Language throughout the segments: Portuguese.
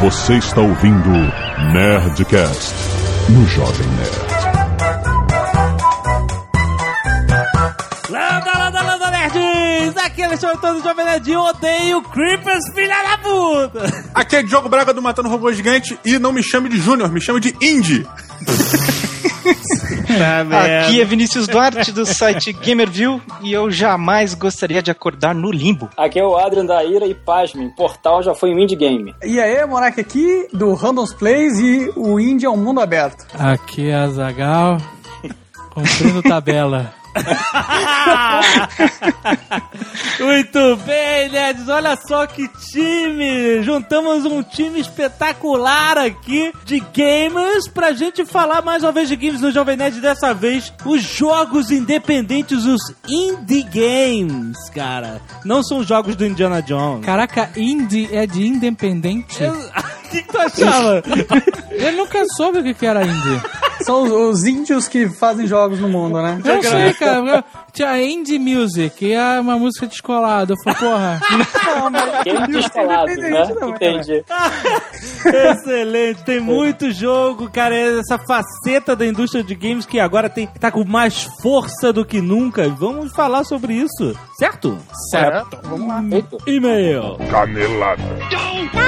Você está ouvindo Nerdcast no Jovem Nerd. Landa, landa, landa, nerds! Aqui é Alexandre todo Jovem Nerd e eu odeio Creepers, filha da puta! Aqui é Diogo Braga do Matando Robô Gigante e não me chame de Júnior, me chame de Indy. Tá Aqui é Vinícius Duarte do site Gamerview e eu jamais gostaria de acordar no limbo. Aqui é o Adrian da Ira e pasmem, Portal já foi um indie game. E aí, Monark aqui do Randoms Plays e o Indie é um mundo aberto. Aqui é a Zagal, cumprindo tabela. Muito bem, nerds! Olha só que time! Juntamos um time espetacular aqui de gamers pra gente falar mais uma vez de games no Jovem Nerd. Dessa vez, os jogos independentes, os indie games, cara. Não são jogos do Indiana Jones. Caraca, indie é de independente? Eu- O que, que tu achava? Eu nunca soube o que era indie. São os, os índios que fazem jogos no mundo, né? Eu sei, cara. Tinha indie music, e é uma música descolada. Eu falei, porra, Game descolado, né? não, Entendi. Excelente, tem muito jogo, cara. é Essa faceta da indústria de games que agora tem, tá com mais força do que nunca. Vamos falar sobre isso, certo? Certo. Vamos lá. Feito. E-mail. Canelada. Muito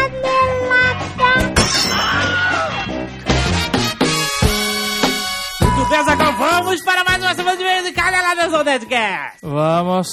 Azaghal, vamos para mais uma semana de e-mails de Caneladas ao Nerdcast. vamos.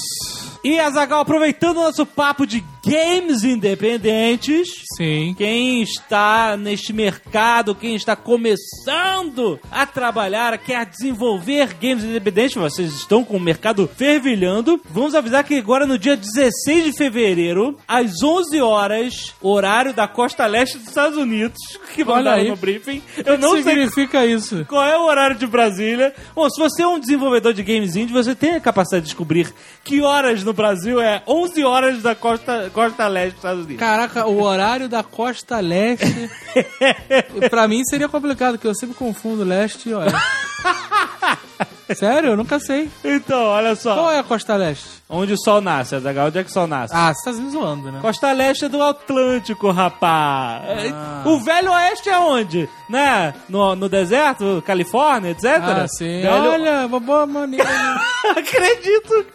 E, Azaghal, aproveitando o nosso papo de games independentes, Sim. quem está neste mercado, quem está começando a trabalhar, quer desenvolver games independentes, vocês estão com o mercado fervilhando. Vamos avisar que agora no dia 16 de fevereiro, às 11 horas, horário da costa leste dos Estados Unidos, que mandaram no briefing. O Eu não que sei significa isso? qual é o horário de Brasília. Bom, se você é um desenvolvedor de games indie, você tem a capacidade de descobrir que horas no Brasil é 11 horas da costa, costa leste dos Estados Unidos. Caraca, o horário da costa leste. pra mim seria complicado, porque eu sempre confundo leste e oeste. Sério? Eu nunca sei. Então, olha só. Qual é a costa leste? Onde o sol nasce, Azaghal? Onde é que o sol nasce? Ah, você tá me zoando, né? Costa Leste é do Atlântico, rapaz. Ah. O Velho Oeste é onde? Né? No, no deserto, Califórnia, etc? Ah, sim. Velho... Olha, uma boa maneira. Acredito.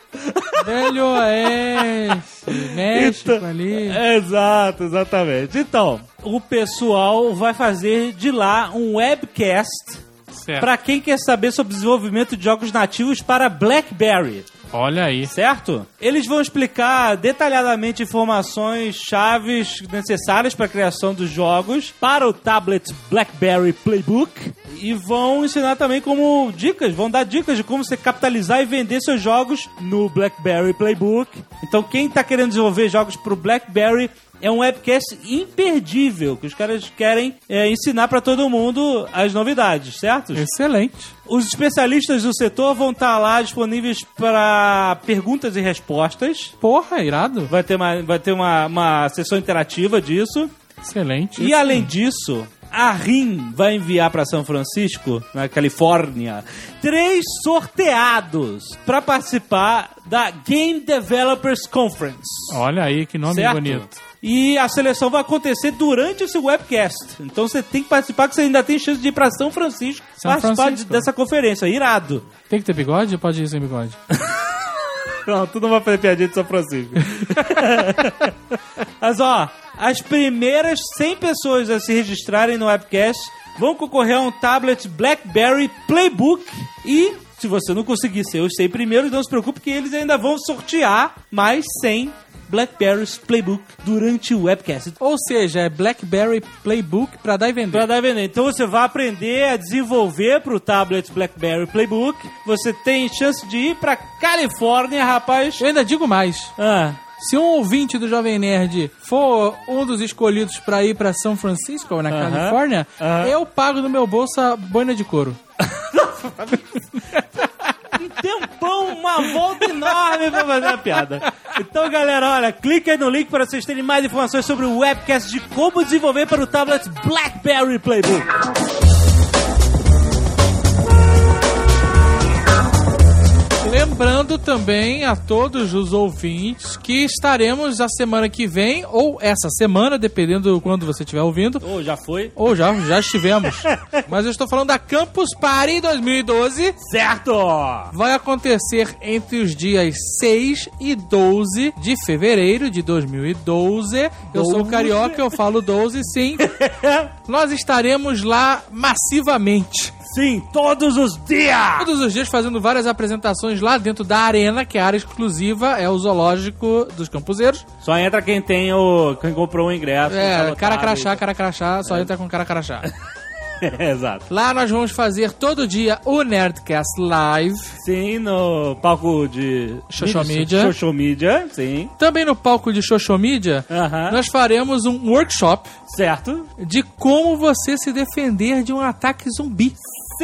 Velho Oeste, México Então, ali. Exato, exatamente. Então, o pessoal vai fazer de lá um webcast. Para quem quer saber sobre o desenvolvimento de jogos nativos para BlackBerry. Olha aí. certo? Eles vão explicar detalhadamente informações chaves necessárias para a criação dos jogos para o tablet BlackBerry Playbook e vão ensinar também como dicas, vão dar dicas de como você capitalizar e vender seus jogos no BlackBerry Playbook. Então quem está querendo desenvolver jogos para o BlackBerry é um webcast imperdível que os caras querem é, ensinar para todo mundo as novidades, certo? Excelente. Os especialistas do setor vão estar lá disponíveis para perguntas e respostas. Porra, irado. Vai ter uma, vai ter uma, uma sessão interativa disso. Excelente. E além disso, a RIM vai enviar para São Francisco, na Califórnia, três sorteados para participar da Game Developers Conference. Olha aí, que nome certo? bonito. E a seleção vai acontecer durante seu webcast. Então você tem que participar, que você ainda tem chance de ir para São Francisco São participar Francisco. de- dessa conferência. Irado. Tem que ter bigode ou pode ir sem bigode? Não, tu não vai fazer piadinha de São Francisco. Mas ó, as primeiras 100 pessoas a se registrarem no webcast vão concorrer a um tablet BlackBerry Playbook e se você não conseguir ser os 100 primeiros, não se preocupe que eles ainda vão sortear mais 100 Blackberry's Playbook durante o webcast. Ou seja, é Blackberry Playbook pra dar e vender. Pra dar e vender. Então você vai aprender a desenvolver pro tablet BlackBerry Playbook. Você tem chance de ir pra Califórnia, rapaz. Eu ainda digo mais. Ah, Se um ouvinte do Jovem Nerd for um dos escolhidos pra ir pra São Francisco, na Aham. Califórnia, Aham. eu pago do meu bolso a boina de couro. tempão, uma volta enorme pra fazer a piada. Então, galera, olha, clica aí no link para vocês terem mais informações sobre o webcast de como desenvolver para o tablet BlackBerry Playbook. Lembrando também a todos os ouvintes que estaremos a semana que vem, ou essa semana, dependendo quando você estiver ouvindo, Ô, já foi? ou já, já estivemos. Mas eu estou falando da Campus Party 2012. Certo! Vai acontecer entre os dias 6 e 12 de fevereiro de 2012. Eu sou carioca, eu falo 12, sim. Nós estaremos lá massivamente. Sim, todos os dias! Todos os dias fazendo várias apresentações lá dentro da arena, que é a área exclusiva, é o zoológico dos campuseiros. Só entra quem tem o. quem comprou o ingresso. É, cara crachá, cara crachá, só entra com cara crachá. É, Exato. Lá nós vamos fazer todo dia o Nerdcast Live. Sim, no palco de. Social media. Social media, sim. Também no palco de Xoxomídia, Aham. nós faremos um workshop Certo. de como você se defender de um ataque zumbi.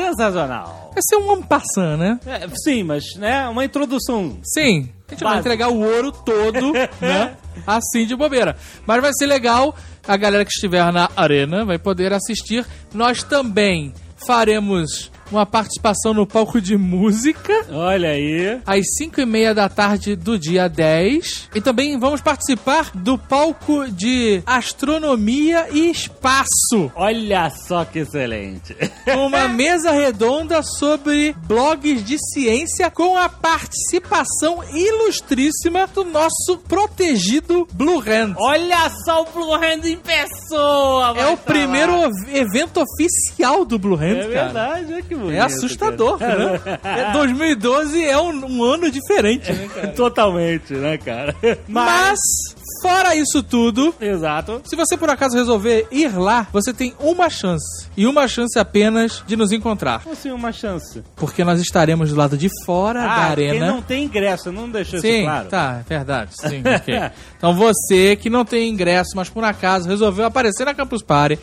Sensacional. Vai ser um ampassan, né? É, sim, mas, né, uma introdução. Sim. A gente vai Básico. entregar o ouro todo, né? Assim de bobeira. Mas vai ser legal. A galera que estiver na arena vai poder assistir. Nós também faremos uma participação no palco de música. Olha aí. às 5 e meia da tarde do dia 10. E também vamos participar do palco de astronomia e espaço. Olha só que excelente. Uma mesa redonda sobre blogs de ciência com a participação ilustríssima do nosso protegido Blue Hand. Olha só o Blue Hand em pessoa! É o primeiro evento oficial do Blue Hand, É cara. verdade, é que bonito. É assustador, cara. né? É, 2012 é um, um ano diferente, né, cara? Totalmente, né, cara? Mas, fora isso tudo, Exato. Se você por acaso resolver ir lá, você tem uma chance. E uma chance apenas de nos encontrar. Como assim uma chance? Porque nós estaremos do lado de fora da Ah, quem arena. não tem ingresso, não deixou Sim, isso claro? tá, é verdade. Sim, ok. Então você que não tem ingresso, mas por acaso resolveu aparecer na Campus Party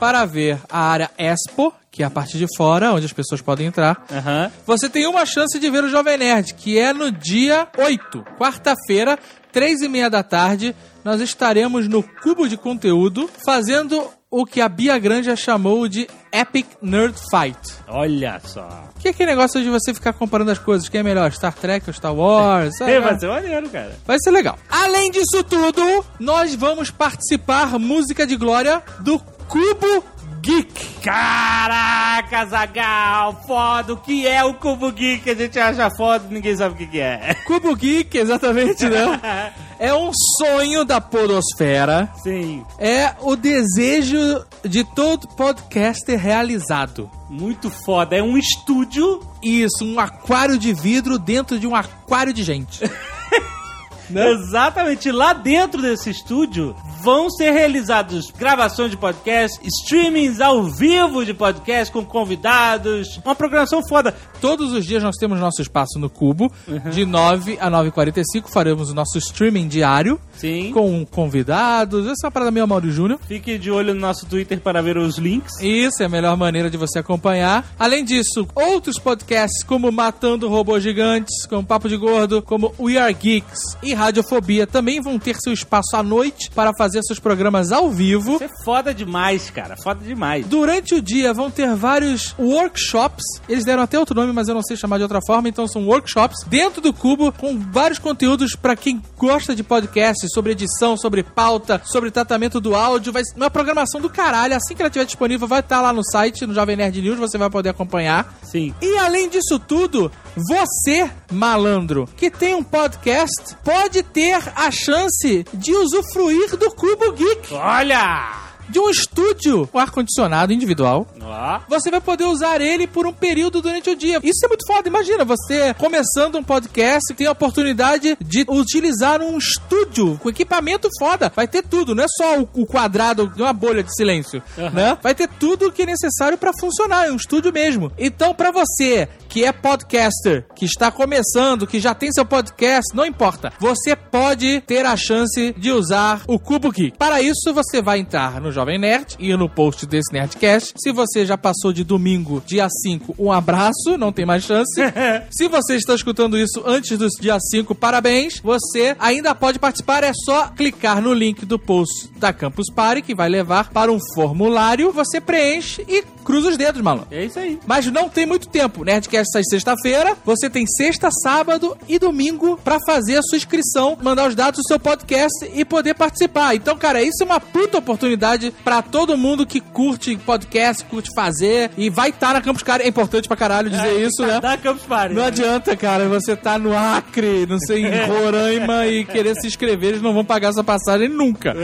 para ver a área Expo, que é a parte de fora, onde as pessoas podem entrar. Aham. Você tem uma chance de ver o Jovem Nerd, que é no dia 8, quarta-feira, três e meia da tarde. Nós estaremos no Cubo de Conteúdo fazendo o que a Bia Granja chamou de Epic Nerd Fight. Olha só. Que é aquele negócio de você ficar comparando as coisas. Quem é melhor, Star Trek ou Star Wars? sabe? É, vai ser maneiro, cara. Vai ser legal. Além disso tudo, nós vamos participar, música de glória, do Cubo Geek. Caraca, Zagal, foda. O que é o Cubo Geek? A gente acha foda e ninguém sabe o que, que é. Cubo Geek, exatamente, né? É um sonho da podosfera. Sim, É o desejo de todo podcaster realizado. muito foda. É um estúdio. Isso, um aquário de vidro dentro de um aquário de gente. Exatamente. Lá dentro desse estúdio vão ser realizados gravações de podcast, streamings ao vivo de podcast com convidados. Uma programação foda. Todos os dias nós temos nosso espaço no Cubo. De 9 a 9h45 faremos o nosso streaming diário. Sim. Com convidados. Essa é uma parada meio Mauro Júnior. Fique de olho no nosso Twitter para ver os links. Isso é a melhor maneira de você acompanhar. Além disso, outros podcasts como Matando Robôs Gigantes, como Papo de Gordo, como We Are Geeks e Radiofobia também vão ter seu espaço à noite para fazer seus programas ao vivo. Isso é foda demais, cara. Foda demais. Durante o dia vão ter vários workshops. Eles deram até outro nome, mas eu não sei chamar de outra forma. Então são workshops dentro do Cubo com vários conteúdos para quem gosta de podcast, sobre edição, sobre pauta, sobre tratamento do áudio. Vai ser uma programação do caralho. Assim que ela estiver disponível, vai estar lá no site, no Jovem Nerd News. Você vai poder acompanhar. Sim. E além disso tudo, você, malandro, que tem um podcast, pode ter a chance de usufruir do Cubo Geek, Olha! De um estúdio com ar-condicionado individual. Ó. Você vai poder usar ele por um período durante o dia. Isso é muito foda. Imagina você começando um podcast tem a oportunidade de utilizar um estúdio com equipamento foda. Vai ter tudo, não é só o- quadrado de uma bolha de silêncio, né? Vai ter tudo o que é necessário pra funcionar, é um estúdio mesmo. Então, pra você que é podcaster, que está começando, que já tem seu podcast, não importa. Você pode ter a chance de usar o Cubo Geek. Para isso, você vai entrar no Jovem Nerd e no post desse Nerdcast. Se você já passou de domingo, dia 5, um abraço, não tem mais chance. Se você está escutando isso antes do dia 5, parabéns. Você ainda pode participar, é só clicar no link do post da Campus Party, que vai levar para um formulário. Você preenche e cruza os dedos, malandro. É isso aí. Mas não tem muito tempo. Nerdcast sai sexta-feira. Você tem sexta, sábado e domingo pra fazer a sua inscrição, mandar os dados do seu podcast e poder participar. Então, cara, isso é uma puta oportunidade pra todo mundo que curte podcast, curte fazer e vai estar na Campus Party. É importante pra caralho dizer isso, né? Da Campus Party. Não adianta, cara, você tá no Acre, não sei, em Roraima e querer se inscrever, eles não vão pagar essa passagem nunca.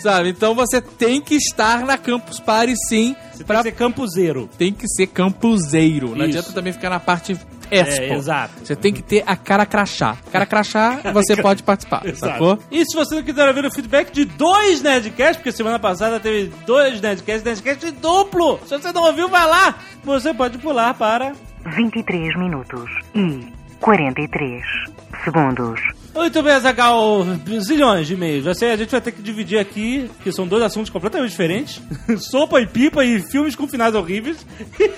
Sabe? Então você tem que estar na Campus Party sim. Você tem pra... que ser campuseiro. Tem que ser campuseiro. Não Isso. adianta também ficar na parte expo. É, exato. Você tem que ter a cara crachá. Cara crachá, você pode participar, sacou? E se você não quiser ouvir o feedback de dois Nerdcasts, porque semana passada teve dois Nerdcasts, Nerdcast duplo. Se você não ouviu, vai lá. Você pode pular para... 23 minutos e 43 segundos. Muito bem, Zagal, zilhões de e-mails. Ser- a gente vai ter que dividir aqui, que são dois assuntos completamente diferentes. Sopa e pipa e filmes com finais horríveis.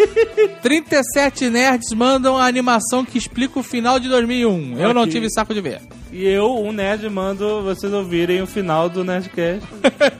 37 nerds mandam a animação que explica o final de 2001. Eu não tive saco de ver. E eu, um nerd, mando vocês ouvirem o final do Nerdcast.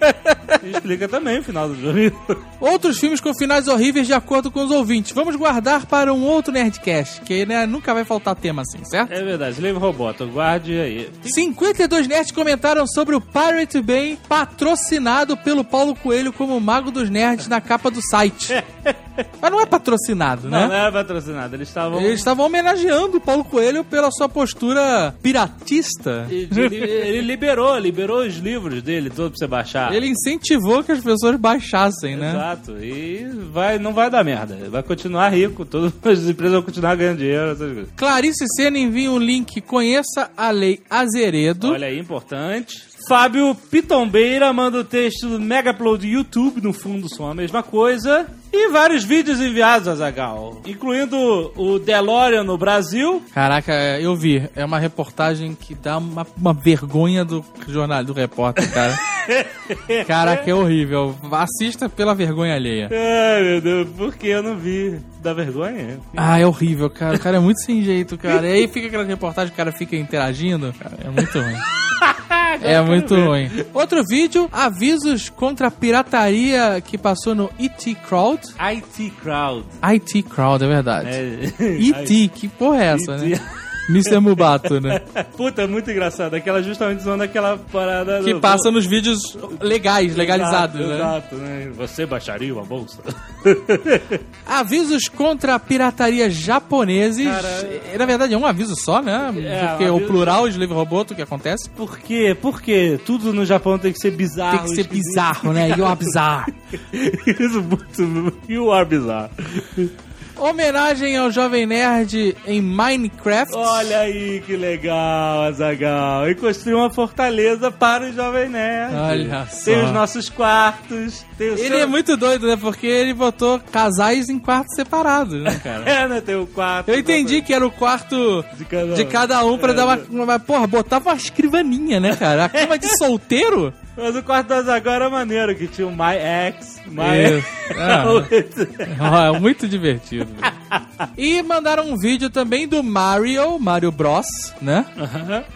e explica também o final do jogo. Outros filmes com finais horríveis de acordo com os ouvintes. Vamos guardar para um outro Nerdcast, que né, nunca vai faltar tema assim, certo? É verdade, Slave Roboto, guarde aí. 52 nerds comentaram sobre o Pirate Bay patrocinado pelo Paulo Coelho como Mago dos Nerds na capa do site. Mas não é patrocinado, Não, né? não é patrocinado, eles estavam... Eles estavam homenageando o Paulo Coelho pela sua postura piratista. Ele, ele liberou, liberou os livros dele todos pra você baixar. Ele incentivou que as pessoas baixassem, né? Exato. E vai, não vai dar merda. Vai continuar rico, todas as empresas vão continuar ganhando dinheiro, essas coisas. Clarice Senna envia um link Conheça a Lei Azeredo. Olha aí, importante. Fábio Pitombeira manda o texto do Megaupload do YouTube, no fundo são a mesma coisa. E vários vídeos enviados a Zagal, incluindo o DeLorean no Brasil. Caraca, eu vi. É uma reportagem que dá uma, uma vergonha do jornal, do repórter, cara. Caraca, é horrível. Assista pela vergonha alheia. Ai, meu Deus, por que eu não vi? Dá vergonha? Ah, é horrível, cara. O cara é muito sem jeito, cara. E aí fica aquela reportagem, o cara fica interagindo. Cara, é muito ruim. É muito ruim. Outro vídeo, avisos contra a pirataria que passou no ET Crowd. IT Crowd. IT Crowd, é verdade. É. ET, que porra é essa, IT. né? Mr. Mubato, né? Puta, é muito engraçado. Aquela justamente zoando aquela parada. Que do- passa nos vídeos legais, legalizados, Exato, né? Exato, né? Você baixaria uma bolsa? Avisos contra a pirataria japoneses. Cara, É, Na verdade, é um aviso só, né? É, Porque o plural, Slave Roboto, que acontece. Por quê? Por quê? Tudo no Japão tem que ser bizarro. Tem que ser bizarro, né? You are bizarro. Isso muito. You are bizarro. Homenagem ao Jovem Nerd em Minecraft. Olha aí que legal, Azagal. E construiu uma fortaleza para o Jovem Nerd. Olha só. Tem os nossos quartos. Ele seu... é muito doido, né? Porque ele botou casais em quartos separados, né, cara? É, né? Tem o quarto. Eu entendi que era o quarto De cada, de cada um pra É, dar uma, uma. Porra, botava uma escrivaninha, né, cara? A cama de solteiro? Mas o quarto do Azagal era maneiro, que tinha o My Ex. My Isso. Ah, é muito divertido. E mandaram um vídeo também do Mario, Mario Bros, né?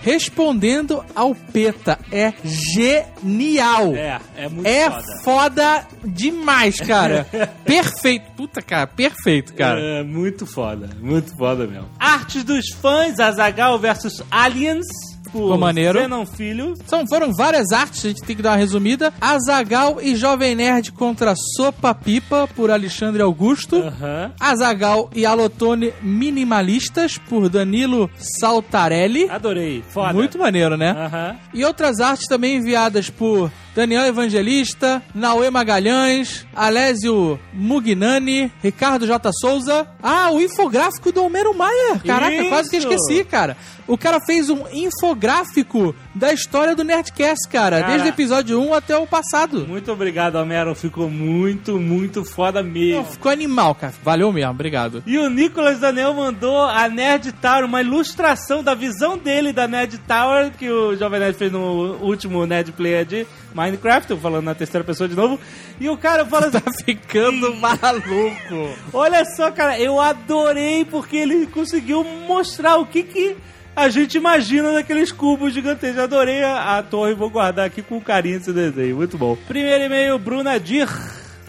Respondendo ao PETA. É genial. É, é muito É foda. foda demais, cara. perfeito. Puta, cara, perfeito, cara. É muito foda, muito foda mesmo. Artes dos fãs, Azagal versus Aliens. Por maneiro. Zenon Filho. São, foram várias artes, a gente tem que dar uma resumida. Azagal e Jovem Nerd contra Sopa Pipa, por Alexandre Augusto. Aham. Azagal e Alotone Minimalistas, por Danilo Saltarelli. Adorei, foda. Muito maneiro, né? Aham. E outras artes também enviadas por Daniel Evangelista, Naue Magalhães, Alésio Mugnani, Ricardo J. Souza. Ah, o infográfico do Homero Maia. Caraca, quase que Isso. esqueci, cara. O cara fez um infográfico da história do Nerdcast, cara. Cara. Desde o episódio 1 até o passado. Muito obrigado, Homero. Ficou muito, muito foda mesmo. Ficou animal, cara. Valeu mesmo, obrigado. E o Nicolas Daniel mandou a Nerd Tower, uma ilustração da visão dele da Nerd Tower, que o Jovem Nerd fez no último Nerd Player de Minecraft, tô falando na terceira pessoa de novo. E o cara fala assim, Tá ficando maluco. olha só, cara, eu adorei porque ele conseguiu mostrar o que que a gente imagina naqueles cubos gigantescos. Eu adorei a, a torre, vou guardar aqui com carinho esse desenho, muito bom. Primeiro e-mail, Bruna Dir.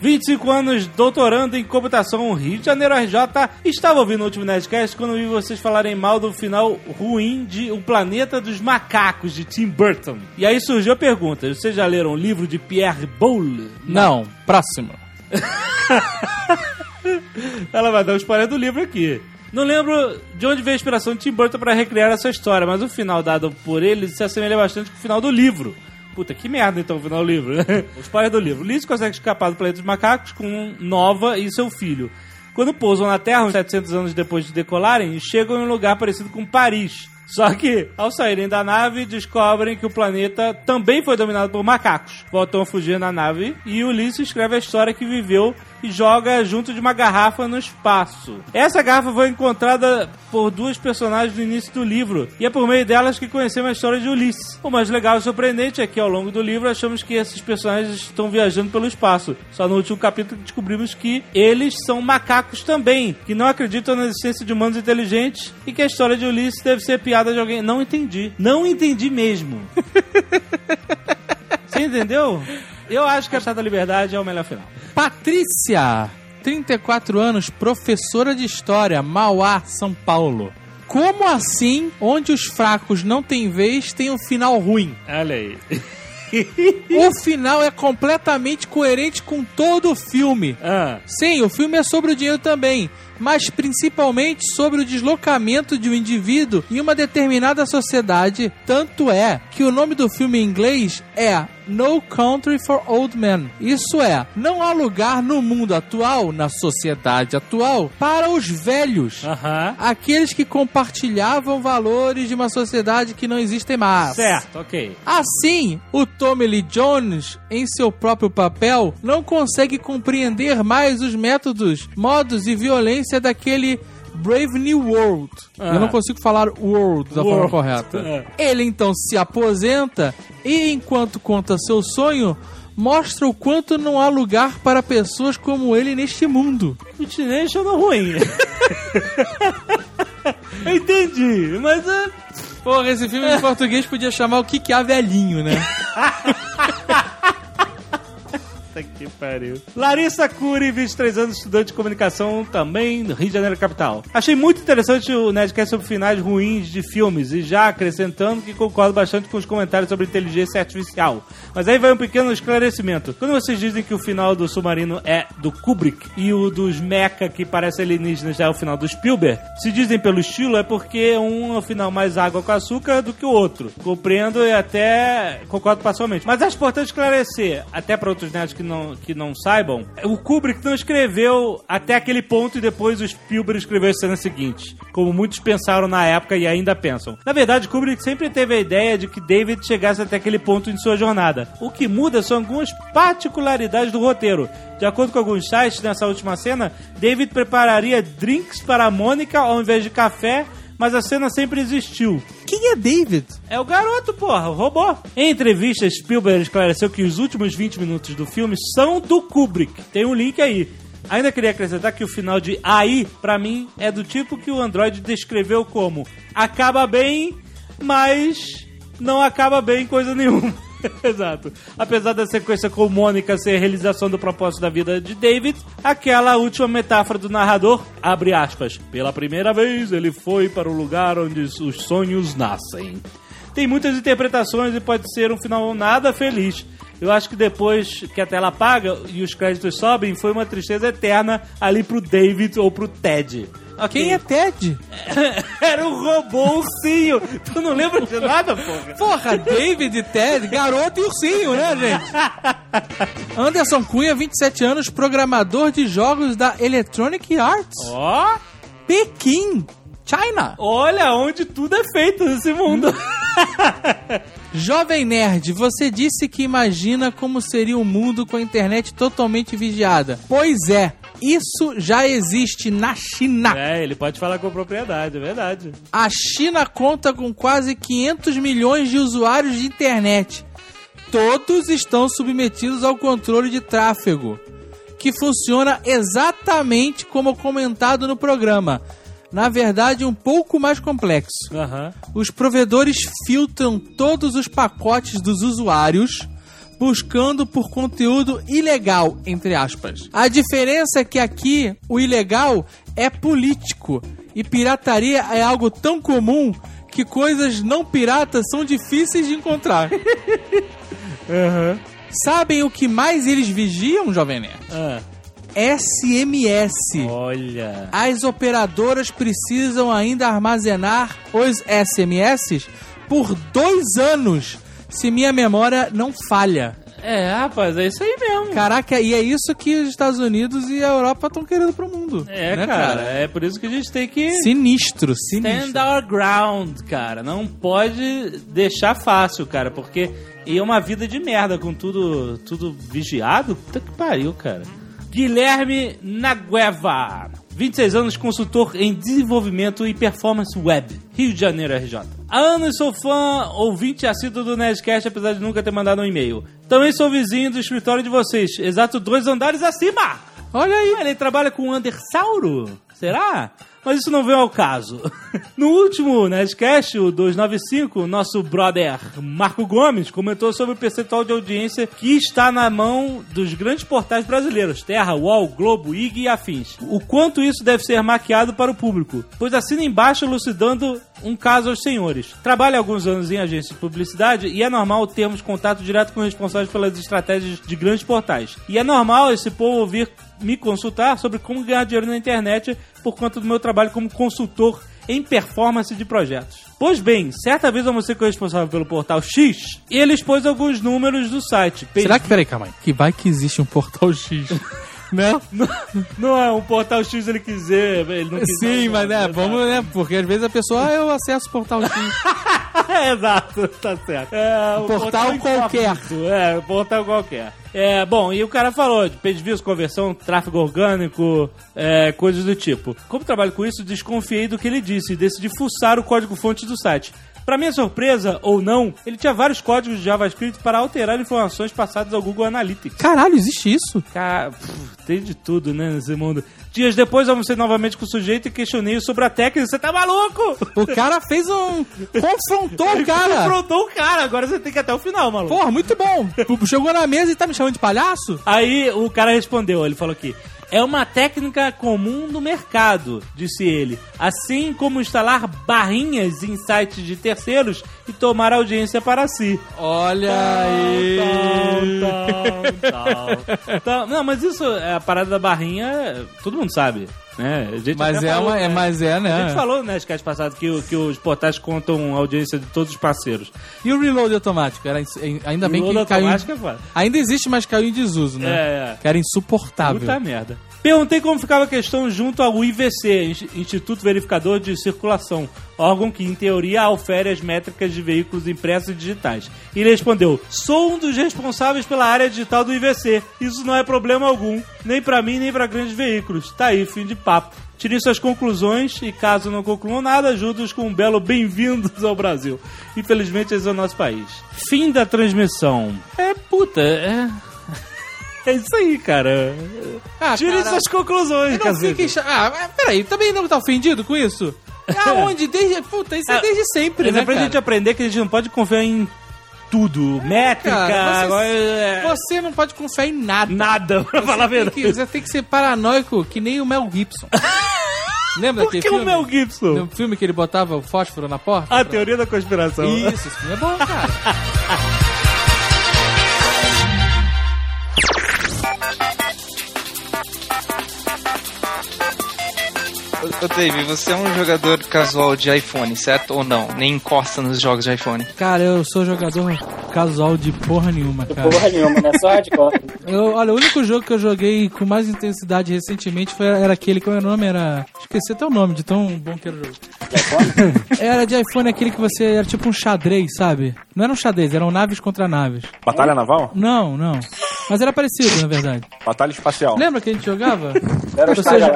25 anos doutorando em computação, Rio de Janeiro RJ. Estava ouvindo o último Nerdcast quando vi vocês falarem mal do final ruim de O Planeta dos Macacos, de Tim Burton. E aí surgiu a pergunta: vocês já leram o livro de Pierre Boulle? Não, próximo. Ela vai dar um spoiler do livro aqui. Não lembro de onde veio a inspiração de Tim Burton para recriar essa história, mas o final dado por ele se assemelha bastante com o final do livro. Puta, que merda então o final do livro. o spoiler do livro. Liz consegue escapar do planeta dos macacos com Nova e seu filho. Quando pousam na Terra, uns 700 anos depois de decolarem, chegam em um lugar parecido com Paris. Só que, ao saírem da nave, descobrem que o planeta também foi dominado por macacos. Voltam a fugir na nave e Ulisses escreve a história que viveu e joga junto de uma garrafa no espaço. Essa garrafa foi encontrada por duas personagens no início do livro e é por meio delas que conhecemos a história de Ulisses. O mais legal e surpreendente é que ao longo do livro achamos que esses personagens estão viajando pelo espaço. Só no último capítulo descobrimos que eles são macacos também, que não acreditam na existência de humanos inteligentes e que a história de Ulisses deve ser piada de alguém. Não entendi. Não entendi mesmo. Você entendeu? Eu acho que a Chata da Liberdade é o melhor final. Patrícia, 34 anos, professora de História, Mauá, São Paulo. Como assim, onde os fracos não têm vez, tem um final ruim? Olha aí. O final é completamente coerente com todo o filme. Ah, Sim, o filme é sobre o dinheiro também, mas principalmente sobre o deslocamento de um indivíduo em uma determinada sociedade. Tanto é que o nome do filme em inglês é No Country for Old Men. Isso é, não há lugar no mundo atual, na sociedade atual, para os velhos. aham. Aqueles que compartilhavam valores de uma sociedade que não existe mais. Certo, ok. Assim, o Tommy Lee Jones, em seu próprio papel, não consegue compreender mais os métodos, modos e violência daquele Brave New World. Ah. Eu não consigo falar world da forma World. correta. É. Ele então se aposenta e, enquanto conta seu sonho, mostra o quanto não há lugar para pessoas como ele neste mundo. O chinês achando ruim. Eu entendi, mas é. Porra, esse filme em português podia chamar o que que há velhinho, né? Puta que pariu. Larissa Cury, 23 anos, estudante de comunicação, também do Rio de Janeiro capital. Achei muito interessante o Nerdcast sobre finais ruins de filmes e já acrescentando que concordo bastante com os comentários sobre inteligência artificial. Mas aí vai um pequeno esclarecimento. Quando vocês dizem que o final do Submarino é do Kubrick e o dos Mecha, que parece alienígenas, já é o final do Spielberg, se dizem pelo estilo é porque um é o final mais água com açúcar do que o outro. Compreendo e até concordo parcialmente. Mas acho importante esclarecer, até para outros nerds que não, que não saibam, o Kubrick não escreveu até aquele ponto e depois o Spielberg escreveu a cena seguinte, como muitos pensaram na época e ainda pensam. Na verdade, Kubrick sempre teve a ideia de que David chegasse até aquele ponto em sua jornada. O que muda são algumas particularidades do roteiro. De acordo com alguns sites, nessa última cena, David prepararia drinks para a Mônica ao invés de café, mas a cena sempre existiu. Quem é David? É o garoto, porra, o robô. Em entrevista, Spielberg esclareceu que os últimos 20 minutos do filme são do Kubrick. Tem um link aí. Ainda queria acrescentar que o final de AI, pra mim, é do tipo que o Android descreveu como acaba bem, mas não acaba bem coisa nenhuma. Exato. Apesar da sequência com Mônica ser a realização do propósito da vida de David, aquela última metáfora do narrador, abre aspas, pela primeira vez ele foi para o lugar onde os sonhos nascem. Tem muitas interpretações e pode ser um final nada feliz. Eu acho que depois que a tela apaga e os créditos sobem, foi uma tristeza eterna ali pro David ou pro Ted. Ok. Quem é Ted? Era um robô ursinho. Tu não lembra de nada, porra? Porra, David e Ted, garoto e ursinho, né, gente? Anderson Cunha, 27 anos, programador de jogos da Electronic Arts. Ó, Pequim, China. olha onde tudo é feito nesse mundo. Jovem Nerd, você disse que imagina como seria um mundo com a internet totalmente vigiada. Pois é, isso já existe na China. É, ele pode falar com propriedade, é verdade. A China conta com quase 500 milhões de usuários de internet. Todos estão submetidos ao controle de tráfego, que funciona exatamente como comentado no programa. Na verdade, um pouco mais complexo. Aham. Os provedores filtram todos os pacotes dos usuários buscando por conteúdo ilegal, entre aspas. A diferença é que aqui o ilegal é político e pirataria é algo tão comum que coisas não piratas são difíceis de encontrar. Sabem o que mais eles vigiam, Jovem Nerd? Ah, SMS. olha. As operadoras precisam ainda armazenar os SMS por dois anos, se minha memória não falha. É, rapaz, é isso aí mesmo. Caraca, e é isso que os Estados Unidos e a Europa estão querendo pro mundo. É, né, cara, é por isso que a gente tem que Sinistro, sinistro. stand our ground, cara. Não pode deixar fácil, cara, porque e é uma vida de merda com tudo, tudo vigiado. Puta que pariu, cara. Guilherme Nagueva, 26 anos, consultor em desenvolvimento e performance web, Rio de Janeiro, RJ. Há anos sou fã, ouvinte assíduo do Nerdcast, apesar de nunca ter mandado um e-mail. Também sou vizinho do escritório de vocês, exato dois andares acima. Olha aí. Ele trabalha com o Undersauro? Será? Mas isso não veio ao caso. No último Nerdcast, o 295, nosso brother Marco Gomes comentou sobre o percentual de audiência que está na mão dos grandes portais brasileiros, Terra, UOL, Globo, IG e afins. O quanto isso deve ser maquiado para o público, pois assina embaixo elucidando um caso aos senhores. Trabalho há alguns anos em agência de publicidade e é normal termos contato direto com responsáveis pelas estratégias de grandes portais. E é normal esse povo vir me consultar sobre como ganhar dinheiro na internet por conta do meu trabalho como consultor em performance de projetos. Pois bem, certa vez eu mostrei que eu responsável pelo portal X e ele expôs alguns números do site. Será que, peraí, calma aí. Que vai que existe um portal X, né? Não é um portal X ele quiser, ele não Sim, não, mas né, não, vamos, né? Porque às vezes a pessoa, ah, eu acesso o portal X. É, exato, tá certo. É, o portal qualquer. incógnito, É, o portal qualquer. É, bom, e o cara falou de page views, conversão, tráfego orgânico, é, coisas do tipo. Como trabalho com isso, desconfiei do que ele disse e decidi fuçar o código-fonte do site. Pra minha surpresa, ou não, ele tinha vários códigos de JavaScript para alterar informações passadas ao Google Analytics. Caralho, existe isso? Cara, pff, tem de tudo, né, nesse mundo. Dias depois, almocei novamente com o sujeito e questionei sobre a técnica. Você tá maluco? O cara fez um. confrontou o cara. Confrontou o cara, agora você tem que ir até o final, maluco. Porra, muito bom. Chegou na mesa e tá me chamando de palhaço? Aí o cara respondeu, ele falou aqui. É uma técnica comum no mercado, disse ele. Assim como instalar barrinhas em sites de terceiros e tomar audiência para si. Olha aí. Tal, tal, tal. Não, mas isso, é a parada da barrinha, todo mundo sabe. Né? A gente Mas é, falou, uma, é, né? mas é, A gente né? falou no Nerdcast passado que, o- que os portais contam a audiência de todos os parceiros. E o reload automático? Era, ainda bem Reload que caiu. em- é foda. Ainda existe, mas caiu em desuso, né? É, é. Que era insuportável. Puta merda. Perguntei como ficava a questão junto ao IVC, Insti- Instituto Verificador de Circulação, órgão que, em teoria, aufere as métricas de veículos impressos e digitais. E ele respondeu: Sou um dos responsáveis pela área digital do IVC. Isso não é problema algum, nem pra mim, nem pra grandes veículos. Tá aí, fim de papo. Tirem suas conclusões e, caso não concluam nada, ajude-os com um belo bem-vindos ao Brasil. Infelizmente, esse é o nosso país. Fim da transmissão. É puta, é. É isso aí, cara. Ah, Tire cara, suas conclusões, não cacete. fiquem Ah, peraí, também não tá ofendido com isso? Aonde? Desde. Puta, isso é, É, desde sempre, Mas né? é pra cara? gente aprender que a gente não pode confiar em tudo. Métrica, cara, você- agora, é, Você não pode confiar em nada. nada, pra falar a Você verdade. que, você tem que ser paranoico, que nem o Mel Gibson. Lembra Por que o? Mel Gibson? No filme que ele botava o fósforo na porta? A teoria da conspiração. Isso, esse filme é bom, cara. Ô, Dave, você é um jogador casual de iPhone, certo? Ou não? Nem encosta nos jogos de iPhone. Cara, eu sou jogador casual de porra nenhuma, cara. Porra nenhuma, né? Só hardcore. Eu, olha, o único jogo que eu joguei com mais intensidade recentemente foi, era aquele, qual era o nome? Era. Esqueci até o nome, de tão bom que era o jogo. Era de iPhone aquele que você. Era tipo um xadrez, sabe? Não era um xadrez, eram naves contra naves. Batalha naval? Não, não. Mas era parecido, na verdade. Batalha espacial. Lembra que a gente jogava? Era o Você Star já-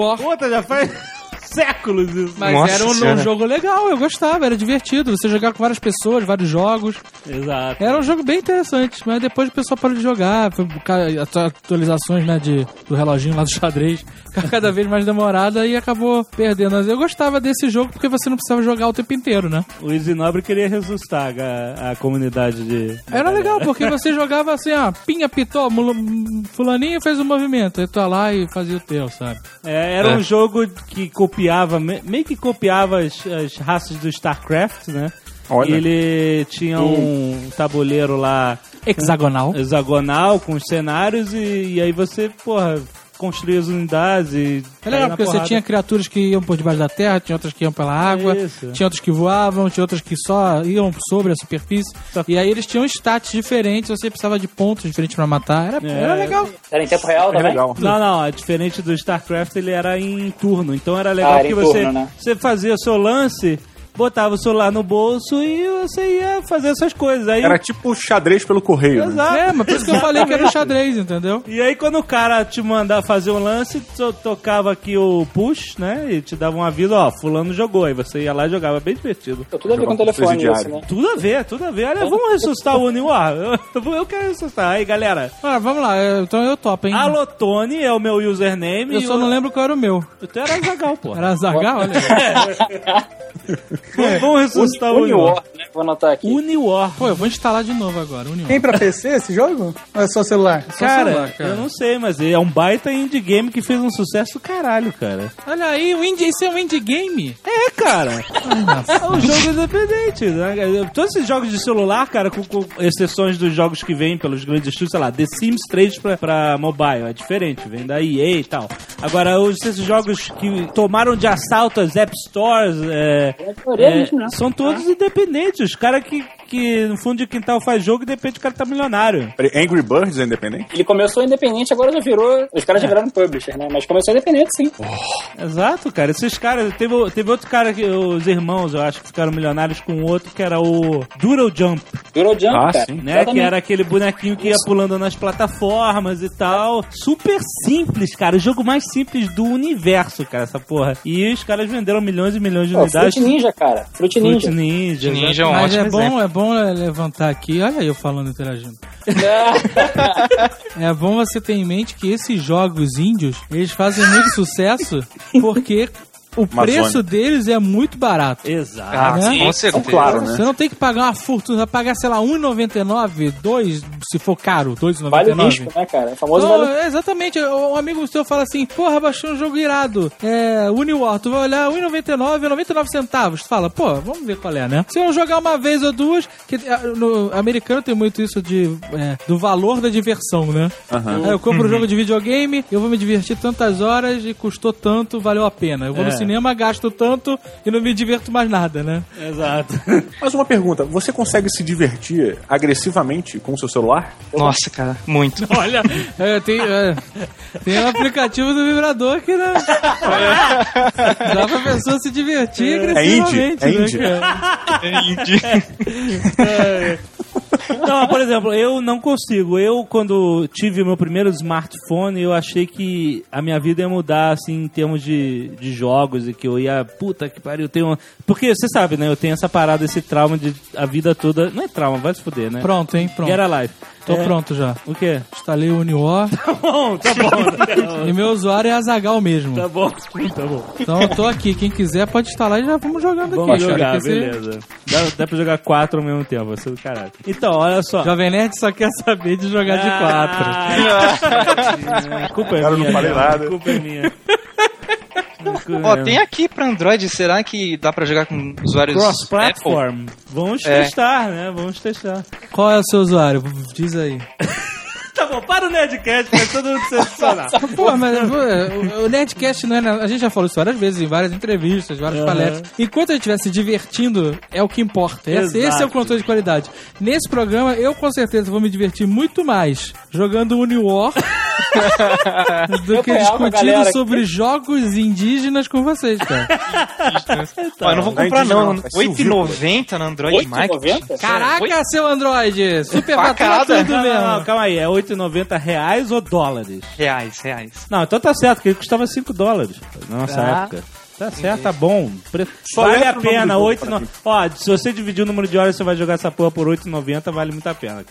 Galáctica. Uniwar. Uniwar. Puta, já faz séculos isso. Mas Nossa era um, um Senhora. jogo legal, eu gostava, era divertido. Você jogava com várias pessoas, vários jogos. Exato. Era um jogo bem interessante, mas depois o pessoal parou de jogar. Foi atualizações né, de, do reloginho lá do xadrez, ficava cada vez mais demorada e acabou perdendo. Mas eu gostava desse jogo porque você não precisava jogar o tempo inteiro, né? O Easy Nobre queria ressuscitar a, a comunidade de. Era legal, porque você jogava assim, ó, pinha, pitou, fulaninho fez o movimento, aí tu lá e fazia o teu, sabe? É, era É. um jogo que copiava, me- meio que copiava as, as raças do StarCraft, né? Olha. Ele tinha um tabuleiro lá Hexagonal. hexagonal com os cenários e, e aí você, porra, construía as unidades e. É legal, porque você porrada. tinha criaturas que iam por debaixo da terra, tinha outras que iam pela água, Isso. tinha outras que voavam, tinha outras que só iam sobre a superfície. Só- E aí eles tinham stats diferentes, você precisava de pontos diferentes pra matar. Era, É. era legal. Era em tempo real É também? legal. Não, não, é diferente do StarCraft, ele era em turno. Então era legal Ah, era que em você, turno, né? você fazia o seu lance, botava o celular no bolso e você ia fazer essas coisas. Aí, Era tipo xadrez pelo correio. né? Exato. É, mas por isso que eu falei que era o xadrez, entendeu? E aí quando o cara te mandar fazer um lance, to- tocava aqui o push, né? E te dava um aviso, ó, fulano jogou. Aí você ia lá e jogava, bem divertido. Tem tudo a ver com o telefone isso, né? Tudo a ver, tudo a ver. Olha, vamos ressuscitar o Uniwar. Eu, eu quero ressuscitar. Aí, galera. Ah, vamos lá, eu- então eu topo, hein? Alotone é o meu username. Eu só o- não lembro qual era o meu. O teu era Zagal, pô. Era Zargal, olha aí. Vamos- ressuscitar o Uniwar. Uniwar, né? Vou anotar aqui. Uniwar. Pô, eu vou instalar de novo agora, Union. Tem pra PC esse jogo? Ou é só celular? Cara, celular, cara. eu não sei, mas é um baita indie game que fez um sucesso caralho, cara. Olha aí, o indie, isso é um indie game? É, cara. É um jogo independente, né? Todos esses jogos de celular, cara, com, com exceções dos jogos que vêm pelos grandes estúdios, sei lá, The Sims 3 pra, pra mobile, é diferente, vem da EA e tal. Agora, os, esses jogos que tomaram de assalto as App Stores, é, é, né? são todos independentes. Os caras que, que no fundo de quintal faz jogo e de repente o cara tá milionário. Angry Birds é independente? Ele começou independente, agora já virou. Os caras já viraram publisher, né? Mas começou independente, sim. Exato, cara. Esses caras. Teve, teve outro cara que. Os irmãos, eu acho que ficaram milionários com outro que era o Doodle Jump, Virou jump, Ah, cara. sim. né? Exatamente. Que era aquele bonequinho que ia pulando nas plataformas e tal. Super simples, cara. O jogo mais simples do universo, cara, essa porra. E os caras venderam milhões e milhões de Pô, unidades. Fruit Ninja, cara. Fruit Ninja. Fruit Ninja. Ninja é um Mas ótimo é bom, exemplo. é bom é, levantar aqui. Olha eu falando, interagindo. É bom você ter em mente que esses jogos índios, eles fazem muito sucesso porque o Amazônia. preço deles é muito barato. Exato. Ah, né? com certeza. Claro, né? Você não tem que pagar uma fortuna, vai pagar, sei lá, R$1,99, 2, se for caro, R$2,99. Vale o risco, né, cara? O famoso Não, vale é, exatamente. Um amigo seu fala assim: Porra, baixei um jogo irado. É, Uniwar. Tu vai olhar R$1,99, 99 centavos. Tu fala, pô, vamos ver qual é, né? Se eu jogar uma vez ou duas, que ah, no americano tem muito isso de é, do valor da diversão, né? Aí eu compro um jogo de videogame, eu vou me divertir tantas horas e custou tanto, valeu a pena. Eu vou É. no cinema, gasto tanto e não me diverto mais nada, né? Exato. Mas uma pergunta, você consegue se divertir agressivamente com o seu celular? Nossa, cara, muito. Olha, é, tem, é, tem um aplicativo do vibrador que né, dá pra pessoa se divertir agressivamente. indie? É né, indie? Não, por exemplo, eu não consigo. Eu, quando tive o meu primeiro smartphone, eu achei que a minha vida ia mudar, assim, em termos de, de jogos e que eu ia. Puta que pariu, eu tenho. Porque você sabe, né? Eu tenho essa parada, esse trauma de a vida toda. Não é trauma, vai se fuder, né? Pronto, hein? Pronto. Get a life. Tô É, pronto já. O quê? Instalei o Unior Tá bom, tá bom. Tá e meu usuário é Azagal mesmo. bom, tá bom. Então eu tô aqui. Quem quiser pode instalar e já vamos jogando Vamos aqui. cara, jogar, beleza. Dá, dá pra jogar quatro ao mesmo tempo, ser do caralho. Então, olha só. Jovem Nerd só quer saber de jogar de quatro. Ah, culpa é Cara, eu minha. não falei cara, nada. Culpa é minha. Ó, tem aqui pra Android, será que dá pra jogar com usuários? Cross-platform. Vamos É. testar, né? Vamos testar. Qual é o seu usuário? Diz aí. Tá bom, para o Nerdcast, vai todo mundo se decepcionar. Pô, mas é, o- o Nerdcast não é. A gente já falou isso várias vezes, em várias entrevistas, várias Aham. palestras. Enquanto a gente estiver se divertindo, é o que importa. Esse, esse é o controle de qualidade. Nesse programa, eu com certeza vou me divertir muito mais jogando Uniwar do que discutindo sobre jogos indígenas com vocês, cara. Ó, eu não vou comprar não, não, é silvícola. 8,90 na Android Market. 8,90? Caraca, seu Android! Super fatura tudo Não, mesmo. não, não, calma aí, é 8,90 reais ou dólares? Reais, reais. Não, então tá certo, que ele custava 5 dólares na nossa Tá. época. Tá certo, tá bom. Pre- Só vale a pena. jogo 8, pra no... Ó, se você dividir o número de horas, você vai jogar essa porra por 8,90, vale muito a pena.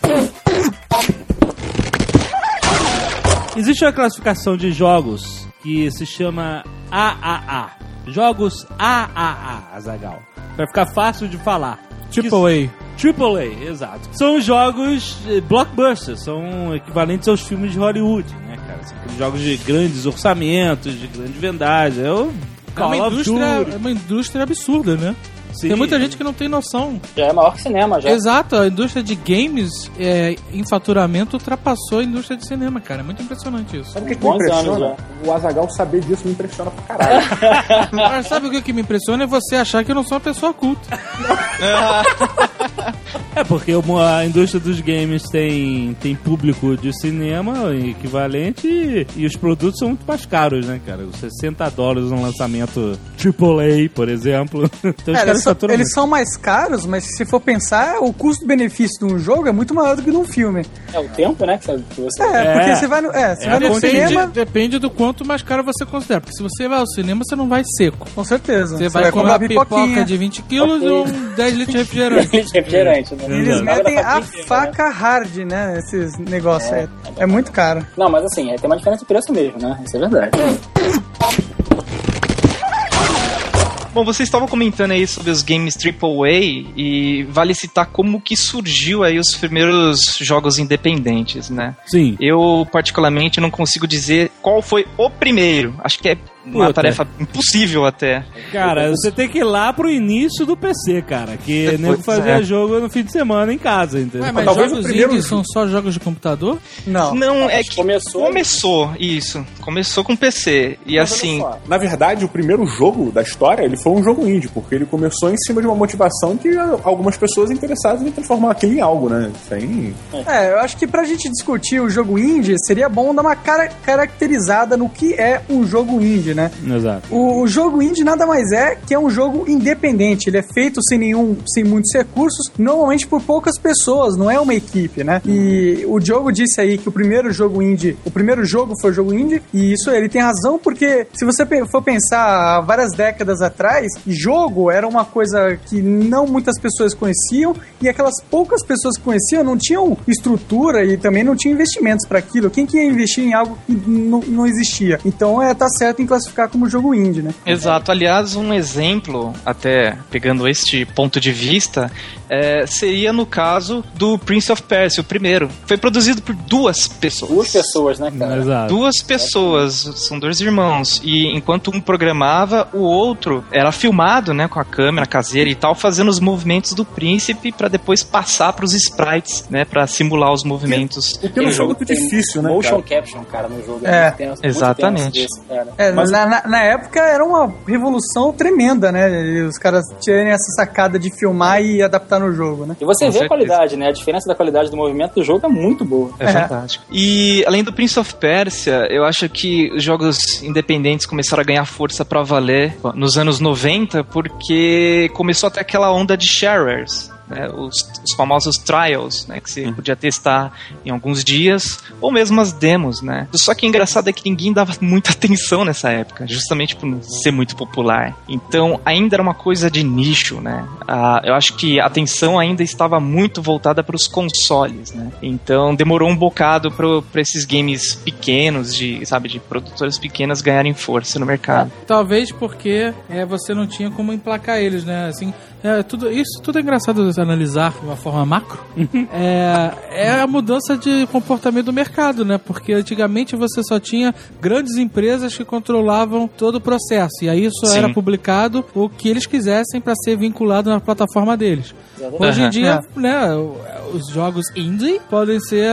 Existe uma classificação de jogos que se chama AAA. Jogos AAA, Azagal. Vai ficar fácil de falar. Triple A. Triple A, exato. São jogos eh, blockbusters, são equivalentes aos filmes de Hollywood, né, cara? São jogos de grandes orçamentos, de grande vendagem. É o É Call uma, of indústria, é uma indústria absurda, né? Sim. Tem muita gente que não tem noção. Já é maior que cinema, já. Exato, a indústria de games é, em faturamento ultrapassou a indústria de cinema, cara. É muito impressionante isso. Sabe o que, que me Bons anos impressiona? O Azagal saber disso me impressiona pra caralho. Mas sabe o que, que me impressiona? É você achar que eu não sou uma pessoa culta. É porque a indústria dos games tem, tem público de cinema equivalente e, e os produtos são muito mais caros, né, cara? Os 60 dólares um lançamento AAA, por exemplo. Então os É, caras eles, são, eles são mais caros, mas se for pensar, o custo-benefício de um jogo é muito maior do que de um filme. É o tempo, né? Que você- você... É, É. porque você vai no, é, você É, vai no depende- cinema, Depende do quanto mais caro você considera. Porque se você vai ao cinema, você não vai seco. com certeza. Você vai, comer uma pipoca de 20 quilos ou um 10 litros de refrigerante. refrigerante, né? Eles Exato. metem a faquinha, faca hard, né? Esses negócios. É, é muito caro. Não, mas assim, é, tem uma diferença de preço mesmo, né? Isso é verdade. Bom, vocês estavam comentando aí sobre os games AAA e vale citar como que surgiu aí os primeiros jogos independentes, né? Sim. Eu, particularmente, não consigo dizer qual foi o primeiro. Acho que é uma Puta. tarefa impossível até. Cara, você tem que ir lá pro início do PC, cara. Que nego fazia é. jogo no fim de semana em casa, entendeu? Ué, mas Talvez o jogos primeiro indies são só jogos de computador? Não. Não, é Mas que começou- começou isso. Começou com PC. E Mas olha assim, só, Na verdade, o primeiro jogo da história, ele foi um jogo indie, porque ele começou em cima de uma motivação que algumas pessoas interessadas em transformar aquilo em algo, né? Sem... É, eu acho que pra gente discutir o jogo indie, seria bom dar uma cara caracterizada no que é um jogo indie, né? Exato. O, o jogo indie nada mais é que é um jogo independente. Ele é feito sem nenhum, sem muitos recursos, normalmente por poucas pessoas, não é uma equipe, né? E o Diogo disse aí que o primeiro jogo indie, o primeiro jogo foi o jogo indie, e isso ele tem razão porque se você for pensar várias décadas atrás, jogo era uma coisa que não muitas pessoas conheciam e aquelas poucas pessoas que conheciam não tinham estrutura e também não tinham investimentos para aquilo. Quem que ia investir em algo que não, não existia? Então é tá certo em classificar como jogo indie, né? Exato. Aliás, um exemplo, até pegando este ponto de vista, é, seria no caso do Prince of Persia, o primeiro. Foi produzido por duas pessoas. Duas pessoas, né, cara? Exato. Duas pessoas, são dois irmãos. E enquanto um programava, o outro era filmado, né, com a câmera caseira e tal, fazendo os movimentos do príncipe pra depois passar pros sprites, né, para simular os movimentos. O que não foi muito Tem difícil, né, Motion cara? caption, cara, no jogo. É, muito muito exatamente. tenso desse, cara. É, Mas- na, na- na época era uma revolução tremenda, né? Os caras tirarem essa sacada de filmar e adaptar no jogo, né? E você Com vê certeza. a qualidade, né? A diferença da qualidade do movimento do jogo é muito boa. É fantástico. E além do Prince of Persia, eu acho que os jogos independentes começaram a ganhar força pra valer nos anos 90, porque começou até aquela onda de sharers. Né, os, os famosos trials, né, que você podia testar em alguns dias, ou mesmo as demos, né. Só que o engraçado é que ninguém dava muita atenção nessa época, justamente por não ser muito popular. Então, ainda era uma coisa de nicho, né. Ah, eu acho que a atenção ainda estava muito voltada para os consoles, né. Então, demorou um bocado para esses games pequenos, de, sabe, de produtoras pequenas ganharem força no mercado. Talvez porque é, você não tinha como emplacar eles, né? Assim, é, tudo, isso tudo é engraçado de analisar de uma forma macro. é, é a mudança de comportamento do mercado, né? Porque antigamente você só tinha grandes empresas que controlavam todo o processo. E aí isso Sim. era publicado o que eles quisessem para ser vinculado na plataforma deles. Hoje em dia, né, os jogos indie podem ser.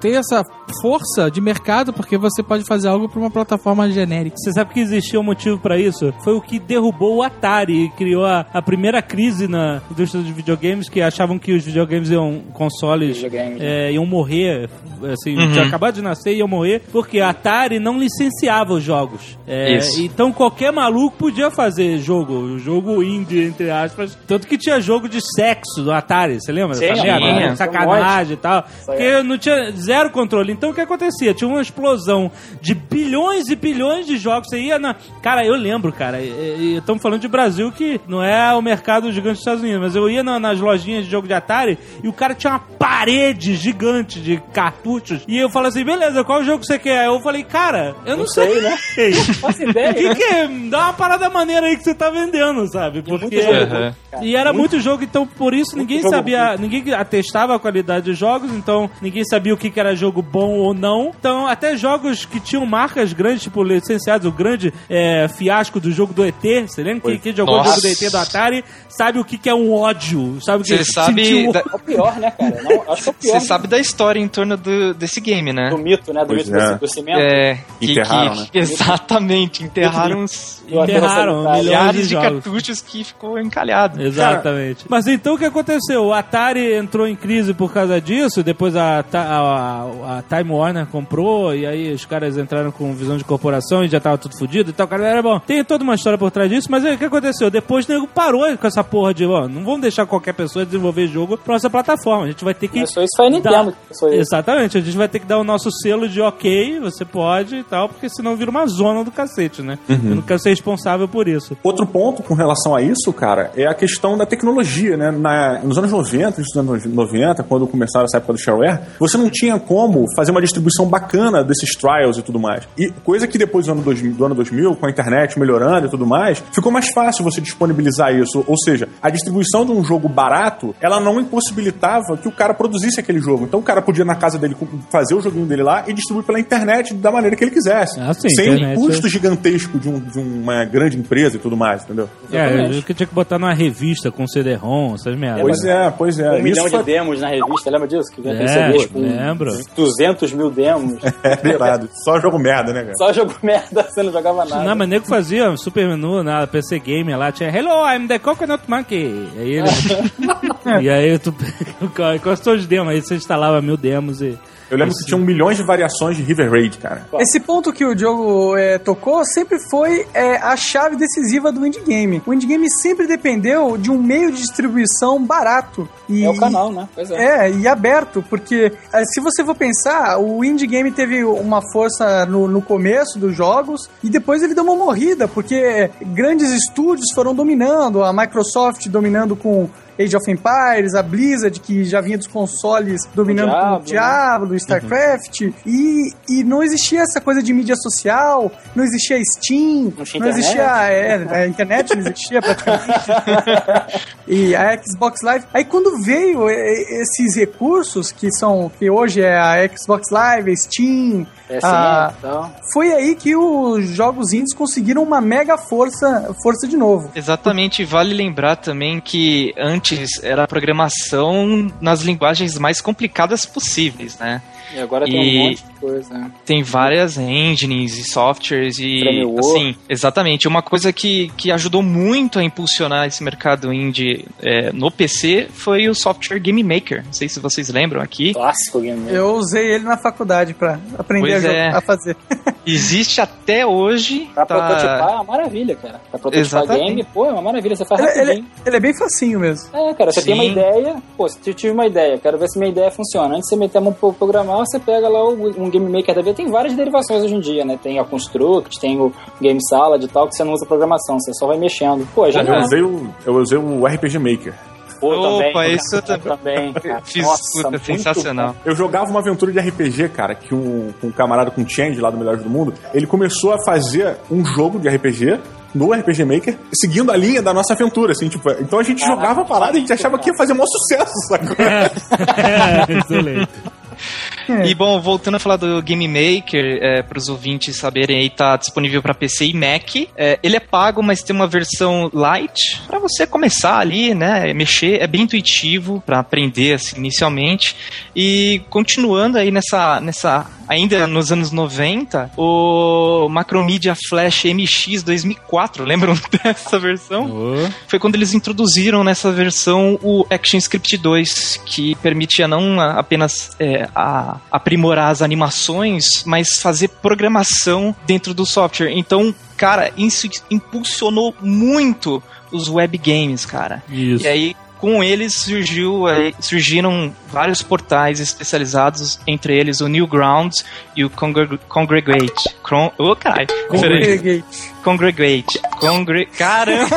ter essa força de mercado porque você pode fazer algo para uma plataforma genérica. Você sabe que existia um motivo pra isso? Foi o que derrubou o Atari e criou a, a primeira crise crise na indústria de videogames que achavam que os videogames iam, consoles, Videogames, é, iam morrer, assim, Uhum. tinha acabado de nascer e iam morrer, porque a Atari não licenciava os jogos. É. Então qualquer maluco podia fazer jogo, jogo indie, entre aspas. Tanto que tinha jogo de sexo no Atari, você lembra? Sim? Tinha. Sacanagem e tal. Porque não tinha zero controle. Então o que acontecia? Tinha uma explosão de bilhões e bilhões de jogos. Você ia na. Cara, eu lembro, cara. Estamos falando de Brasil, que não é o mercado gigante dos Estados Unidos, mas eu ia na- nas lojinhas de jogo de Atari e o cara tinha uma parede gigante de cartuchos. E eu falei assim: beleza, qual jogo você quer? Eu falei, cara, eu não, Não sei, né? sei. Faço O ideia, que, né? que é? Dá uma parada maneira aí que você tá vendendo, sabe? Porque. Muito cara. E era muito jogo, então por isso ninguém jogo sabia, ninguém atestava a qualidade dos jogos, então ninguém sabia o que que era jogo bom ou não. Então, até jogos que tinham marcas grandes, tipo licenciados, o grande é, fiasco do jogo do ET, você lembra? Quem, quem jogou Nossa. o jogo do ET do Atari sabe o que que é um ódio, sabe o que Você sabe sentiu- da- É o pior, né, cara? Não, acho que é o pior Você sabe da história em torno do, desse game, né? do mito, né? Do Pois mito é. do, do cimento. É, que, Enterraram, que- né? Exatamente, enterraram uns Do aterro Enterraram de milhares de jogos. cartuchos que ficou encalhado. Exatamente. Mas então o que aconteceu? O Atari entrou em crise por causa disso, depois a, a, a Time Warner comprou, e aí os caras entraram com visão de corporação e já tava tudo fodido e tal. Cara, era bom. Tem toda uma história por trás disso, mas aí o que aconteceu? Depois o nego parou com essa porra de, ó, não vamos deixar qualquer pessoa desenvolver jogo pra nossa plataforma. A gente vai ter que. Isso, isso foi a Nintendo. isso. Exatamente, a gente vai ter que dar o nosso selo de ok, você pode e tal, porque senão vira uma zona do cacete, né? Eu não quero ser responsável por isso. Outro ponto com relação a isso, cara, é a questão da tecnologia, né? Na- nos anos 90, nos anos 90, quando começaram essa época do shareware, você não tinha como fazer uma distribuição bacana desses trials e tudo mais. E coisa que depois do ano 2000, do ano 2000 com a internet melhorando e tudo mais, ficou mais fácil você disponibilizar isso. Ou seja, a distribuição de um jogo barato, ela não impossibilitava que o cara produzisse aquele jogo. Então o cara podia na casa dele fazer o joguinho dele lá e distribuir pela internet da maneira que ele quisesse. Ah, sim, sem o custo é. gigantesco de, um- de uma grande empresa e tudo mais, entendeu? É, eu que tinha que botar numa revista com CD-ROM, essas merdas. Pois é, pois é. Um Isso milhão foi de demos na revista, lembra disso? Que É, CDs com lembro. 200 mil demos. é irado. Só jogo merda, né, cara? Só jogo merda, você não jogava nada. Não, mas nego fazia super menu na PC Gamer lá, tinha Hello, I'm the Coconut Monkey. Aí ele... e aí tu encostou os demos, aí você instalava mil demos e. Eu lembro que tinham milhões de variações de River Raid, cara. Esse ponto que o Diogo é, tocou sempre foi é, a chave decisiva do indie game. O indie game sempre dependeu de um meio de distribuição barato. E, É o canal, né? Pois é. É, e aberto, porque é, se você for pensar, o indie game teve uma força no, no começo dos jogos e depois ele deu uma morrida, porque grandes estúdios foram dominando, a Microsoft dominando com Age of Empires, a Blizzard, que já vinha dos consoles dominando com o Diablo, né? Diablo, StarCraft, e, e não existia essa coisa de mídia social, não existia Steam, Não tinha não existia. É, a internet não existia praticamente. e a Xbox Live. Aí quando veio é, esses recursos, que são. que hoje é a Xbox Live, a Steam. É assim, a- então. foi aí que os jogos indies conseguiram uma mega força, força de novo. Exatamente, vale lembrar também que antes era a programação nas linguagens mais complicadas possíveis, né? E agora tem E- um monte de coisa. né? Tem várias engines e softwares e Framework. assim, exatamente. Uma coisa que, que ajudou muito a impulsionar esse mercado indie é, no PC foi o software Game Maker. Não sei se vocês lembram aqui. Clássico game. Maker. Eu usei ele na faculdade pra aprender a, é. a fazer. Existe até hoje. Pra tá- prototipar é uma maravilha, cara. Pra prototipar Exatamente. game, pô, é uma maravilha. Você faz Ele, rapidinho. ele- ele é bem facinho mesmo. É, cara, você tem uma Sim. ideia, pô, se eu tive uma ideia, quero ver se minha ideia funciona. Antes de você meter a mão pro programar, você pega lá o- um Game Maker da vida. Tem várias derivações hoje em dia, né? Tem a Construct, tem o Game Salad e tal, que você não usa programação, você só vai mexendo. Pô, já Eu não. usei, o, eu usei o RPG Maker. Pô, também. Opa, isso eu também. também cara. Fiz Nossa, puta, sensacional. Eu jogava uma aventura de RPG, cara, que um, um camarada com Change lá do Melhores do Mundo, ele começou a fazer um jogo de RPG no RPG Maker, seguindo a linha da nossa aventura, assim, tipo, então a gente Caraca, jogava a parada e a gente achava que ia fazer o maior sucesso, sacou? É, excelente. E bom, voltando a falar do Game Maker, é, para os ouvintes saberem, aí tá disponível para PC e Mac. É, ele é pago, mas tem uma versão light para você começar ali, né? Mexer, é bem intuitivo para aprender assim, inicialmente. E continuando aí nessa, nessa ainda nos anos 90, o Macromedia Flash MX 2004, lembram dessa versão? Ô. Foi quando eles introduziram nessa versão o ActionScript 2, que permitia não apenas é, a- aprimorar as animações, mas fazer programação dentro do software. Então, cara, isso impulsionou muito os web games, cara. Isso. E aí, com eles surgiu, aí, surgiram vários portais especializados, entre eles o Newgrounds e o Congreg Congregate. Cron Ô, caralho. Peraí. Congregate. Congre Caramba!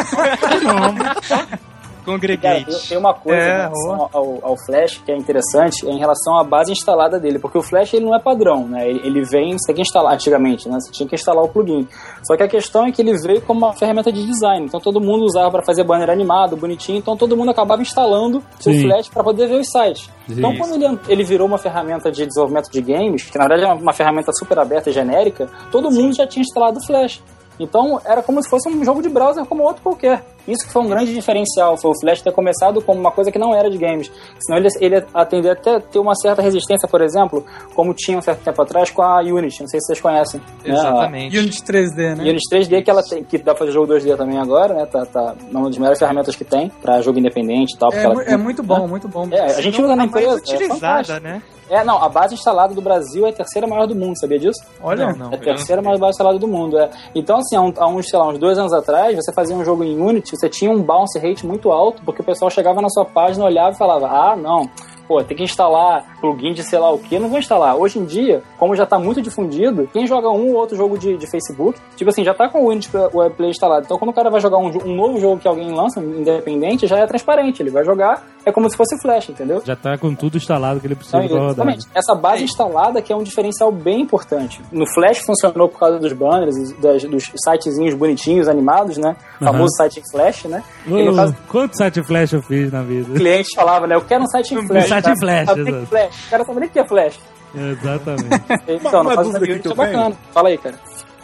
Cara, Congregate. tem- tem uma coisa É, em relação ao, ao Flash que é interessante, é em relação à base instalada dele, porque o Flash ele não é padrão, né? Ele, ele vem, você tem que instalar antigamente, né? Você tinha que instalar o plugin. Só que a questão é que ele veio como uma ferramenta de design, então todo mundo usava para fazer banner animado, bonitinho, então todo mundo acabava instalando Sim. o Flash para poder ver os sites. Então Isso. quando ele, ele virou uma ferramenta de desenvolvimento de games, que na verdade é uma ferramenta super aberta e genérica, todo mundo já tinha instalado o Flash. Então era como se fosse um jogo de browser como outro qualquer. Isso que foi um grande diferencial, foi o Flash ter começado como uma coisa que não era de games. Senão ele, ele até ter uma certa resistência, por exemplo, como tinha um certo tempo atrás com a Unity, não sei se vocês conhecem. né? Exatamente. Unity 3D, A né? Unity 3D que ela tem, que dá pra fazer jogo 2D também agora, né? Tá, tá uma das melhores ferramentas que tem pra jogo independente e tal. É, ela é muito bom, muito bom. É, a gente usa na empresa. É fantástico. né? É, não, a base instalada do Brasil é a terceira maior do mundo, sabia disso? Olha, Não, não. É a terceira maior base instalada do mundo, é. Então, assim, há, um- há uns, sei lá, uns dois anos atrás, você fazia um jogo em Unity, você tinha um bounce rate muito alto, porque o pessoal chegava na sua página, olhava e falava, ah, não, pô, tem que instalar plugin de sei lá o que, não vou instalar. Hoje em dia, como já tá muito difundido, quem joga um ou outro jogo de, de Facebook, tipo assim, já tá com o Unity Web Play instalado. Então, quando o cara vai jogar um, um novo jogo que alguém lança, independente, já é transparente. Ele vai jogar, é como se fosse Flash, entendeu? Já tá com tudo instalado que ele precisa Então, pra rodar. exatamente. Essa base instalada que é um diferencial bem importante. No Flash funcionou por causa dos banners, das- dos sitezinhos bonitinhos, animados, né? O famoso site em Flash, né? E no Ô, caso, Quanto site flash eu fiz na vida? o cliente falava, né? Eu quero um site em Flash. site cara. em Flash, exato. Flash? O cara sabe nem o que é Flash. Exatamente. Então, uma dúvida aqui Unity que é bacana. Fala aí, cara.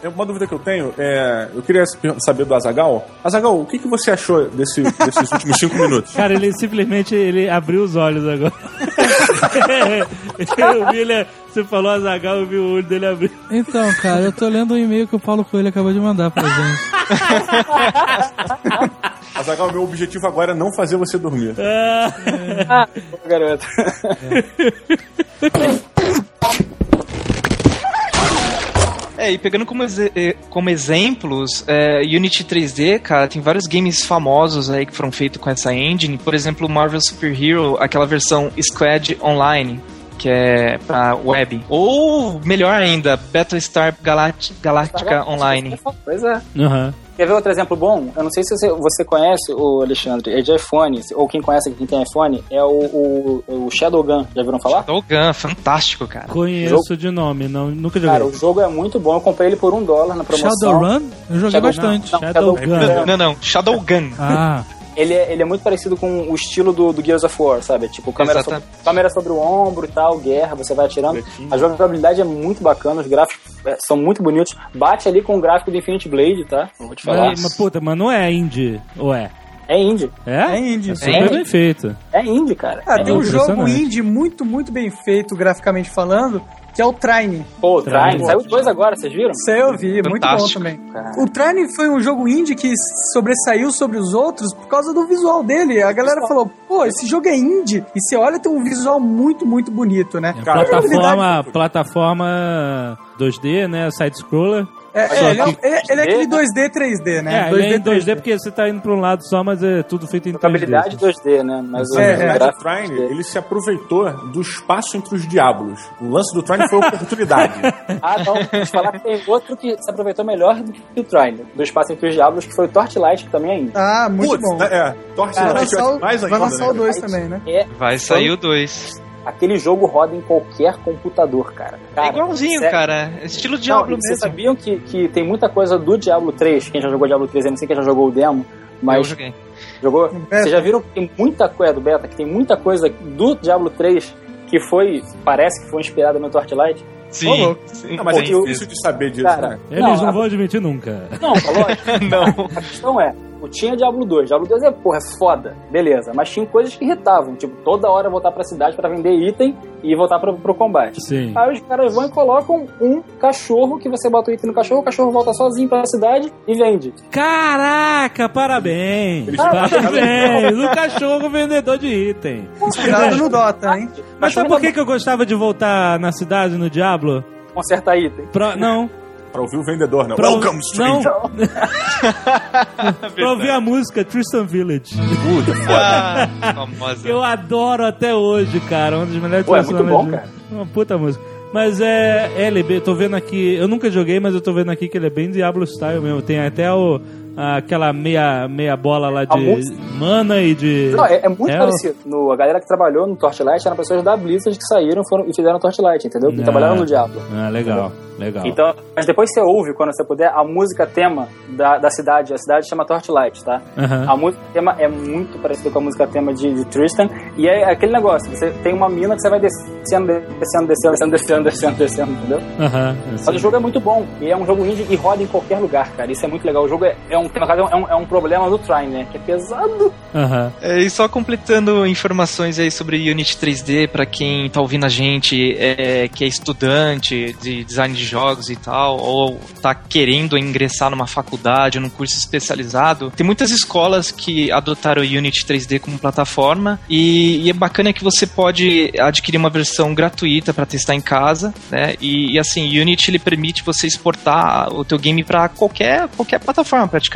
É Uma dúvida que eu tenho é. Eu queria saber do Azagal. Azagal, o que, que você achou desse- desses últimos cinco minutos? Cara, ele simplesmente ele abriu os olhos agora. eu vi ele, você falou Azagal, eu vi o olho dele abrir. Então, cara, eu tô lendo um e-mail que o Paulo Coelho acabou de mandar pra gente. Azagal, meu objetivo agora é não fazer você dormir. Ô, garoto. É, e pegando como, exe- eh, como exemplos, é, Unity 3D, cara, tem vários games famosos aí que foram feitos com essa engine. Por exemplo, Marvel Super Hero, aquela versão Squad Online, que é pra web. Ou, melhor ainda, Battlestar Galat Galactica Online. Pois é. Aham. Quer ver outro exemplo bom? Eu não sei se você, você conhece o Alexandre, é de iPhone, ou quem conhece quem tem iPhone, é o, o, o Shadowgun. Já viram falar? Shadowgun, fantástico, cara. Conheço de nome, não, nunca joguei. Cara, o jogo é muito bom. Eu comprei ele por um dólar na promoção. Shadowrun? Eu joguei Shadow- bastante. Não, Shadowgun. Shadowgun. Não, não, Shadowgun. Ah, Ele é, ele é muito parecido com o estilo do, do Gears of War, sabe? Tipo, câmera sobre, câmera sobre o ombro e tal, guerra, você vai atirando. A jogabilidade é muito bacana, os gráficos é, são muito bonitos. Bate ali com o gráfico do Infinite Blade, tá? Vou te falar. Mas, mas, puta, mas não é indie, ou é? É indie. É? É indie. Super É. bem feito. É indie, cara. Ah, é tem um jogo indie muito, muito bem feito, graficamente falando, que é o Trine. Pô, o Trine. Trine. Saiu dois agora, vocês viram? Isso aí eu vi, muito bom Fantástico. também. Cara. O Trine foi um jogo indie que sobressaiu sobre os outros por causa do visual dele. A galera falou, pô, esse jogo é indie. E você olha, tem um visual muito, muito bonito, né? É plataforma, plataforma 2D, né? Side-scroller. É, é, ele, é, que- ele é- ele é aquele 2D, 3D, né? É, ele é em 2D porque você tá indo pra um lado só, mas é tudo feito em 3D. Jogabilidade 2D, né? Mas o É, Na é. o Trine, 2D. ele se aproveitou do espaço entre os diabos. O lance do Trine foi oportunidade. Ah, não. Vou te falar que tem outro que se aproveitou melhor do que o Trine. Do Espaço entre os Diablos, que foi o Torchlight, que também é indie. Ah, muito Putz, bom. né? É, torce Vai lançar o- vai ainda. lançar o né? 2 também, né? É, Vai sair o 2. Aquele jogo roda em qualquer computador, cara. É Cara, igualzinho, sério. cara. É Estilo Não, Diablo vocês mesmo. sabiam que, que tem muita coisa do Diablo 3, quem já jogou Diablo 3, eu não sei quem já jogou o demo, Eu mas joguei. jogou? Vocês já viram que tem muita coisa do beta, que tem muita coisa do Diablo 3 que foi, parece que foi inspirada no Torchlight. Sim. sim. Não, mas é eu- difícil de saber disso, Cara, né? Eles Não, não, a- vão admitir nunca. Não, lógico. Não. A questão é, eu tinha Diablo 2. Diablo 2 é, porra, é foda. Beleza. Mas tinha coisas que irritavam. Tipo, toda hora voltar pra cidade pra vender item e voltar pro, pro combate. Sim. Aí os caras vão e colocam um cachorro que você bota o item no cachorro, o cachorro volta sozinho pra cidade e vende. Caraca, parabéns! Parabéns! O cachorro vendedor de item. Cuidado no Dota, hein? Mas sabe por que, que eu gostava de voltar na cidade no Diablo? Conserta item. Pra, não. Pra ouvir o vendedor, não. Pra, Welcome, não. stranger. pra ouvir a música Tristan Village. Ah, famosa. Eu adoro até hoje, cara. Uma das melhores Pô, é muito bom, cara. Uma puta música. Mas é, é LB, tô vendo aqui. Eu nunca joguei, mas eu tô vendo aqui que ele é bem Diablo style mesmo. Tem até o, aquela meia, meia bola lá de música. mana e de. Não, é, é muito parecido. No, a galera que trabalhou no Torchlight eram pessoas da Blizzard que saíram foram, e fizeram Torchlight, entendeu? Que Ah. trabalharam no Diablo. Ah, legal, legal. Então, mas depois você ouve, quando você puder, a música tema da, da cidade. A cidade chama Torchlight, tá? Aham. A música tema é muito parecida com a música tema de, de Tristan. E é aquele negócio, você tem uma mina que você vai descendo, descendo, descendo, descendo, descendo, descendo, descendo, entendeu? Aham, Mas o jogo é muito bom. E é um jogo indie e roda em qualquer lugar, cara. Isso é muito legal. O jogo é, é um, no caso, é um, é um problema do Trine, né? Que é pesado. aham. É, e só completando informações aí sobre Unity 3D para quem tá ouvindo a gente, é, que é estudante de design de jogos e tal, ou tá querendo ingressar numa faculdade, num curso especializado, tem muitas escolas que adotaram o Unity 3D como plataforma e, e é bacana que você pode adquirir uma versão gratuita para testar em casa, né? E, e, assim, Unity ele permite você exportar o teu game para qualquer qualquer plataforma praticamente,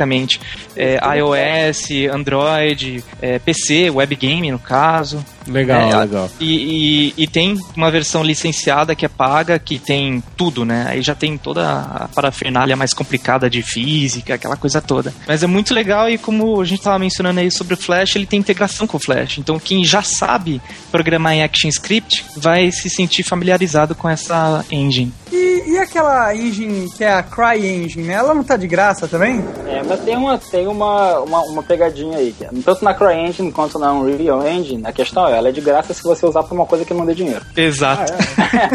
é, iOS, Android, é, PC, web game no caso. Legal, É, legal. E, e- e tem uma versão licenciada que é paga, que tem tudo, né? Aí já tem toda a parafernália mais complicada de física, aquela coisa toda. Mas é muito legal e como a gente estava mencionando aí sobre o Flash, ele tem integração com o Flash. Então quem já sabe programar em ActionScript vai se sentir familiarizado com essa engine. E, e aquela engine que é a Cry Engine, né? Ela não tá de graça também? É, mas tem uma, tem uma, uma, uma pegadinha aí. Que é, tanto na CryEngine quanto na Unreal Engine, a questão é, ela é de graça se você usar pra uma coisa que não dê dinheiro. Exato.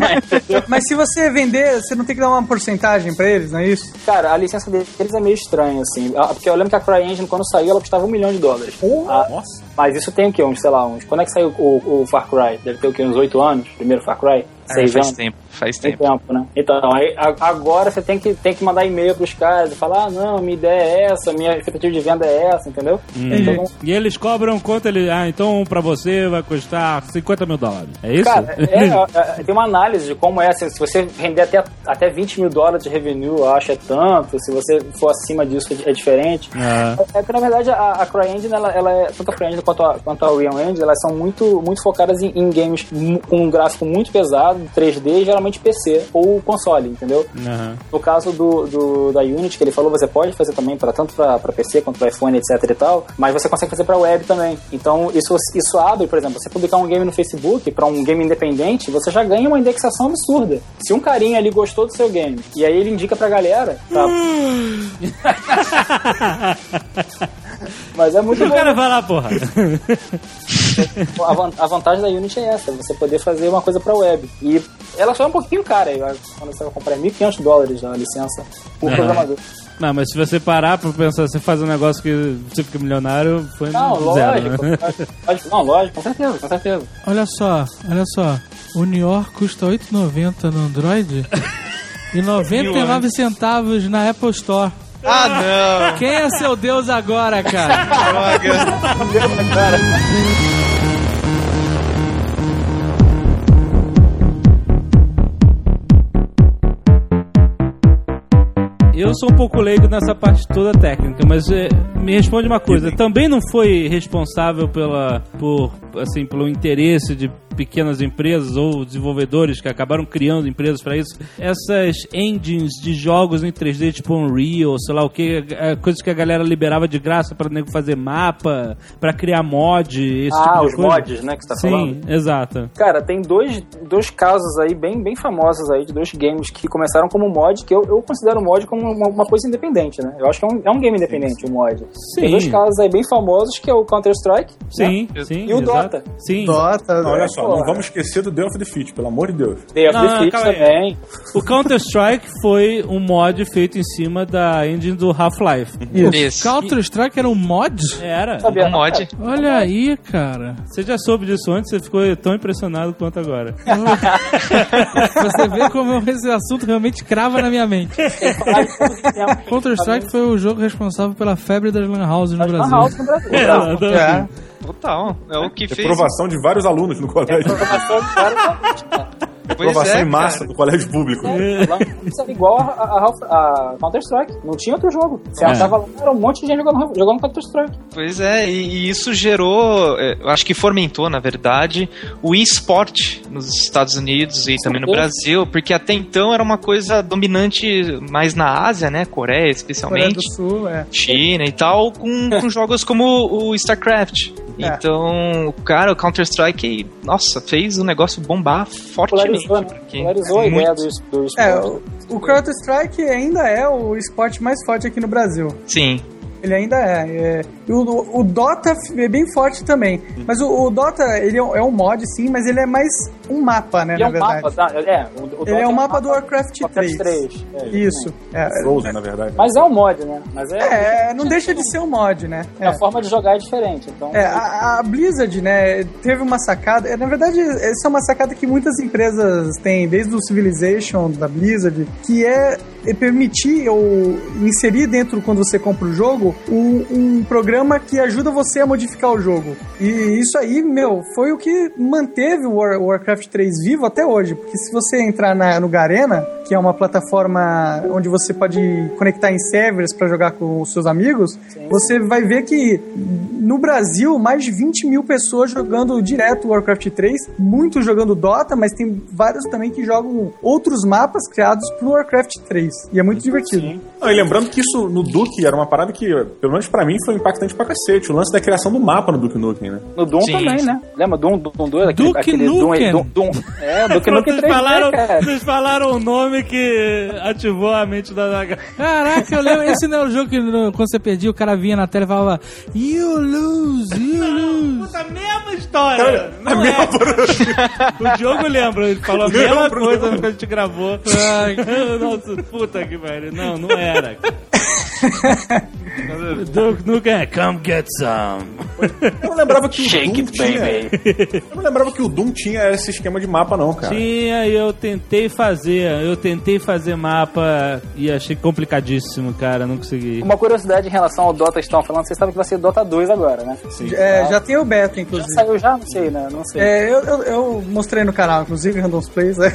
Mas se você vender, você não tem que dar uma porcentagem pra eles, não é isso? Cara, a licença deles é meio estranha, assim. Ah, Porque eu lembro que a CryEngine, quando saiu, ela custava um milhão de dólares. Ah, Nossa. mas isso tem o quê? Uns, sei lá, uns... Quando é que saiu o, o Far Cry? Deve ter o quê? Uns oito anos? Primeiro Far Cry? É, Seis faz anos? tempo, faz Tem tempo. tempo, né? Então, aí, agora você tem que, tem que mandar e-mail pros caras e falar, ah, não, minha ideia é essa, minha expectativa de venda é essa, entendeu? Então, E eles cobram quanto ele. Ah, então um pra você vai custar 50 mil dólares. É isso? Cara, é, é, tem uma análise de como é. Se, se você render até, até 20 mil dólares de revenue, eu acho é tanto. Se você for acima disso, é diferente. Ah. É que, na verdade, a, a CryEngine, ela, ela é, tanto a CryEngine quanto a, quanto a Unreal Engine, elas são muito, muito focadas em, em games com um gráfico muito pesado, 3D, geralmente PC ou console, entendeu? Aham. No caso do, do- da Unity, que ele falou, você pode fazer também para tanto para PC quanto para iPhone, etc e tal, mas você consegue fazer para web também. Então isso, isso abre, por exemplo, você publicar um game no Facebook para um game independente, você já ganha uma indexação absurda. Se um carinha ali gostou do seu game e aí ele indica pra galera, tá? mas é muito O bom. cara vai lá, porra. A, van- a vantagem da Unity é essa, você poder fazer uma coisa pra web. E ela só é um pouquinho cara, quando você vai comprar é 1.500 dólares a licença por Aham. programador. Não, mas se você parar pra pensar, você faz um negócio que você fica milionário, foi Não, zero. lógico. né? lógico. Não, lógico, com certeza, com certeza. Olha só, olha só. O New York custa 8,90 no Android e 99 centavos na Apple Store. Ah, Quem é seu Deus agora, cara? não! Droga! Eu sou um pouco leigo nessa parte toda técnica, mas é, me responde uma coisa. Também não foi responsável pela, por, assim, pelo interesse de pequenas empresas ou desenvolvedores que acabaram criando empresas para isso? Essas engines de jogos em 3D, tipo Unreal, sei lá o que, coisas que a galera liberava de graça para nego fazer mapa, para criar mod, esse Ah, tipo de os coisa. mods, né, que você tá Sim, falando. exato. Cara, tem dois, dois casos aí bem, bem famosos aí de dois games que começaram como mod, que eu, eu considero o mod como uma, uma coisa independente, né? Eu acho que é um, é um game independente o mod. Sim. Tem dois casos aí bem famosos, que é o Counter-Strike Sim, né? sim. e o exato. Dota. Sim. Dota, Olha só. Não vamos esquecer do Day of Defeat, pelo amor de Deus. Day of Não, não, Defeat calma aí. também. O Counter-Strike foi um mod feito em cima da engine do Half-Life. Isso. Counter-Strike era um mod? Era. Sabia, Um mod. Olha aí, cara. Você já soube disso antes, você ficou tão impressionado quanto agora. Você vê como esse assunto realmente crava na minha mente. Counter-Strike foi o jogo responsável pela febre das Lan Houses no Lan Brasil. House no Brasil. É, Bravo. Total. É o que fez. Reprovação de vários alunos no colégio. Programação de vários- Pois Reprovação é, em massa cara. do colégio público. Lá, Isso é igual a, a, a Counter-Strike. Não tinha outro jogo. Você É. achava lá, era um monte de gente jogando, jogando Counter-Strike. Pois é, e, e isso gerou, é, eu acho que fomentou, na verdade, o eSport nos Estados Unidos e também no. Brasil, porque até então era uma coisa dominante mais na Ásia, né? Coreia Coreia especialmente. do Sul, é. China e tal, com, com jogos como o StarCraft. É. Então, cara, o Counter-Strike, nossa, fez o negócio bombar fortemente. Polarizou, né? Polarizou a muito- ideia do, do esporte. É, o, o Counter-Strike ainda é o esporte mais forte aqui no Brasil. Sim, Ele ainda é. é. E o, o Dota é bem forte também. Mas o, o Dota, ele é um- é um mod, sim, mas ele é mais um mapa, né, E é na um verdade. mapa, tá? É, o, o Dota Ele é um mapa do Warcraft Warcraft 3. 3. É, Isso. É, Frozen, na verdade. Mas é um mod, né? Mas é, é, não deixa de ser um mod, né? a forma de jogar é diferente. Então, É, a, a Blizzard, né, teve uma sacada. é, Na verdade, essa é uma sacada que muitas empresas têm, desde o Civilization da Blizzard, que é, é permitir ou inserir dentro, quando você compra o jogo, um, um programa que ajuda você a modificar o jogo. E isso aí, meu, foi o que manteve o War- Warcraft 3 vivo até hoje. Porque se você entrar na, no Garena, que é uma plataforma onde você pode conectar em servers para jogar com os seus amigos, você vai ver que no Brasil, mais de 20 mil pessoas jogando direto Warcraft 3, muitos jogando Dota, mas tem vários também que jogam outros mapas criados pro Warcraft 3. E é muito divertido. Ah, e lembrando que isso no Duke era uma parada que, pelo menos pra mim, foi impactante pra cacete. O lance da criação do mapa no Duke Nukem, né? No Doom Sim, também, né? Lembra Doom, Doom 2? Aquele, Duke aquele Doom, Nukem. Doom, Doom, É, Duke Nukem Vocês 3D, falaram, cara. vocês falaram o nome que ativou a mente da Naga. Caraca, eu lembro. Esse não é o jogo que quando você perdia, o cara vinha na tela e falava You lose, you lose. Puta, a mesma história. Não é. O Diogo lembra, ele falou a mesma Lembro, coisa lembro. que a gente gravou. Nossa, puta que pariu. Não, não era. Duke Nukem, come get some. Eu não lembrava que o Shake Doom it, tinha... baby. Eu não lembrava que o Doom tinha esse esquema de mapa, não, cara. Tinha e eu tentei fazer. Eu tentei fazer mapa e achei complicadíssimo, cara. Não consegui. Uma curiosidade em relação ao Dota que estão falando, vocês sabem que vai ser Dota 2 agora, né? É, já tem o beta, Já inclusive. saiu já? Não sei, né? Não sei. É, eu, eu, eu mostrei no canal, inclusive, Randoms Plays. né?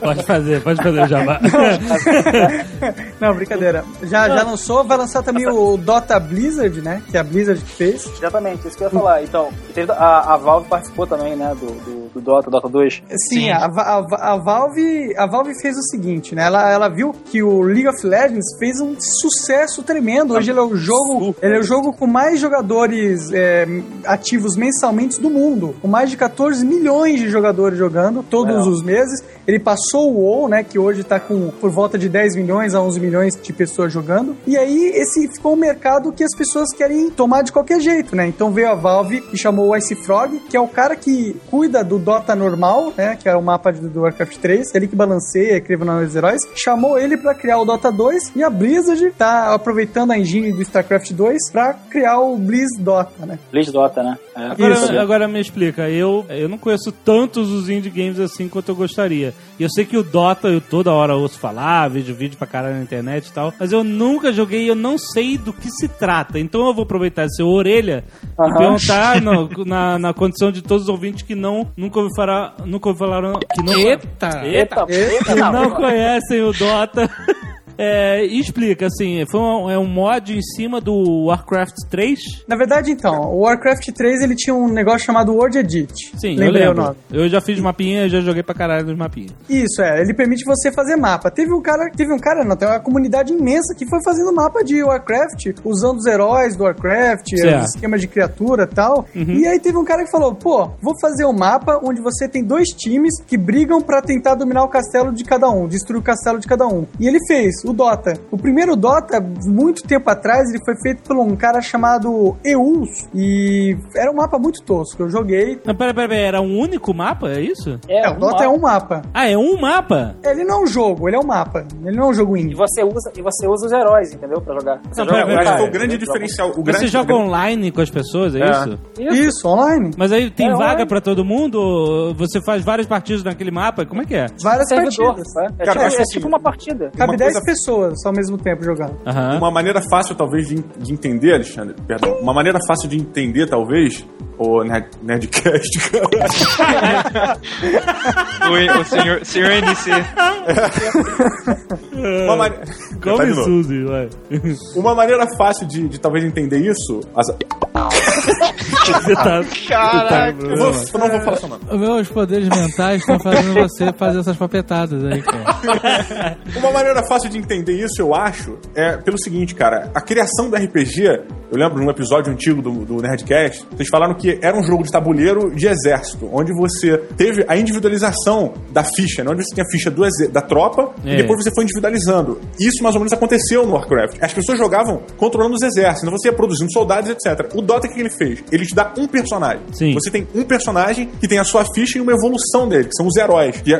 Pode fazer, pode fazer o jabá. Não, brincadeira. Já, já lançou, vai lançar também o Dota Blizzard, né? Que é a Blizzard que fez. Exatamente, isso que eu ia falar. Então, teve- a, a Valve participou também, né? Do, do, do Dota, Dota 2. Sim, Sim. A, a, a Valve, a Valve fez o seguinte, né? Ela, ela viu que o League of Legends fez um sucesso tremendo. Hoje ele é o jogo, ele é o jogo com mais jogadores é, ativos mensalmente do mundo, com mais de 14 milhões de jogadores jogando todos Legal. os meses. Ele passou o WoW, né? Que hoje tá com por volta de 10 milhões a 11 milhões de pessoas jogando. E aí esse ficou um mercado que as pessoas querem tomar de qualquer jeito, né? Então veio a Valve e chamou o Ice Frog, que é o cara que cuida do Dota normal, né? Que é o mapa de- do Warcraft 3, ele que balanceia, cria os heróis. Chamou ele pra criar o Dota 2 e a Blizzard tá aproveitando a engine do StarCraft 2 pra criar o Blizz Dota, né? Blitz Dota, né? É, Agora, isso, agora me explica, eu, eu não conheço tantos os indie games assim quanto eu gostaria. E eu sei que o Dota eu toda hora ouço falar, vejo vídeo pra caralho na internet e tal, mas eu nunca joguei e eu não sei do que se trata. Então eu vou aproveitar esse orelha e Aham. perguntar no- na, na condição de todos os ouvintes que não nunca ouvi falar, nunca ouvi falar que não Eita! Eita, eita, que não, não conhecem o Dota. É, e explica, assim, foi um, é um mod em cima do Warcraft 3? Na verdade, então, o Warcraft 3 ele tinha um negócio chamado World Edit. Sim, Lembrei eu o lembro. nome. Eu já fiz mapinha, já joguei pra caralho nos mapinhas. Isso, é. Ele permite você fazer mapa. Teve um cara, teve um cara, não, tem uma comunidade imensa que foi fazendo mapa de Warcraft, usando os heróis do Warcraft, Certo. os esquemas de criatura e tal. E aí teve um cara que falou, pô, vou fazer um mapa onde você tem dois times que brigam pra tentar dominar o castelo de cada um, destruir o castelo de cada um. E ele fez. O Dota. O primeiro Dota, muito tempo atrás, ele foi feito por um cara chamado Eus e era um mapa muito tosco. Eu joguei. Não, pera, pera, pera, era um único mapa, é isso? É, o Dota é um mapa. Ah, é um mapa? Ele não é um jogo, ele é um mapa. Ele não é um jogo E indie. você usa, e você usa os heróis, entendeu? Pra jogar. Você Não, joga pera, pera, foi o grande diferencial. O Você grande, joga online com as pessoas, é, É. isso? Isso, online. Mas aí tem É, vaga online. pra todo mundo? Você faz várias partidas naquele mapa? Como é que é? Várias Servidor, partidas. né? É, Cara, tipo, é assim, tipo uma partida. Cabe Uma 10 coisa- pessoas ao mesmo tempo jogando. Aham. Uma maneira fácil, talvez, de, de entender, Alexandre, perdão, uma maneira fácil de entender, talvez, o Nerd, Nerdcast, cara. O, o senhor, senhor NC. Uma, mane- Tá Come novo. Suzy, vai. Uma maneira fácil de, de talvez entender isso. as- Você tá... Caraca. Eu, vou, eu não vou falar seu nome. Os meus poderes mentais estão fazendo você fazer essas papetadas aí, cara. Uma maneira fácil de entender isso, eu acho, é pelo seguinte, cara. A criação do RPG, eu lembro num episódio antigo do, do Nerdcast, vocês falaram que era um jogo de tabuleiro de exército, onde você teve a individualização da ficha, né? onde você tinha a ficha do da tropa É. e depois você foi individualizando. Isso mais ou menos aconteceu no Warcraft. As pessoas jogavam controlando os exércitos, então você ia produzindo soldados, etc. O Dota, o que ele fez? Ele te dá um personagem. Sim. Você tem um personagem que tem a sua ficha e uma evolução dele, que são os heróis, que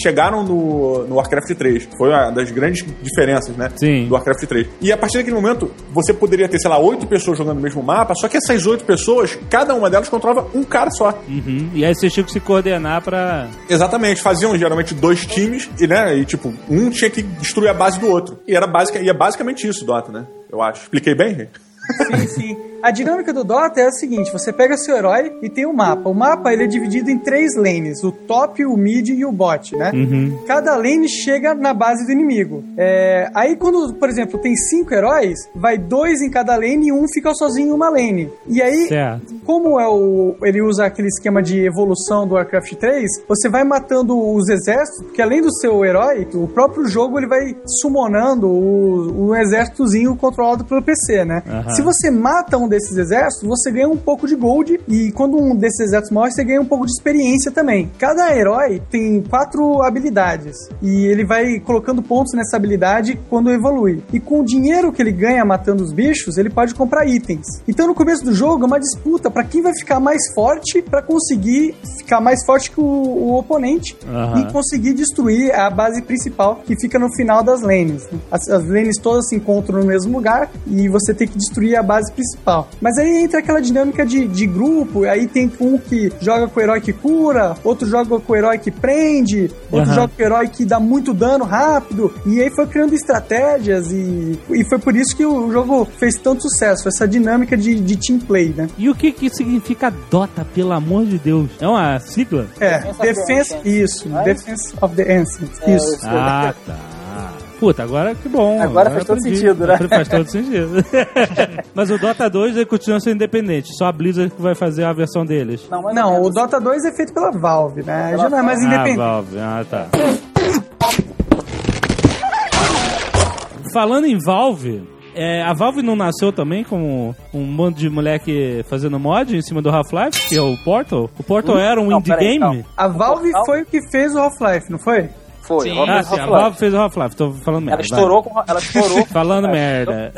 chegaram no, no Warcraft 3. Foi uma das grandes diferenças, né? Sim. Do Warcraft 3. E a partir daquele momento, você poderia ter, sei lá, oito pessoas jogando no mesmo mapa, só que essas oito pessoas, cada uma delas controlava um cara só. Uhum. E aí vocês tinham que se coordenar pra... Exatamente, faziam geralmente dois times e, né, e tipo, um tinha que destruir a base do outro. E era basic, e é basicamente isso, Dota, né? Eu acho. Expliquei bem, gente? Sim, sim. A dinâmica do Dota é a seguinte: você pega seu herói e tem o mapa. O mapa ele é dividido em três lanes: o top, o mid e o bot, né? Cada lane chega na base do inimigo. É, aí, quando, por exemplo, tem cinco heróis, vai dois em cada lane e um fica sozinho em uma lane. E aí, Certo. como é o, ele usa aquele esquema de evolução do Warcraft 3, você vai matando os exércitos, porque além do seu herói, o próprio jogo ele vai summonando o, exércitozinho controlado pelo PC, né? Aham. Se você mata um desses exércitos, você ganha um pouco de gold e quando um desses exércitos morre, você ganha um pouco de experiência também. Cada herói tem quatro habilidades e ele vai colocando pontos nessa habilidade quando evolui. E com o dinheiro que ele ganha matando os bichos, ele pode comprar itens. Então no começo do jogo é uma disputa para quem vai ficar mais forte para conseguir ficar mais forte que o, o oponente Aham. e conseguir destruir a base principal que fica no final das lanes. As, as lanes todas se encontram no mesmo lugar e você tem que destruir a base principal. Mas aí entra aquela dinâmica de, de grupo, aí tem um que joga com o herói que cura, outro joga com o herói que prende, outro Aham. joga com o herói que dá muito dano rápido, e aí foi criando estratégias e, e foi por isso que o jogo fez tanto sucesso, essa dinâmica de, de team play, né? E o que que significa Dota, pelo amor de Deus? É uma sigla? É, Defense of the Defense, Ancients. isso, Defense of the Ancients, É, isso. isso. Ah, tá. Puta, agora que bom. Agora faz todo aprendi. sentido, né? Agora Faz todo sentido. Mas o Dota 2 ele continua sendo independente. Só a Blizzard que vai fazer a versão deles. Não, mas Não, é o Dota 2 é feito pela Valve, né? Pela Já não é mais Ah, independente. Valve. Ah, tá. Falando em Valve, é, a Valve não nasceu também como um monte de moleque fazendo mod em cima do Half-Life, que é o Portal? O Portal era um Não, indie peraí, game? calma. A Valve foi o que fez o Half-Life, não foi? Foi. Sim. Ah, sim, a. Valve fez o Half-Life, tô falando merda. Ela estourou com. Ela estourou. vai. Falando merda.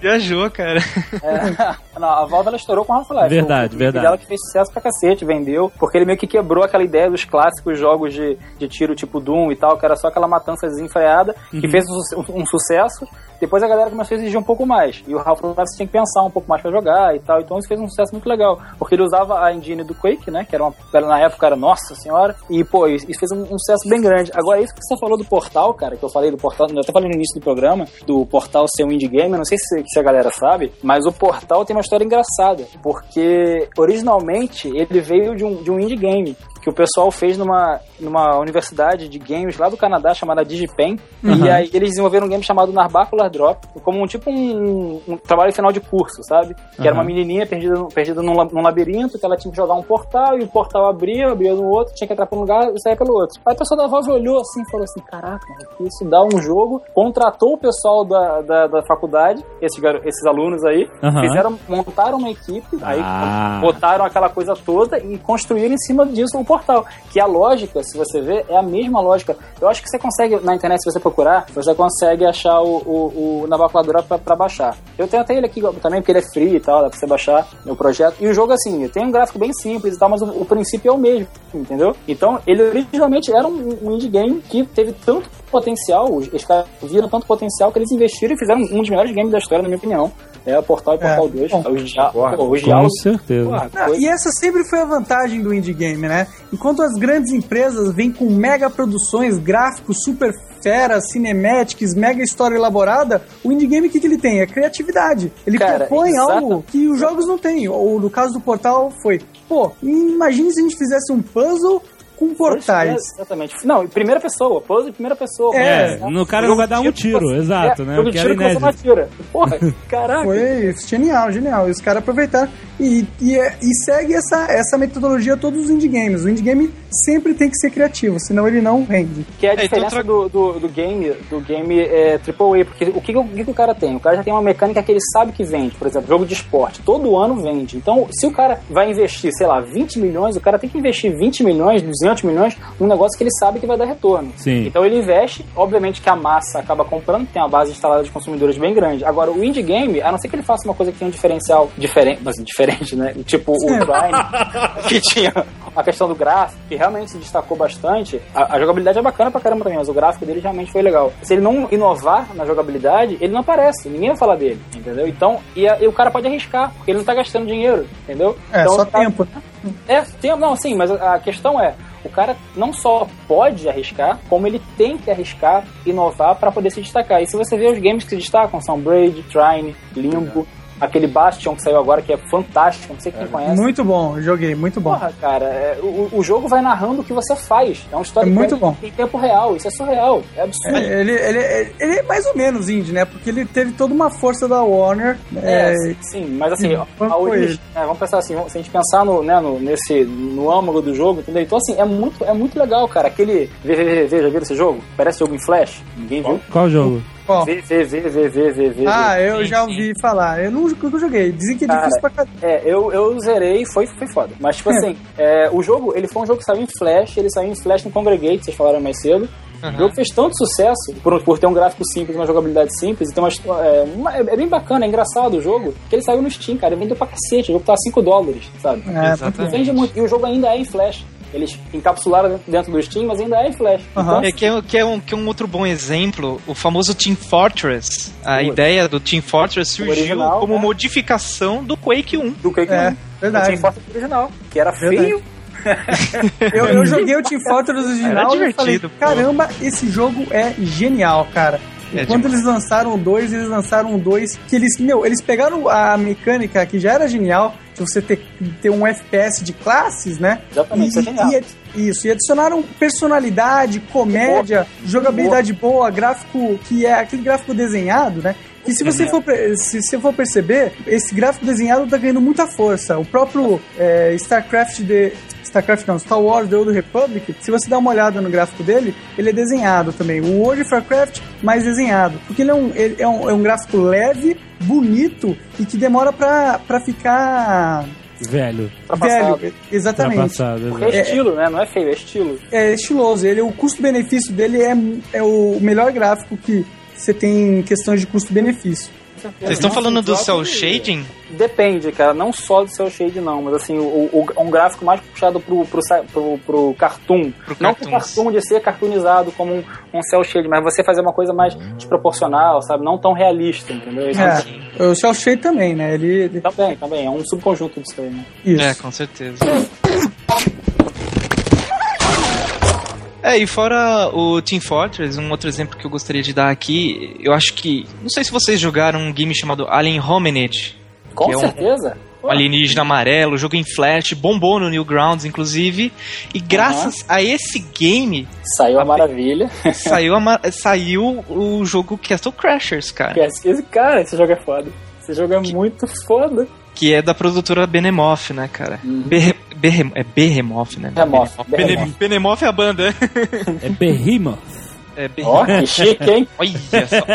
Viajou, cara. É, não, a Valve ela estourou com Half-Life. Verdade, O verdade. dela que fez sucesso pra cacete, vendeu, porque ele meio que quebrou aquela ideia dos clássicos jogos de, de tiro tipo Doom e tal, que era só aquela matança desenfreada, Uhum. que fez um, um sucesso. Depois a galera começou a exigir um pouco mais. E o Half-Life tinha que pensar um pouco mais pra jogar e tal. Então isso fez um sucesso muito legal. Porque ele usava a engine do Quake, né? Que era uma. Na época era nossa senhora. E, pô, isso isso fez um, um sucesso bem grande. Agora, isso que você falou do portal, cara, que eu falei do portal, eu até falei no início do programa, do portal ser um indie game, eu não sei se, se a galera sabe, mas o portal tem uma história engraçada. Porque originalmente ele veio de um, de um indie game. Que o pessoal fez numa, numa universidade de games lá do Canadá chamada Digipen. E aí eles desenvolveram um game chamado Narbacular Drop, como um tipo um, um trabalho final de curso, sabe? Que era uma Aham. menininha perdida, perdida num, num labirinto, que ela tinha que jogar um portal, e o portal abria, abria no outro, tinha que entrar pra um lugar e sair pelo outro. Aí o pessoal da Valve olhou assim e falou assim: caraca, isso dá um jogo. Contratou o pessoal da, da, da faculdade, esses, esses alunos aí, Aham. fizeram, montaram uma equipe, aí Ah. botaram aquela coisa toda e construíram em cima disso o portal. Portal. Que a lógica, se você ver, é a mesma lógica. Eu acho que você consegue, na internet, se você procurar, você consegue achar o, o, o na calculadora pra, pra baixar. Eu tenho até ele aqui também, porque ele é free e tal, dá pra você baixar meu projeto. E o jogo, assim, tem um gráfico bem simples e tal, mas o, o princípio é o mesmo, entendeu? Então, ele originalmente era um, um indie game que teve tanto potencial, os caras viram tanto potencial que eles investiram e fizeram um dos melhores games da história, na minha opinião. É o Portal e Portal É. 2. Os, dia Porra, pô, os Com diálogos. certeza. porra, Não, e essa sempre foi a vantagem do indie game, né? Enquanto as grandes empresas vêm com mega produções, gráficos super feras, cinematics, mega história elaborada, o indie game o que, que ele tem? É criatividade. Ele Cara, propõe exata- algo que os jogos não têm. Ou no caso do Portal foi, pô, imagine se a gente fizesse um puzzle com portais. É, exatamente. Não, em primeira pessoa, pose em primeira pessoa. É, no cara não vai dar um tiro, exato, né? Jogo O que era inédito. atira. Porra, caraca. Foi genial, genial. E os caras aproveitaram. E, e, é- e segue essa, essa metodologia todos os indie games. O indie game sempre tem que ser criativo, senão ele não rende. Que é a É, então diferença tra- do, do, do game do game é, AAA, porque o que, o que, que o cara tem? O cara já tem uma mecânica que ele sabe que vende, por exemplo, jogo de esporte, todo ano vende. Então, se o cara vai investir, sei lá, 20 milhões, o cara tem que investir 20 milhões, 200 milhões num negócio que ele sabe que vai dar retorno. Sim. Então ele investe, obviamente que a massa acaba comprando, tem uma base instalada de consumidores bem grande. Agora, o indie game, a não ser que ele faça uma coisa que tenha um diferencial diferente, assim, diferente, né? Tipo o Prime, que tinha a questão do gráfico, que realmente se destacou bastante. A, a jogabilidade é bacana pra caramba também, mas o gráfico dele realmente foi legal. Se ele não inovar na jogabilidade, ele não aparece, ninguém vai falar dele, entendeu? Então, e, a- e o cara pode arriscar, porque ele não tá gastando dinheiro, entendeu? É, então, só tá- tempo. É, tem, não, sim, mas a questão é, o cara não só pode arriscar, como ele tem que arriscar, inovar para poder se destacar. E se você vê os games que se destacam, são Braid, Trine, Limbo, aquele Bastion que saiu agora que é fantástico, não sei quem conhece. Muito bom, eu joguei, muito bom. Porra, cara, é, o, o jogo vai narrando o que você faz. É uma história É muito bom. em tempo real. Isso é surreal. É absurdo. É, ele, ele, ele é mais ou menos indie, né? Porque ele teve toda uma força da Warner. É, é, sim, mas assim, Sim, a origem, ele. é, vamos pensar assim, se a gente pensar no, né, no, nesse, no âmago do jogo, entendeu? Então assim, é muito, é muito legal, cara. Aquele VVVV, já viram esse jogo? Parece jogo em flash? Ninguém viu? Qual jogo? Ó, VVVVVV. ah, eu Sim, já sim. ouvi falar. Eu não nunca joguei. Dizem que é Cara, difícil pra caramba. É, eu, eu zerei foi, foi foda. Mas, tipo assim, é, o jogo, ele foi um jogo que saiu em Flash, ele saiu em Flash no Congregate, vocês falaram mais cedo. O jogo fez tanto sucesso, por, por ter um gráfico simples, uma jogabilidade simples, e tem uma, é, uma- é bem bacana, é engraçado o jogo, que ele saiu no Steam, cara, ele vendeu pra cacete, o jogo tá a 5 dólares, sabe? É, Exatamente. Vende muito, e o jogo ainda é em Flash. Eles encapsularam dentro- dentro do Steam, mas ainda é em Flash. Aham. É que é, que, é um, que é um outro bom exemplo, o famoso Team Fortress. A ideia do Team Fortress surgiu original, como né? modificação do Quake 1. do Quake É, 1. verdade. Tinha Fortress original, que era Verdade. feio. Eu, eu joguei o Team Fortress original e falei, divertido, pô. caramba, esse jogo é genial, cara. É quando demais. eles lançaram o 2, eles lançaram o 2 que eles, meu, eles pegaram a mecânica que já era genial, de você ter, ter um FPS de classes, né? Exatamente, isso é genial. e adi- isso, e adicionaram personalidade, comédia, jogabilidade boa, gráfico que é aquele gráfico desenhado, né? E se você for, se você for perceber, esse gráfico desenhado tá ganhando muita força. O próprio é, StarCraft de. StarCraft não, Star Wars The Old Republic, se você dá uma olhada no gráfico dele, ele é desenhado também. O World of Warcraft, mais desenhado. Porque ele é um, ele é um, é um gráfico leve, bonito e que demora pra, pra ficar Velho. Velho. Exatamente. Ultrapassado. Porque é estilo, né? Não é feio, é estilo. É estiloso. Ele, o custo-benefício dele é, é o melhor gráfico que você tem em questões de custo-benefício. Vocês estão falando do cel shading? Depende, cara. Não só do cel shade, não. Mas assim, o, o- um gráfico mais puxado pro, pro, pro, pro cartoon. Pro não pro cartoon de ser cartoonizado como um, um cel shade, mas você fazer uma coisa mais desproporcional, sabe? Não tão realista, entendeu? Isso É, o Shell Shade também, né? Ele, ele- Também, também. É um subconjunto disso aí, né? isso. É, com certeza. É, e fora o Team Fortress, um outro exemplo que eu gostaria de dar aqui, eu acho que. Não sei se vocês jogaram um game chamado Alien Hominid. Com que é um- certeza. Um alienígena amarelo, jogo em flash, bombou no Newgrounds, inclusive. E graças a esse game, Saiu a maravilha. saiu, a saiu o jogo Castle Crashers, cara. Esse, cara, esse jogo é foda. Esse jogo é muito foda. Que é da produtora Benemoth, né, cara? Uhum. Berre- é Behemoth, né? Behemoth, Bene- Behemoth. Benemoth é a banda. É Behemoth. É bem... Ó, que chique, hein? Olha só.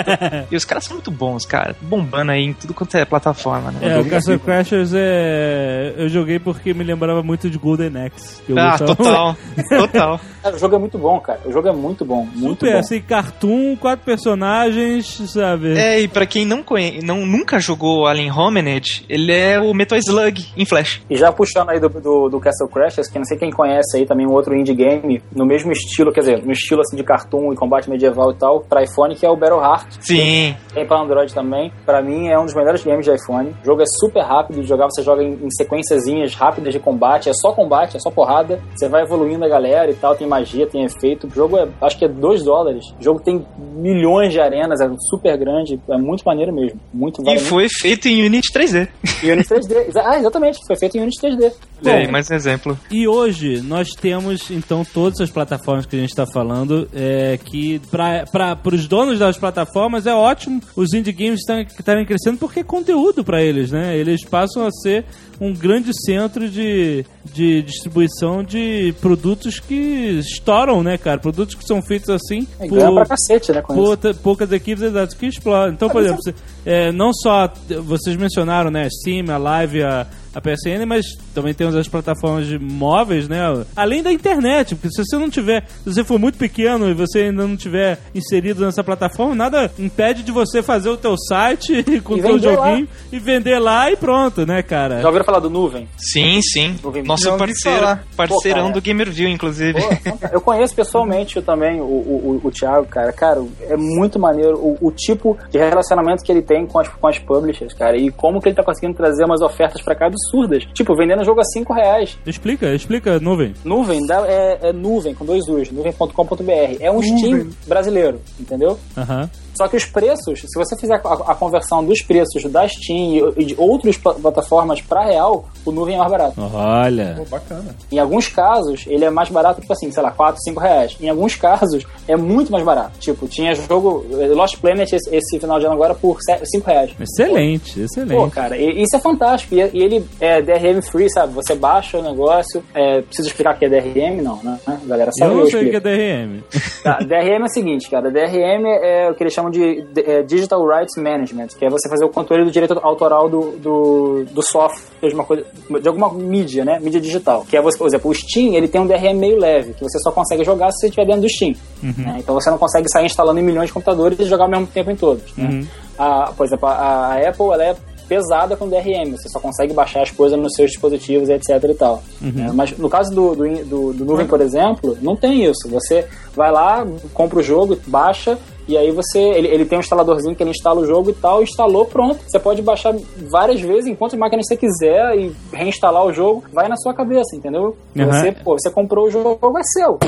E os caras são muito bons, cara. Bombando aí em tudo quanto é plataforma, né? É, o Castle Crashers é. Eu joguei porque me lembrava muito de Golden Axe. Ah, gostava total. Total. Cara, o jogo é muito bom, cara. O jogo é muito bom. Muito Super, bom. assim, cartoon, quatro personagens, sabe? É, e pra quem não conhece, não, nunca jogou Alien Hominid, ele é o Metal Slug em Flash. E já puxando aí do, do, do Castle Crashers, que não sei quem conhece aí também um outro indie game, no mesmo estilo, quer dizer, no estilo assim de cartoon e combate medieval e tal, pra iPhone, que é o Battle Heart. Sim. Tem pra Android também. Pra mim é um dos melhores games de iPhone. O jogo é super rápido de jogar, você joga em, em sequenciazinhas rápidas de combate, é só combate, é só porrada. Você vai evoluindo a galera e tal, tem magia, tem efeito. O jogo é, acho que é 2 dólares. O jogo tem milhões de arenas, é super grande, é muito maneiro mesmo. Muito E vale foi feito em Unity 3D. muito. E Unity 3D. Exa- Ah, exatamente, foi feito em Unity 3D. Olha aí, mais um exemplo. E hoje nós temos então todas as plataformas que a gente está falando, é, que para os donos das plataformas é ótimo os indie games estarem- crescendo porque é conteúdo para eles, né? Eles passam a ser um grande centro de, de distribuição de produtos que estouram, né, cara? Produtos que são feitos assim É, ganha pra cacete, né, pouca- poucas equipes exato, que explodem. Então, por exemplo, você- é, não só vocês mencionaram, né, Steam, a Live, a, a PSN, mas também temos as plataformas de móveis, né? Além da internet, porque se você não tiver, se você for muito pequeno e você ainda não tiver inserido nessa plataforma, nada impede de você fazer o teu site com o teu vender lá. joguinho e vender lá e pronto, né, cara? Já ouviram falar do Nuvem? Sim, sim. Nuvem. Nosso parceiro, parceirão Pô, do Gamerview, inclusive. Pô, eu conheço pessoalmente também o, o, o, o Thiago, cara. Cara, é muito maneiro o, o tipo de relacionamento que ele tem com as, com as publishers, cara. E como que ele tá conseguindo trazer umas ofertas pra cá absurdas. Tipo, vendendo jogo a 5 reais. Explica, explica, nuvem. Nuvem dá- é, é nuvem, com dois U's, nuvem.com.br. É um Steam brasileiro, entendeu? Aham. Só que os preços, se você fizer a, a conversão dos preços da Steam e, e de outras pla- plataformas pra real, o Nuvem é mais barato. Olha. Pô, bacana. Em alguns casos, ele é mais barato, tipo assim, sei lá, 4, 5 reais. Em alguns casos, é muito mais barato. Tipo, tinha jogo eh, Lost Planet esse, esse final de ano agora por 5 reais. Excelente, excelente. Pô, cara, e- isso é fantástico. E, e ele é DRM free, sabe? Você baixa o negócio. É, preciso explicar o que é DRM? Não, né? A galera sabe. eu não sei o que é DRM. Tá, DRM é o seguinte, cara. DRM é o que eles chamam de, de- é, Digital Rights Management, que é você fazer o controle do direito autoral do, do, do software, de, uma coisa, de alguma mídia, né? Mídia digital. Que é você, por exemplo, o Steam, ele tem um DRM meio leve, que você só consegue jogar se você estiver dentro do Steam. né? Então você não consegue sair instalando em milhões de computadores e jogar ao mesmo tempo em todos. Né? A, por exemplo, a, a Apple, ela é pesada com DRM, você só consegue baixar as coisas nos seus dispositivos, etc e tal. né? Mas no caso do, do, do, do Nuvem, por exemplo, não tem isso. Você vai lá, compra o jogo, baixa, e aí você. Ele, ele tem um instaladorzinho que ele instala o jogo e tal, instalou, pronto. Você pode baixar várias vezes, em quantas máquinas você quiser, e reinstalar o jogo, vai na sua cabeça, entendeu? Uhum. Você, pô, você comprou o jogo, é seu.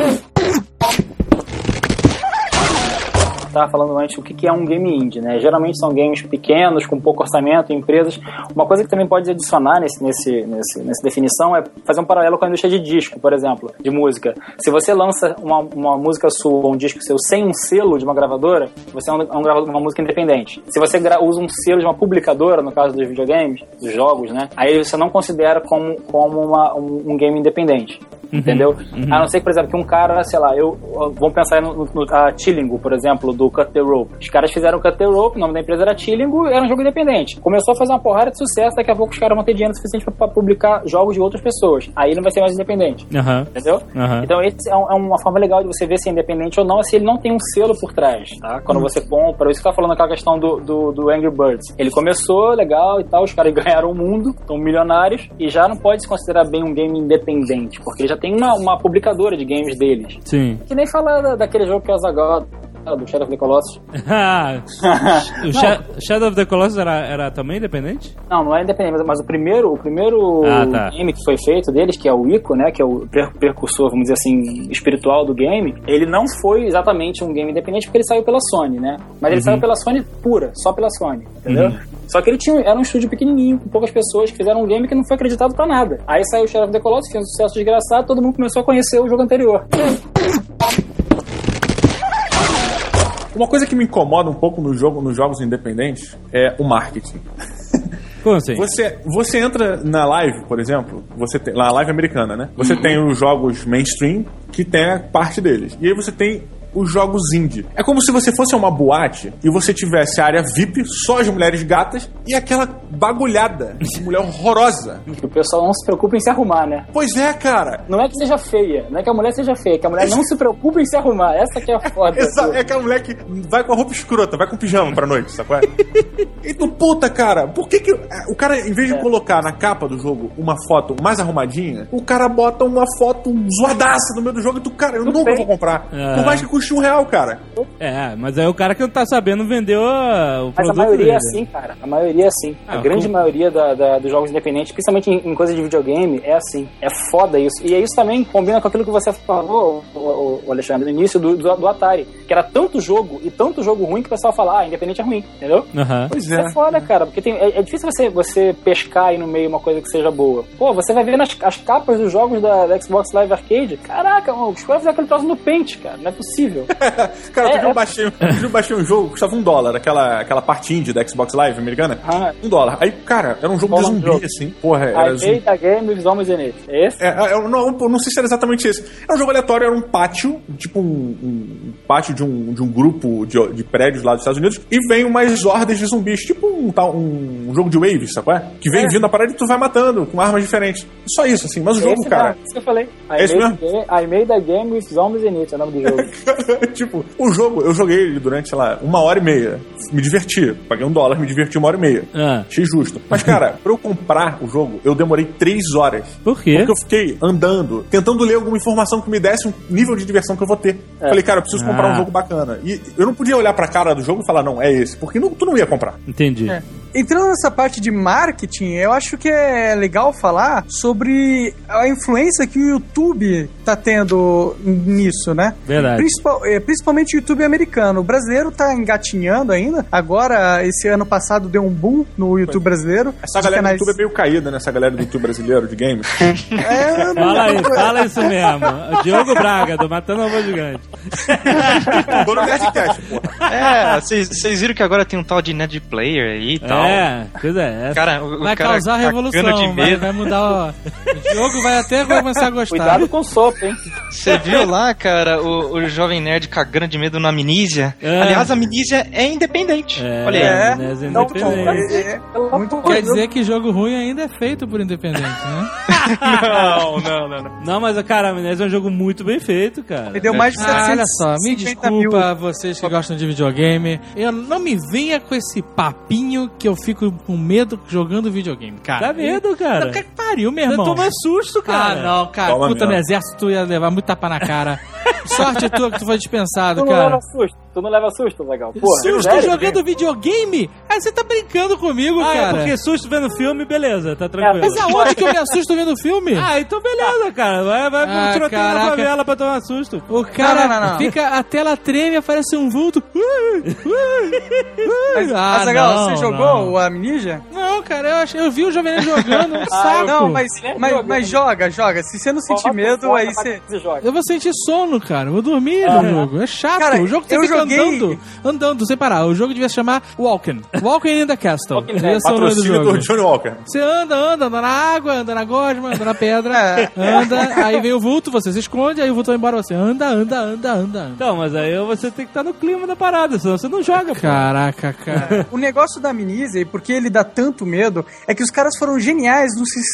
Tava falando antes o que que é um game indie, né? Geralmente são games pequenos, com pouco orçamento, empresas. Uma coisa que também pode adicionar nesse, nesse, nesse, nessa definição é fazer um paralelo com a indústria de disco, por exemplo, de música. Se você lança uma, uma música sua, um disco seu, sem um selo de uma gravadora, você é um, é um gravador, uma música independente. Se você usa um selo de uma publicadora, no caso dos videogames, dos jogos, né? Aí você não considera como, como uma, um, um game independente. Entendeu? A não ser por exemplo, que um cara, sei lá, eu. Vamos pensar no, no, no a Tillingo, por exemplo, do Cut the Rope. Os caras fizeram Cut the Rope, o nome da empresa era Tillingo, era um jogo independente. Começou a fazer uma porrada de sucesso, daqui a pouco os caras vão ter dinheiro suficiente pra, publicar jogos de outras pessoas. Aí não vai ser mais independente. Entendeu? Então, esse é, um- é uma forma legal de você ver se é independente ou não, é se ele não tem um selo por trás, tá? Quando você compra, isso que tá falando aquela questão do, do, do Angry Birds. Ele começou legal e tal, os caras ganharam o mundo, estão milionários, e já não pode se considerar bem um game independente, porque ele já tem uma, uma publicadora de games deles. Sim. Que nem falar da- daquele jogo que é o Zagal, do Shadow of the Colossus. Ah, o Sha- Shadow of the Colossus era, era também independente? Não, não é independente, mas, mas o primeiro, o primeiro Ah, tá. game que foi feito deles, que é o Ico, né, que é o per- precursor, vamos dizer assim, espiritual do game, ele não foi exatamente um game independente porque ele saiu pela Sony, né? Mas ele saiu pela Sony pura, só pela Sony, entendeu? Só que ele tinha, era um estúdio pequenininho, com poucas pessoas que fizeram um game que não foi acreditado pra nada. Aí saiu o Shadow of the Colossus, fez um sucesso desgraçado, todo mundo começou a conhecer o jogo anterior. Uma coisa que me incomoda um pouco no jogo, nos jogos independentes é o marketing. Como assim? Você, você entra na live, por exemplo, você tem, na live americana, né? Você Uhum. tem os jogos mainstream, que tem a parte deles. E aí você tem os jogos indie. É como se você fosse a uma boate e você tivesse a área VIP, só as mulheres gatas, e aquela bagulhada de mulher horrorosa. Que o pessoal não se preocupa em se arrumar, né? Pois é, cara. Não é que seja feia, não é que a mulher seja feia, é que a mulher não se preocupa em se arrumar. Essa que é a foda. Exa- é aquela mulher que vai com a roupa escrota, vai com pijama pra noite, qual é? Então, puta, cara, por que que é, o cara, em vez de colocar na capa do jogo uma foto mais arrumadinha, o cara bota uma foto zoadaça no meio do jogo e tu, cara, eu nunca bem. vou comprar. É. Por mais que custe um real, cara. É, mas aí o cara que não tá sabendo vendeu o Mas a produto maioria dele. é assim, cara. A maioria é assim. Ah, a grande com- maioria da- da- dos jogos independentes, principalmente em, em coisa de videogame, é assim. É foda isso. E isso também combina com aquilo que você falou, o, Alexandre, no início do, do, do Atari. Que era tanto jogo e tanto jogo ruim que o pessoal fala, ah, independente é ruim, entendeu? Aham. Pois Isso é foda, cara, porque tem- é, é difícil você, você pescar aí no meio uma coisa que seja boa. Pô, você vai ver nas as capas dos jogos da, da Xbox Live Arcade. Caraca, os caras fizeram aquele troço no Paint, cara. Não é possível. Cara, É, eu é- baixei, eu baixei um jogo, custava um dólar, aquela, aquela parte indie da Xbox Live americana. Ah. Um dólar. Aí, cara, era um jogo de zumbi, jogo? assim. Porra, I era zumbi. made a game with zombies in it. É esse? É, é, eu não, eu não sei se era exatamente esse. Era um jogo aleatório, era um pátio, tipo um, um pátio de um, de um grupo de, de prédios lá dos Estados Unidos, e vem umas hordas de zumbis, tipo um, tal- um jogo de waves, sabe é? Que vem É. vindo a parada e tu vai matando com armas diferentes. Só isso, assim. Mas o jogo, esse cara. mesmo, isso que eu falei. I Esse made, mesmo? game- I made a game with zombies in it, é o nome do jogo. tipo, o jogo, eu joguei ele durante, sei lá, uma hora e meia. Me diverti. Paguei um dólar, me diverti uma hora e meia. Ah. Achei justo. Mas, cara, pra eu comprar o jogo, eu demorei três horas. Por quê? Porque eu fiquei andando, tentando ler alguma informação que me desse um nível de diversão que eu vou ter. Falei, cara, eu preciso comprar Ah. um jogo bacana. E eu não podia olhar pra cara do jogo e falar, não, é esse. Porque não- tu não ia comprar. Entendi. É. Entrando nessa parte de marketing, eu acho que é legal falar sobre a influência que o YouTube tá tendo nisso, né? Verdade. Principal- é, principalmente o YouTube americano. O brasileiro tá engatinhando ainda. Agora, esse ano passado deu um boom no YouTube brasileiro. Essa galera canais- do YouTube é meio caída, né? Essa galera do YouTube brasileiro de games. É, não- Fala aí, fala isso mesmo. Diogo Braga, do Matando a Voz Gigante. Tô no Nerdcast, porra. É, vocês vocês viram que agora tem um tal de Ned Player aí e tal. É, coisa é essa. Cara, o, o Vai cara causar revolução, de vai, medo. vai mudar o... o Diogo vai até começar a gostar. Cuidado com o sopa, hein? Você viu lá, cara, o, o jovem nerd cagando de medo na Amnísia? É. Aliás, a Amnísia é independente. É, Olha aí. É, não, Independente. é, é, muito Quer dizer que jogo ruim ainda é feito por independente, né? Não, não, não, não. Não, mas, cara, a Amnésia é um jogo muito bem feito, cara. Ele deu mais de Ah, olha só, me 750 mil. desculpa vocês que gostam de videogame. Eu não me venha com esse papinho que eu fico com medo jogando videogame, cara. Dá medo, cara. Não, que pariu, meu irmão. toma susto, cara. Ah, não, cara. Toma puta, mesmo. no exército tu ia levar muito tapa na cara. Sorte tua que tu foi dispensado, Tu não cara. leva susto. Tu não leva susto, legal. Porra, Susto sério? jogando videogame? Aí você tá brincando comigo, Ah, é cara. porque susto vendo filme, beleza, tá tranquilo. Mas aonde que eu me assusto vendo filme? Ah, então beleza, cara. Vai, vai Ah, pro tiroteio na caraca. favela pra tomar susto. O cara Não, não, não. fica, a tela treme, aparece um vulto. Mas, Ah, Azaghal, não, você jogou não. o Amnesia? Não, cara, eu, achei, eu vi o Jovem jogando, um saco. Não, mas, lembra mas, mas joga, joga. Se você não sentir medo, aí você. Eu vou sentir sono, cara. Eu vou dormir no jogo. É chato. Cara, o jogo você eu fica joguei- andando, andando, sem parar. O jogo devia se chamar Walking. Walking in the Castle. Walking Devia Dead. ser o nome do jogo. do Johnny Walker. Você anda, anda, anda na água, anda na gosma, anda na pedra, É. anda, aí vem o vulto, você se esconde, aí o vulto vai embora, você anda, anda, anda, anda. Então, mas aí você tem que estar no clima da parada, senão você não joga, pô. Caraca, cara. O negócio da Amnesia, e porque ele dá tanto medo, é que os caras foram geniais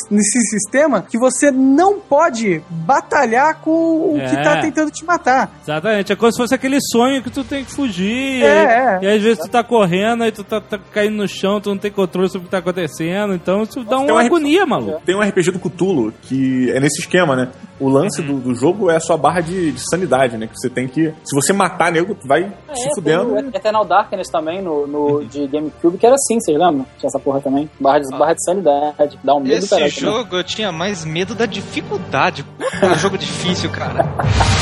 nesse sistema que você não pode batalhar com o que É. tá tentando te matar. Exatamente, é como se fosse aquele sonho que tu tem que fugir. É, e, e às vezes tu tá correndo, aí tu tá, tá caindo no chão, tu não tem controle sobre o que tá acontecendo. Então isso dá Tem uma uma agonia, maluco. Tem um RPG do Cthulhu que é nesse esquema, né? O lance do, do jogo é a sua barra de, de sanidade, né? Que você tem que. Se você matar nego, tu vai se É, fudendo. tem o Eternal Darkness também no, no, de GameCube, que era assim, vocês lembram? Tinha essa porra também. Barra de, barra de sanidade. Dá um medo do Esse jogo eu tinha mais medo da dificuldade. Puta, um jogo difícil, cara.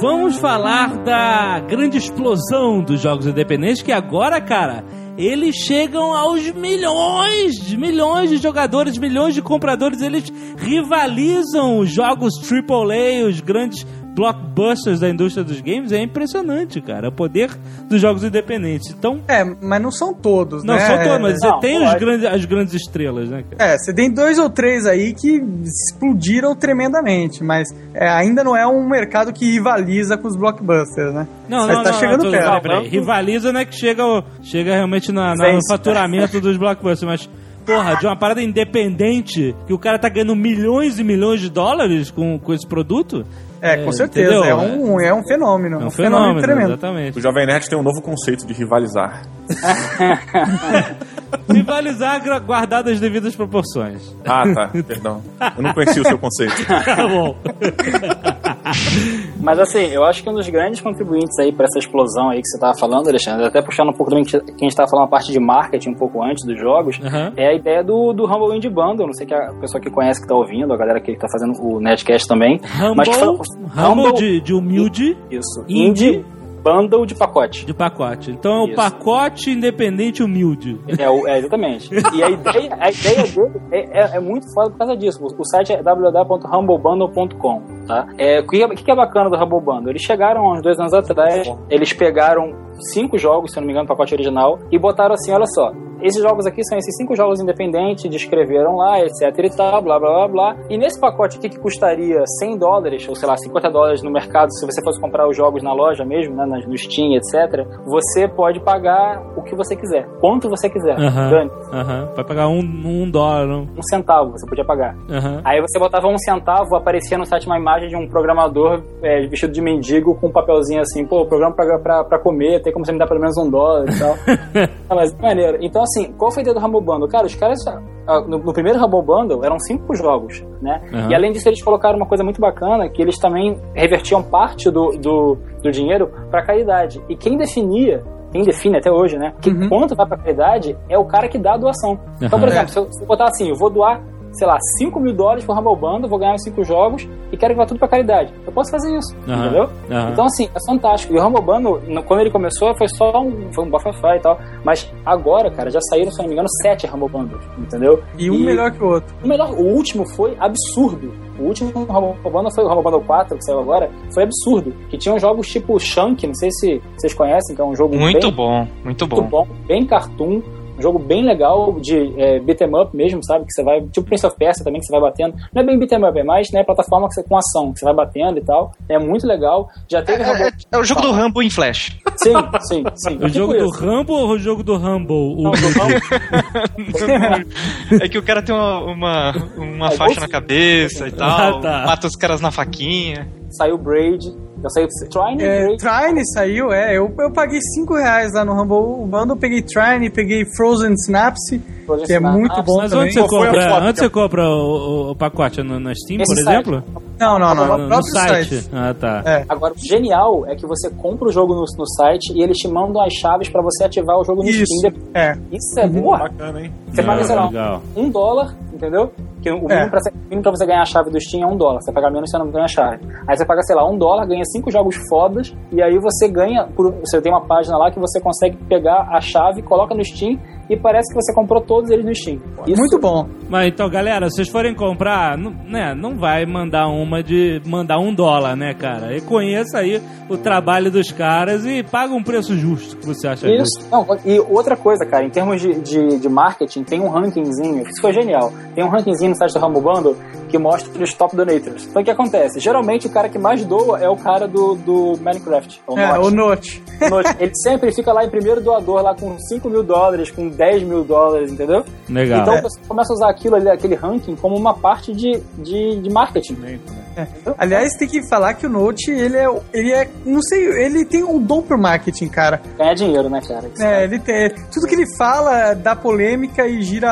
Vamos falar da grande explosão dos jogos independentes, que agora, cara, eles chegam aos milhões, milhões de jogadores, milhões de compradores, eles rivalizam os jogos AAA, os grandes blockbusters da indústria dos games é impressionante, cara. O poder dos jogos independentes. Então, É, mas não são todos, não né? são todos, mas Não, você tem os grandes, as grandes estrelas, né, cara? É, você tem dois ou três aí que explodiram tremendamente, mas é, ainda não é um mercado que rivaliza com os blockbusters, né? Não, Mas não, tá não, chegando não, perto. peraí. Rivaliza, né, que chega, o- chega realmente na, na- no faturamento dos blockbusters, mas, porra, de uma parada independente, que o cara tá ganhando milhões e milhões de dólares com, com esse produto. É, com certeza. entendeu? É um, é um fenômeno. É um fenômeno, fenômeno, tremendo. exatamente. O Jovem Nerd tem um novo conceito de rivalizar. Rivalizar guardado as devidas proporções. Ah, tá. Perdão. Eu não conhecia o seu conceito. Tá bom. Mas assim, eu acho que um dos grandes contribuintes aí pra essa explosão aí que você tava falando, Alexandre, até puxando um pouco também que a gente tava falando a parte de marketing um pouco antes dos jogos, Aham. é a ideia do, do Humble Indie Bundle. Não sei que a pessoa que conhece que tá ouvindo, a galera que tá fazendo o Nerdcast também. Mas que Humble, fala- humble de, de humilde Isso. Indie. Bundle de pacote. de pacote. Então é o pacote independente humilde. É, é, exatamente. E a ideia, a ideia dele é, é- é muito foda por causa disso. O, site é www.humblebundle.com, tá? É, o que, é- que é bacana do Humble Bundle? Eles chegaram há uns dois anos atrás, eles pegaram cinco jogos, se não me engano, no pacote original, e botaram assim, olha só, esses jogos aqui são esses cinco jogos independentes, descreveram lá, etc e tal, blá, blá, blá, blá. E nesse pacote aqui que custaria 100 dólares, ou sei lá, 50 dólares no mercado, se você fosse comprar os jogos na loja mesmo, né, no Steam, etc., você pode pagar o que você quiser, quanto você quiser. Dane, Aham. Vai pagar um, um dólar, não? um centavo você podia pagar. Aí você botava um centavo, aparecia no site uma imagem de um programador é, vestido de mendigo com um papelzinho assim, pô, programa pra, pra, pra comer, tem como você me dar pelo menos um dólar e tal. ah, mas maneiro. Então, assim, qual foi a ideia do Humble Bundle? Cara, os caras, ah, no, no primeiro Humble Bundle, eram cinco jogos, né? Aham. E além disso, eles colocaram uma coisa muito bacana, que eles também revertiam parte do, do, do dinheiro pra caridade. E quem definia quem define até hoje, né? Que Uhum. quanto vai pra caridade é o cara que dá a doação. Então, por exemplo, se eu, se eu botar assim, eu vou doar, sei lá, 5 mil dólares pro Humble Bundle, vou ganhar os 5 jogos e quero que vá tudo pra caridade. Eu posso fazer isso, entendeu? Então, assim, é fantástico. E o Humble Bundle, no- quando ele começou, foi só um, foi um bafafá e tal. Mas agora, cara, já saíram, se não me engano, 7 Humble Bundles, entendeu? E um melhor que o outro. O melhor, o último foi absurdo. O último Humble Bundle foi o Humble Bundle 4, que saiu agora, foi absurdo. Que tinham jogos tipo Shank, não sei se vocês conhecem, que é um jogo Muito bem, bom, muito muito bom. bom, bem cartoon, um jogo bem legal de é, beat'em up mesmo, sabe? Que você vai, tipo Prince of Persia também, que você vai batendo. Não é bem beat'em up, é mais né, plataforma que você, com ação, que você vai batendo e tal. É muito legal. Já teve robô. É, é o jogo do Rambo em Flash. Sim, sim, sim. O jogo Tipo do isso. Rambo ou o jogo do Humble? O Não, do Rumble. É que o cara tem uma, uma, uma É, faixa na cabeça e tal, Ah, tá. mata os caras na faquinha. Saiu Braid. Eu saí Trine É. Trine saiu, é. Eu, eu paguei 5 reais lá no Humble Bundle, peguei Trine, peguei Frozen Synapse, Frozen que é Synapse. muito bom Mas também. onde você a compra, onde que você compra o, o- pacote? No, na Steam, Esse por site. exemplo? Não, não, não, No, no site. site. Ah, tá. É. Agora, o genial é que você compra o jogo no, no site e eles te mandam as chaves pra você ativar o jogo no Isso, Steam. é. Isso é porra. Bacana, hein? Você Ah, paga, sei lá, legal. um dólar, entendeu? Que o É. mínimo, pra, o mínimo pra você ganhar a chave do Steam é um dólar. Você paga menos, você não ganha a chave. Aí você paga, sei lá, um dólar, ganha cinco jogos fodas, e aí você ganha. Por, você tem uma página lá que você consegue pegar a chave, coloca no Steam e parece que você comprou todos eles no Steam. Isso- Muito bom. Mas então, galera, se vocês forem comprar, não, né, não vai mandar uma de mandar um dólar, né, cara? Reconheça aí o trabalho dos caras e paga um preço justo que você acha justo. Isso. Não, e outra coisa, cara, em termos de, de, de marketing, tem um rankingzinho, isso foi genial. Tem um rankingzinho no site do Humble Bundle que mostra os top donators. Então o que acontece? Geralmente o cara que mais doa é o cara do, do Minecraft. o É, o Note. Note. Ele sempre fica lá em primeiro doador, lá com 5 mil dólares, com 10 mil dólares, entendeu? Legal. Então você começa a usar aquilo ali, aquele ranking, como uma parte de, de, de marketing. Aliás, tem que falar que o Note, ele é, ele é, não sei, ele tem um dom pro marketing, cara. Ganhar dinheiro, né, cara? É, ele tem, tudo que ele fala dá polêmica e gira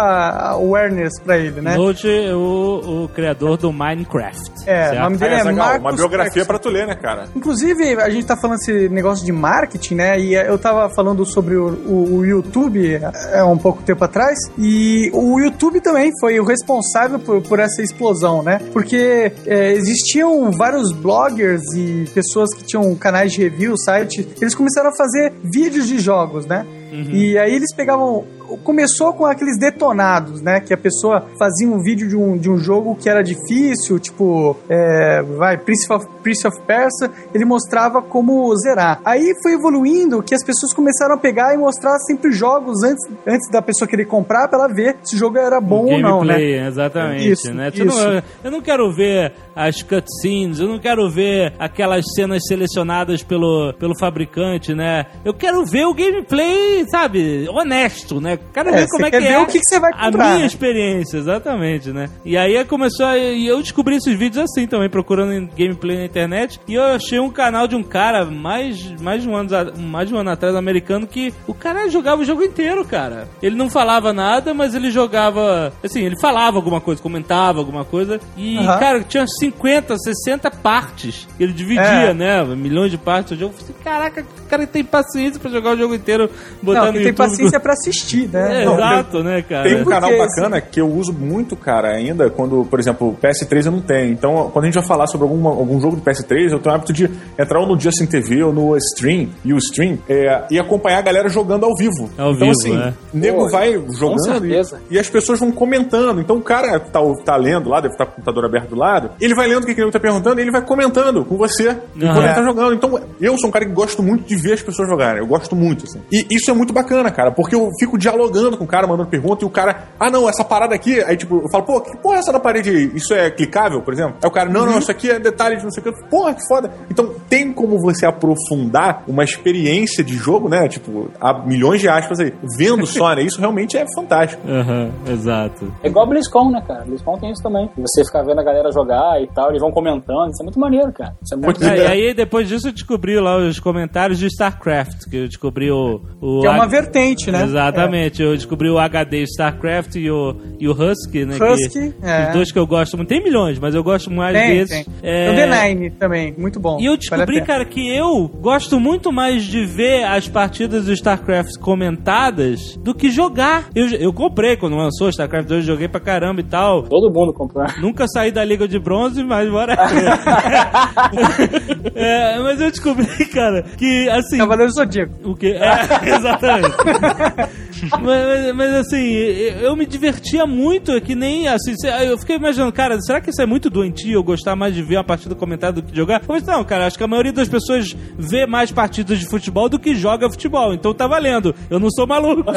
awareness pra ele, né? Note, o, o criador do Minecraft. É, certo? o nome dele É, é Marcos uma biografia pra tu ler, né, cara? Inclusive, a gente tá falando esse negócio de marketing, né? E eu tava falando sobre o, o- o YouTube é, um pouco tempo atrás. E o YouTube também foi o responsável por, por essa explosão, né? Porque é, existiam vários bloggers e pessoas que tinham canais de review, site. Eles começaram a fazer vídeos de jogos, né? E aí eles pegavam começou com aqueles detonados, né? Que a pessoa fazia um vídeo de um, de um jogo que era difícil, tipo, é, vai, Prince of, Prince of Persia, ele mostrava como zerar. Aí foi evoluindo que as pessoas começaram a pegar e mostrar sempre jogos antes, antes da pessoa querer comprar pra ela ver se o jogo era bom ou não, né? Gameplay, exatamente. Isso, né? Isso. não- eu não quero ver as cutscenes, eu não quero ver aquelas cenas selecionadas pelo, pelo fabricante, né? Eu quero ver o gameplay, sabe, honesto, né? Quero É, ver como é que é o que que você vai a comprar, minha né? experiência, exatamente, né? E aí começou a, e eu descobri esses vídeos assim também, procurando gameplay na internet, e eu achei um canal de um cara mais, mais, de um ano, a- mais de um ano atrás, americano, que o cara jogava o jogo inteiro, cara. Ele não falava nada, mas ele jogava, assim, ele falava alguma coisa, comentava alguma coisa, e, Aham. cara, tinha 50, 60 partes. Ele dividia, É. né? Milhões de partes do jogo. Eu falei, Caraca, o cara tem paciência pra jogar o jogo inteiro, botar Não, no tem YouTube. paciência pra assistir, né? É, Não, exato, né, cara? Tem um Porque, canal bacana que eu uso muito, cara, ainda, quando, por exemplo, o PS3 eu não tenho. Então, quando a gente vai falar sobre alguma, algum jogo do PS3, eu tenho o hábito de entrar ou no Justin TV ou no Stream, e o Stream, é, e acompanhar a galera jogando ao vivo. Ao então, vivo, assim, é. o nego Pô, vai jogando e, e as pessoas vão comentando. Então, o cara tá, tá lendo lá, deve estar com o computador aberto do lado, ele vai lendo o que o nego tá perguntando e ele vai comentando com você enquanto Aham. ele tá jogando. Então, eu sou um cara que gosto muito de ver as pessoas jogarem. Eu gosto muito, assim. E isso é muito bacana, cara, porque eu fico dialogando com o cara, mandando pergunta, e o cara, ah, não, essa parada aqui. Aí, tipo, eu falo, pô, que porra é essa na parede? Isso é clicável, por exemplo? Aí o cara, não, Uhum. não, isso aqui é detalhe de não sei o que. Porra, que foda. Então, tem como você aprofundar uma experiência de jogo, né? Tipo, há milhões de aspas aí, vendo só, né? Isso realmente é fantástico. Aham, exato. É igual a BlizzCon, né, cara? BlizzCon tem isso também. Você ficar vendo a galera jogar e tal, eles vão comentando. Isso é muito maneiro, cara. Isso é muito É, e aí, depois disso, eu descobri lá os comentários de StarCraft, que eu descobri o... o Que é uma H- vertente, né? Exatamente, eu descobri o HD StarCraft e o, e o Husky, né? Husky, que, é. Os dois que eu gosto muito. Tem milhões, mas eu gosto mais Tem, desses. tem. É, O D9 também, muito bom. E eu Vale descobri, pena. cara, que eu gosto muito mais de ver as partidas do StarCraft comentadas do que jogar. Eu, eu comprei quando lançou StarCraft 2, joguei pra caramba e tal. Todo mundo comprando. Nunca saí da Liga de Bronze, mas bora. é, mas eu descobri, cara, que assim. Cavaleiro Zodíaco. O quê? É, exatamente. Mas, mas- mas, assim, eu me divertia muito, é que nem assim. Eu fiquei imaginando, cara, será que isso é muito doentio eu gostar mais de ver uma partida comentada do que de jogar? Mas não, cara, acho que a maioria das pessoas vê mais partidas de futebol do que joga futebol. Então tá valendo. Eu não sou maluco.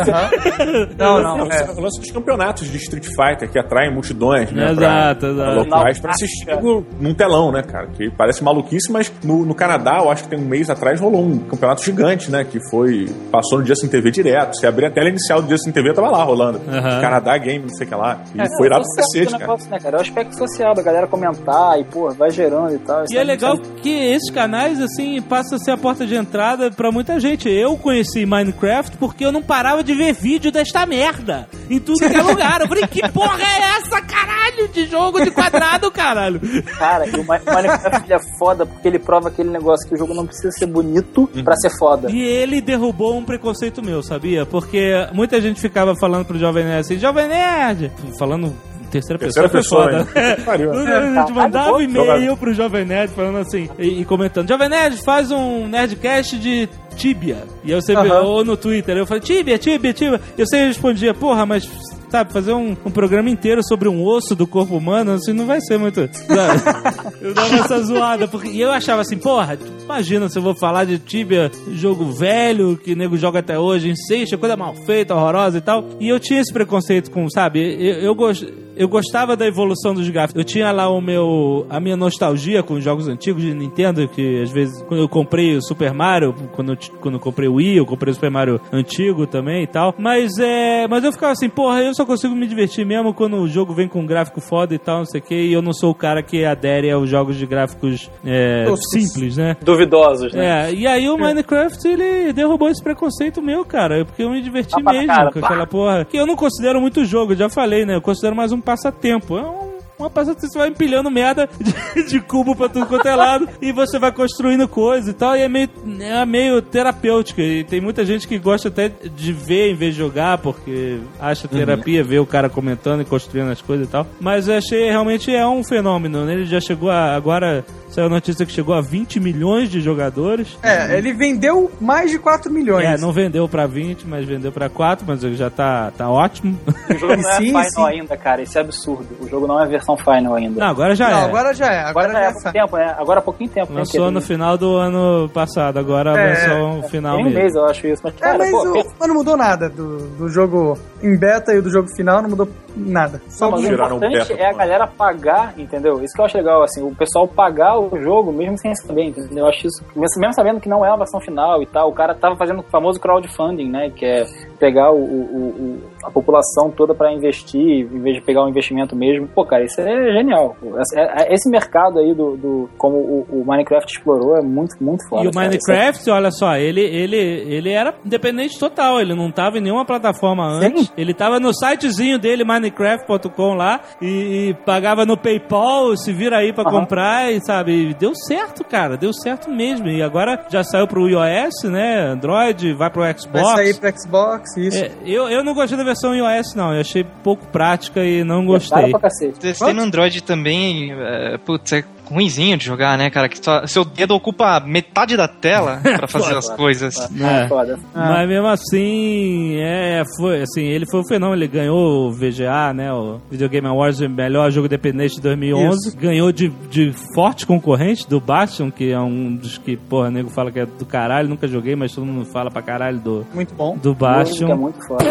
Não, não. O lance- o lance dos campeonatos de Street Fighter que atraem multidões, né? Exato, pra, exato. pra locais pra assistir no- num telão, né, cara? Que parece maluquice, mas no, no Canadá, eu acho que tem um mês atrás, rolou um campeonato gigante, né? Que foi. Passou no Justin TV direto. Você abria a tela inicial do Justin TV, tava lá rolando. Aham. Canadá Game, não sei o que lá. E É, foi irado é pra cacete, o cara. negócio, né, cara? É o aspecto social da galera comentar e, pô, vai gerando e tal. E é legal que esses canais, assim, passam a ser a porta de entrada pra muita gente. Eu conheci Minecraft porque eu não parava de ver vídeo desta merda em tudo que é lugar. Eu falei, que porra é essa, caralho, de jogo de quadrado, caralho? Cara, e o Mi- Minecraft ele é foda porque ele prova aquele negócio que o jogo não precisa ser bonito Uhum. pra ser foda. E ele derrubou um preconceito meu, sabia? Porque muita gente ficava falando pro Jovem Nerd assim, Jovem Nerd! Falando em terceira, Terceira pessoa, pessoa, foi foda. né? Pariu. A gente mandava um e-mail pro Jovem Nerd falando assim, e, e comentando, Jovem Nerd, faz um Nerdcast de Tibia. E eu sempre, Aham. ou no Twitter, eu falei, Tibia, Tibia, Tibia. Eu sempre respondia, porra, mas sabe, fazer um, um programa inteiro sobre um osso do corpo humano, assim, não vai ser muito. sabe? eu dava essa zoada, porque e eu achava assim, porra, imagina se eu vou falar de Tibia, jogo velho, que nego joga até hoje, insiste, coisa mal feita, horrorosa e tal. E eu tinha esse preconceito com, sabe, eu, eu, gos- eu gostava da evolução dos gráficos. Eu tinha lá o meu, a minha nostalgia com os jogos antigos de Nintendo, que às vezes, quando eu comprei o Super Mario, quando eu, quando eu comprei o Wii, eu comprei o Super Mario antigo também e tal. Mas é, mas eu ficava assim, porra, eu só consigo me divertir mesmo quando o jogo vem com um gráfico foda e tal, não sei o que, e eu não sou o cara que adere aos jogos de gráficos é, simples, né? Duvidosos, né? É, e aí o Minecraft, ele derrubou esse preconceito meu, cara, porque eu me diverti mesmo cara, com pá. aquela porra. Que eu não considero muito jogo, já falei, né? Eu considero mais um passatempo. É um uma passatempo, você vai empilhando merda de, de cubo pra tudo quanto é lado e você vai construindo coisa e tal, e é meio, é meio terapêutica. E tem muita gente que gosta até de ver em vez de jogar, porque acha terapia ver o cara comentando e construindo as coisas e tal. Mas eu achei realmente é um fenômeno, né? Ele já chegou a, agora Saiu a notícia que chegou a 20 milhões de jogadores. É, ele vendeu mais de 4 milhões. É, não vendeu pra 20, mas vendeu pra 4, mas ele já tá, tá ótimo. O jogo não é Sim, final sim. ainda, cara. Isso é absurdo. O jogo não é versão final ainda. Não, agora já Não, é. agora já é. Agora, Agora, já é é. há pouco tempo, né? Agora há pouquinho tempo. né, Lançou que no final do ano passado, agora a É, versão final Tem um mesmo. mês, eu acho isso. Mas, É, cara, mas, pô, o- mas não mudou nada do, do jogo em beta e do jogo final, não mudou nada. Só Não, mas o importante é a galera pagar, entendeu? Isso que eu acho legal, assim, o pessoal pagar o jogo mesmo sem saber, entendeu? Eu acho isso, mesmo sabendo que não é uma versão final e tal, o cara tava fazendo o famoso crowdfunding, né? Que é pegar o, o- o- a população toda pra investir, em vez de pegar um investimento mesmo. Pô, cara, isso é genial. Esse- é- Esse mercado aí do, do- como o, o Minecraft explorou é muito, muito foda. E o cara. Minecraft, olha só, ele, ele, ele era independente total, ele não tava em nenhuma plataforma antes. Sim. Ele tava no sitezinho dele, minecraft.com lá, e, e pagava no PayPal, se vira aí pra Aham. comprar, e sabe, e deu certo, cara, deu certo mesmo. E agora já saiu pro iOS, né, Android, vai pro Xbox. Vai sair pro Xbox, isso. É, eu, eu não gostei da versão iOS, não, eu achei pouco prática e não É gostei. caro pra cacete. Testei no Android também, é, putz, é ruimzinho de jogar, né, cara? Que sua- seu dedo ocupa metade da tela pra fazer as coisas. É. É, foda. Mas mesmo assim, é, foi, assim, ele foi um fenômeno, ele ganhou o VGA, né, o Video Game Awards, o melhor jogo independente de 2011, ganhou de, de forte concorrente do Bastion, que é um dos que, porra, nego fala que é do caralho, nunca joguei, mas todo mundo fala pra caralho do, Muito bom. do Que é Bastion. muito foda.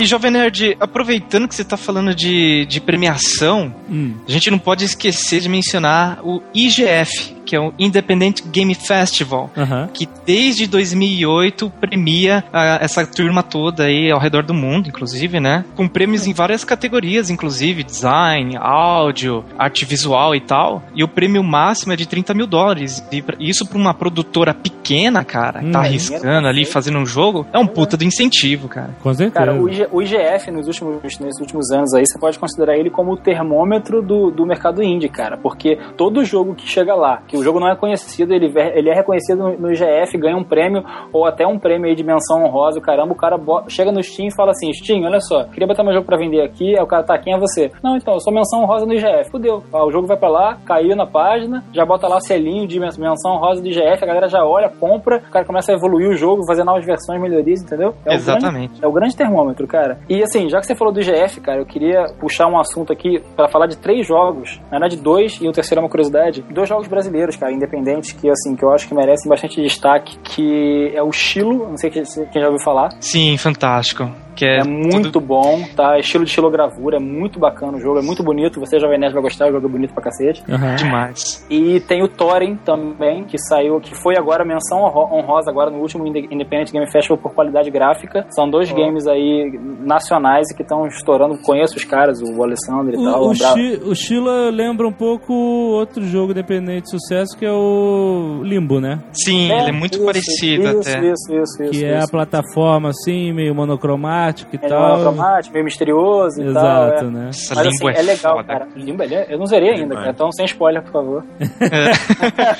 E, Jovem Nerd, aproveitando que você tá falando de, de premiação, Hum. a gente não pode esquecer de mencionar o IGF, que é o Independent Game Festival. Aham. que desde 2008 premia ah, essa turma toda aí ao redor do mundo, inclusive, né? Com prêmios em várias categorias, inclusive design, áudio, arte visual e tal. E o prêmio máximo é de 30 mil dólares. E isso pra uma produtora pequena, cara, Hum. tá É, arriscando ali, fazendo um jogo, é um puta do incentivo, cara. Com certeza. Cara, o, IG o IGF nos últimos, nesses últimos anos aí, você pode considerar ele como o termômetro do, do mercado indie, cara. Porque todo jogo que chega lá, que o jogo não é conhecido, ele, ele é reconhecido no, IGF, ganha um prêmio, ou até um prêmio aí de menção honrosa, caramba, o cara chega no Steam e fala assim, Steam, olha só, queria botar meu jogo pra vender aqui, aí o cara tá, quem é você? Não, então, eu sou menção honrosa no IGF. Fudeu. O jogo vai pra lá, caiu na página, já bota lá selinho de men- menção honrosa do IGF, a galera já olha, compra, o cara começa a evoluir o jogo, fazer novas versões, melhorias, entendeu? É o grande- Exatamente. é o grande termômetro, cara. E assim, já que você falou do IGF, cara, eu queria puxar um assunto aqui pra falar de três jogos. Na verdade, dois, e o terceiro é uma curiosidade. Dois jogos brasileiros, cara, independentes, que assim, que eu acho que merecem bastante destaque, que é o Estilo, não sei quem já ouviu falar. Sim, fantástico. Que é, É muito tudo- bom, tá? Estilo de estilogravura, é muito bacana o jogo, é muito bonito. Você, Jovem Nerd, vai gostar, o jogo é bonito pra cacete. Aham. demais. E tem o Thorin também, que saiu, que foi agora menção honro- honrosa agora no último Inde- Independent Game Festival por qualidade gráfica. São dois games aí nacionais e que estão estourando. Conheço os caras, o Alessandro e tal. O, o, Andra- Shi- o Sheila lembra um pouco outro jogo independente de sucesso que é o Limbo, né? Sim, ele é muito isso, parecido isso, até. Isso, isso, isso. Que é a isso. plataforma assim, meio monocromática e Meio tal. monocromático, meio misterioso e Exato, tal. é. né? Essa Mas língua assim, é, é legal, foda. cara. Limbo, ele é- eu não zerei ainda, cara. Então, sem spoiler, por favor.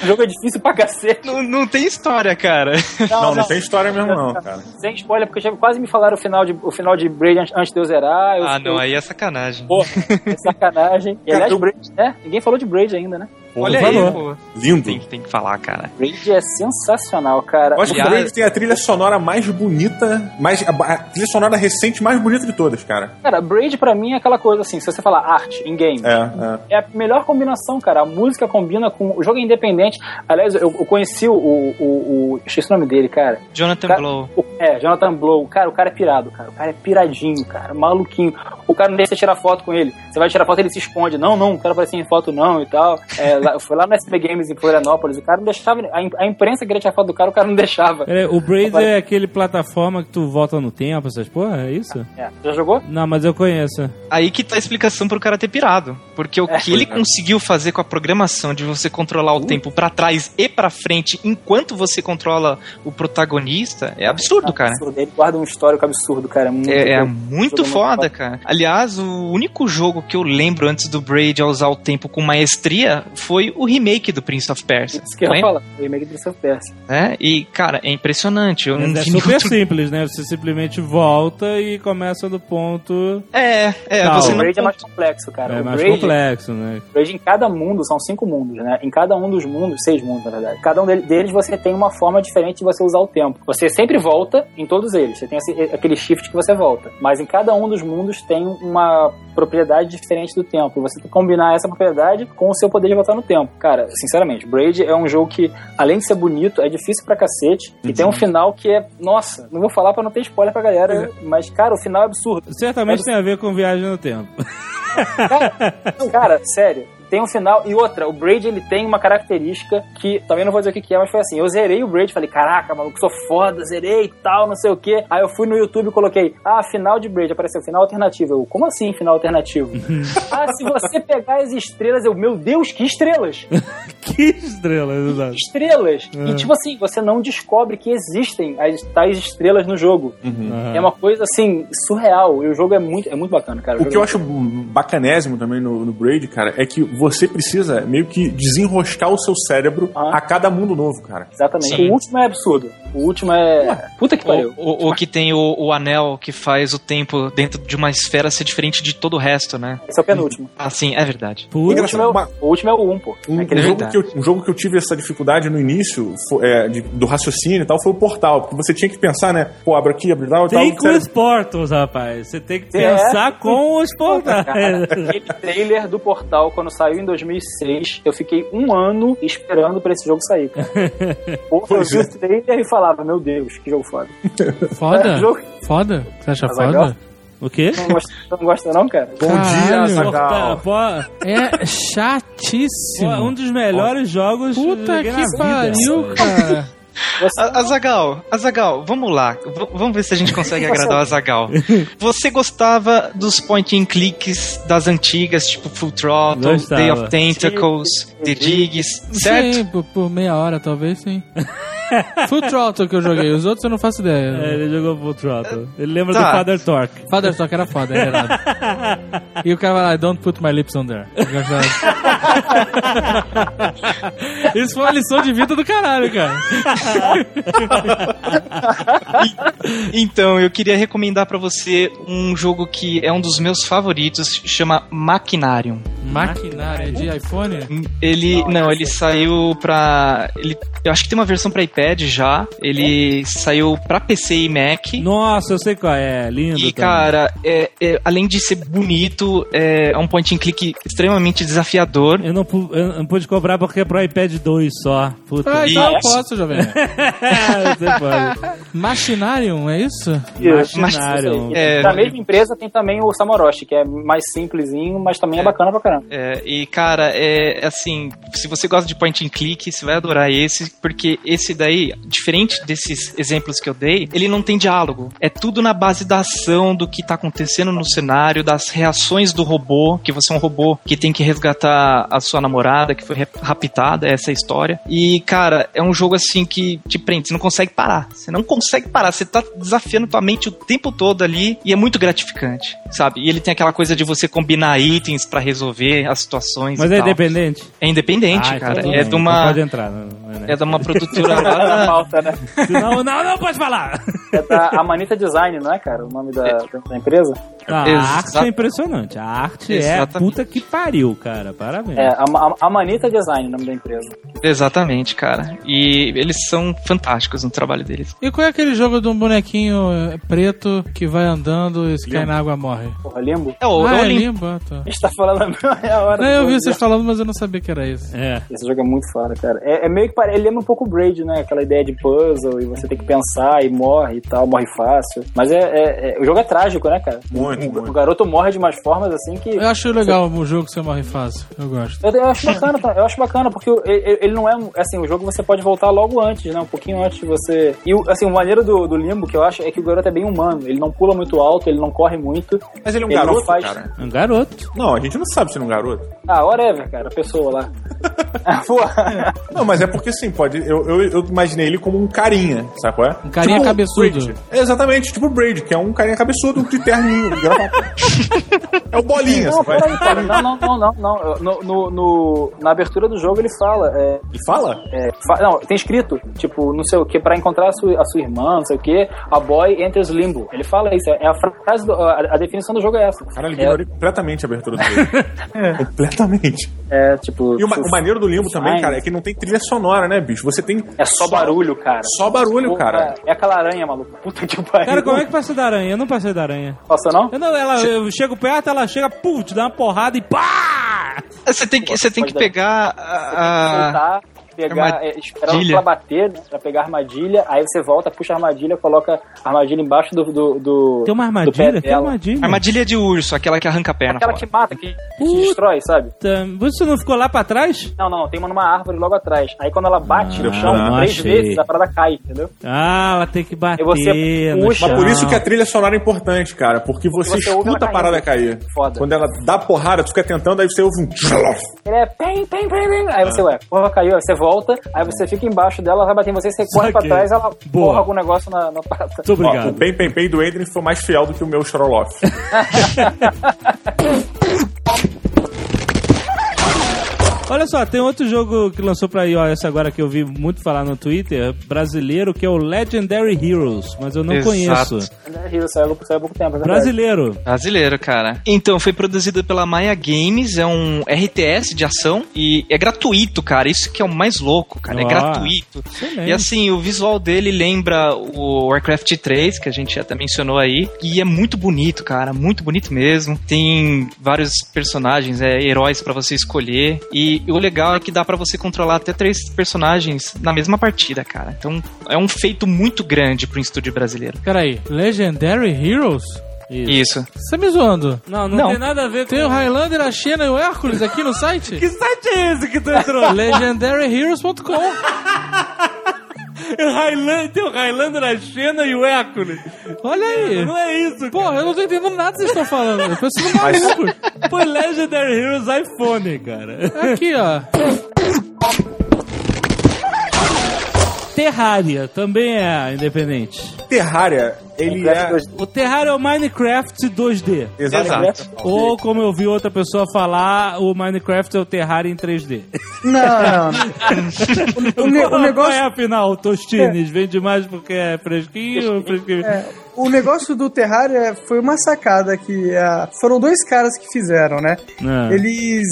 o jogo é difícil pra cacete. Não, não tem história, cara. Não, não tem história mesmo não, cara. Sem spoiler, porque já quase me falaram o final de, o final de Braid antes- de eu zerar. Eu, Ah, não, aí é sacanagem. Porra, é sacanagem. E, aliás, Braid, né? Ninguém falou de Braid ainda, né? Olha falou. aí, pô. Lindo. Tem, tem que falar, cara. Braid é sensacional, cara. Eu acho que o Braid tem a trilha sonora mais bonita, mais, a, a trilha sonora recente mais bonita de todas, cara. Cara, Braid pra mim é aquela coisa assim, se você falar arte em game, É, é. é a melhor combinação, cara. A música combina com. O jogo é independente. Aliás, eu, eu conheci o, o, o, o. Esqueci o nome dele, cara. Jonathan Cara, Blow. o- é, Jonathan Blow. Cara, o cara é pirado, cara. O cara é piradinho, cara. Maluquinho. O cara não deixa você tirar foto com ele. Você vai tirar foto ele se esconde. Não, não, não quero aparecer em foto, não e tal. É, lá, foi lá no SB Games em Florianópolis. O cara não deixava. A, im- a imprensa queria tirar foto do cara, o cara não deixava. Peraí, o Braid é aquele plataforma que tu volta no tempo, essas porra, é isso? É, já jogou? Não, mas eu conheço. Aí que tá a explicação pro cara ter pirado. Porque o que ele conseguiu fazer com a programação de você controlar o tempo pra trás e pra frente enquanto você controla o protagonista é absurdo, cara. Absurdo. Ele guarda um histórico absurdo, cara. É muito, É, é muito foda. cara. Aliás, o único jogo que eu lembro antes do Braid a usar o tempo com maestria foi o remake do Prince of Persia. Isso que eu falar, o remake do Prince of Persia. né? E, cara, é impressionante. Eu Mas é super outro- simples, né? Você simplesmente volta e começa do ponto. É, é, Não, você o não... Braid é mais complexo, cara. é o mais Braid, complexo, né? o Braid em cada mundo, são cinco mundos, né? Em cada um dos mundos, seis mundos, na verdade. Cada um dele- deles você tem uma forma diferente de você usar o tempo. Você sempre volta em todos eles. Você tem esse- aquele shift que você volta. Mas em cada um dos mundos tem uma propriedade diferente do tempo. E você tem que combinar essa propriedade com o seu poder de voltar no tempo. Cara, sinceramente, Braid é um jogo que, além de ser bonito, é difícil pra cacete. E tem um final que é. Nossa, não vou falar pra não ter spoiler pra galera, mas, cara, o final é absurdo. Certamente tem a ver com viagem no tempo. Cara, sério. Tem um final. E outra, o Braid ele tem uma característica que também não vou dizer o que é, mas foi assim. Eu zerei o Braid, falei, caraca, maluco, sou foda, zerei e tal, não sei o que. Aí eu fui no YouTube e coloquei, ah, final de Braid, apareceu final alternativo. Eu, como assim final alternativo? ah, se você pegar as estrelas, eu, meu Deus, que estrelas! que estrela, exato. Estrelas! E tipo assim, você não descobre que existem as tais estrelas no jogo. Aham. É uma coisa assim, surreal. E o jogo é muito, é muito bacana, cara. O jogo que eu é acho bacanésimo também no, no Braid, cara, é que você precisa meio que desenroscar o seu cérebro Ah. a cada mundo novo, cara. Exatamente. Sim. O último é absurdo. O último é. Puta que pariu. O, o, o que tem o, o anel que faz o tempo dentro de uma esfera ser diferente de todo o resto, né? Esse é o penúltimo. Ah, sim, é verdade. O último, é o, o último é o 1, pô. Um, Aquele um jogo verdade. que eu, um jogo que eu tive essa dificuldade no início é, de- do raciocínio e tal foi o Portal, porque você tinha que pensar, né? Pô, abre aqui, abre lá e tal. Tem com os portals, rapaz. Você tem que É. pensar com os portais. Cara, aquele trailer do Portal, quando saiu em 2006, eu fiquei um ano esperando pra esse jogo sair, cara. Pô, eu vi o trailer e falava, meu Deus, que jogo foda. Foda? É, jogo- Foda? Você acha Azaghal? foda? O quê? Não gosta, não gosta não, cara? Bom dia. Azaghal. Pô, É pô, chatíssimo. um dos melhores jogos Puta que eu joguei que na vida. pariu, cara. Você- A- Azagal, Azagal, vamos lá. V- vamos ver se a gente consegue agradar o Azagal. Você gostava dos point and clicks das antigas, tipo Full Throttle, Gostava. Day of Tentacles, The Digs, certo? Sim, por, por meia hora, talvez, sim. Full Throttle que eu joguei, os outros eu não faço É, ideia. ele jogou Full Throttle. Ele lembra Tá. do Father Torque. Father Talk era foda, é verdade. e o cara vai lá, don't put my lips on there. Isso foi uma lição de vida do caralho, cara. Então, eu queria recomendar pra você um jogo que é um dos meus favoritos, chama Machinarium. Maquinária de iPhone? Ele, não, ele saiu pra. Ele, eu acho que tem uma versão pra iPad já. Ele saiu pra PC e Mac. Nossa, eu sei qual é. Lindo. E, também. cara, é, é, além de ser bonito, é, é um point and click extremamente desafiador. Eu não, eu não pude comprar porque é pro iPad 2 só. Puta. Ah, então eu posso, jovem. Machinarium, é isso? Machinarium. É, da mesma empresa tem também o Samoroshi, que é mais simplesinho, mas também é, bacana pra caramba. É, e cara, é assim, se você gosta de point and click, você vai adorar esse, porque esse daí, diferente desses exemplos que eu dei, ele não tem diálogo. É tudo na base da ação, do que tá acontecendo no cenário, das reações do robô, que você é um robô que tem que resgatar a sua namorada, que foi rap- raptada, essa é a história. E, cara, é um jogo assim que te prende, você não consegue parar. Você não consegue parar, você tá desafiando tua mente o tempo todo ali e é muito gratificante, sabe? E ele tem aquela coisa de você combinar itens pra resolver as situações Mas e é tal. independente? É independente, Ah, então cara. É de uma pode entrar. Não, não, é de uma produtora lá. pauta, né? não, não, não pode falar. É da Amanita Design, não é, cara? O nome da, da empresa? A Exa- arte é impressionante. A arte é Exatamente. puta que pariu, cara. Parabéns. É, a, a, Amanita Design, o nome da empresa. Exatamente, cara. E eles são fantásticos no trabalho deles. E qual é aquele jogo de um bonequinho eh, preto que vai andando e se cai na água morre? Porra, Limbo? É o, ah, é o é limbo, ah, tá. A gente tá falando a meia hora. Não, eu vi vocês falando, mas eu não sabia que era isso. É. Esse jogo é muito foda, cara. É, é meio que pare... ele lembra um pouco o Braid, né? Aquela ideia de puzzle e você tem que pensar e morre e tal, morre fácil. Mas é, é- é- o jogo é trágico, né, cara? Muito, o, muito. o garoto morre de umas formas assim que. Eu acho legal o jogo que você morre fácil. Eu gosto. Eu, eu acho bacana, tá? eu acho bacana, porque ele, ele não é um- assim, o jogo você pode voltar logo antes, né? Um pouquinho antes de você. E o- assim, o maneiro do, do limbo que eu acho é que o garoto é bem humano. Ele não pula muito alto, ele não corre muito. Mas ele é um Ele não garoto, faz- cara. É um garoto. Não, a gente não sabe se ele é um garoto. Ah, whatever, cara, a pessoa lá. Não, mas é porque sim, pode. Eu, eu, eu imaginei ele como um carinha, sabe qual é? Um carinha Tipo cabeçudo. Exatamente, tipo o Braid, que é um carinha cabeçudo de terninho. É o bolinha. Não, você vai- peraí, cara. Não, não, não, não, não. No, no- no- na abertura do jogo ele fala. É, Ele fala? é, fa- não, tem escrito, tipo, não sei o que, pra encontrar a sua, a sua irmã, não sei o que, a boy enters limbo. Ele fala isso, é a frase, do- a, a definição do jogo é essa. Caralho, é, ignorei completamente a abertura do jogo. completamente. é, tipo. E o, o maneiro do Limbo também, cara, é que não tem trilha sonora, né, bicho? Você tem. É só barulho, cara. Só barulho, cara. É aquela aranha, maluco. Puta que pariu. Cara, como é que passei da aranha? Eu não passei da aranha. Passa não? Eu não, ela, eu chego perto, ela chega, pum, te dá uma porrada e pá! Você tem que, você tem que pegar a. Voltar, pegar, é, esperar armadilha. pra bater, né, pra pegar a armadilha, aí você volta, puxa a armadilha, coloca a armadilha embaixo do. do, do Tem uma do pé armadilha? Dela. armadilha? Armadilha de urso, aquela que arranca a perna Aquela fora. que mata, que, que destrói, sabe? Você não ficou lá pra trás? Não, não, tem uma numa árvore logo atrás. Aí quando ela bate no chão não três achei. vezes, a parada cai, entendeu? Ah, ela tem que bater E você no puxa. Mas por isso que a trilha sonora é importante, cara. Porque você, Você escuta a parada cair. Foda. Quando ela dá porrada, tu fica tentando, aí você ouve um. Ele é pem, pem, pem, pem. Aí você, ué, porra, caiu, aí você volta, aí você fica embaixo dela, ela vai bater em você, você corre pra trás, ela Boa. porra algum negócio na, na parada. Muito obrigado. Ó, o Bem Pem Pem do Adrian foi mais fiel do que o meu Sherlock. Olha só, tem outro jogo que lançou pra iOS agora que eu vi muito falar no Twitter, brasileiro, que é o Legendary Heroes, mas eu não Exato. conheço. Rio saiu, saiu há pouco tempo, é. Brasileiro. Brasileiro, cara. Então, foi produzido pela Maya Games, é um RTS de ação e é gratuito, cara. Isso que é o mais louco, cara. É Ó, gratuito. excelente. E assim, o visual dele lembra o Warcraft 3, que a gente até mencionou aí. E é muito bonito, cara. Muito bonito mesmo. Tem vários personagens, é, heróis pra você escolher. E o legal é que dá pra você controlar até três personagens na mesma partida, cara. Então, é um feito muito grande pro estúdio brasileiro. Peraí, Legendary Heroes? Isso. Você tá me zoando? Não, não, Não. tem nada a ver com... Tem o Highlander, a Xena e o Hércules aqui no site? Que site é esse que tu entrou? LegendaryHeroes.com Highlander, tem o Highlander, a Xena e o Hércules. Olha aí. Não é isso, cara. Porra, eu não tô entendendo nada que vocês estão falando. Eu penso no maluco. Foi Legendary Heroes iPhone, cara. Aqui, ó. Terraria também é independente. Terraria, ele é. O Terraria é o Minecraft 2D. Exatamente. Ou, como eu vi outra pessoa falar, o Minecraft é o Terraria em 3D. Não, não, não. O, ne- o Qual negócio, é, afinal, Tostines? Vende mais porque é fresquinho? fresquinho? é, o negócio do Terraria foi uma sacada que ah, foram dois caras que fizeram, né? É. Eles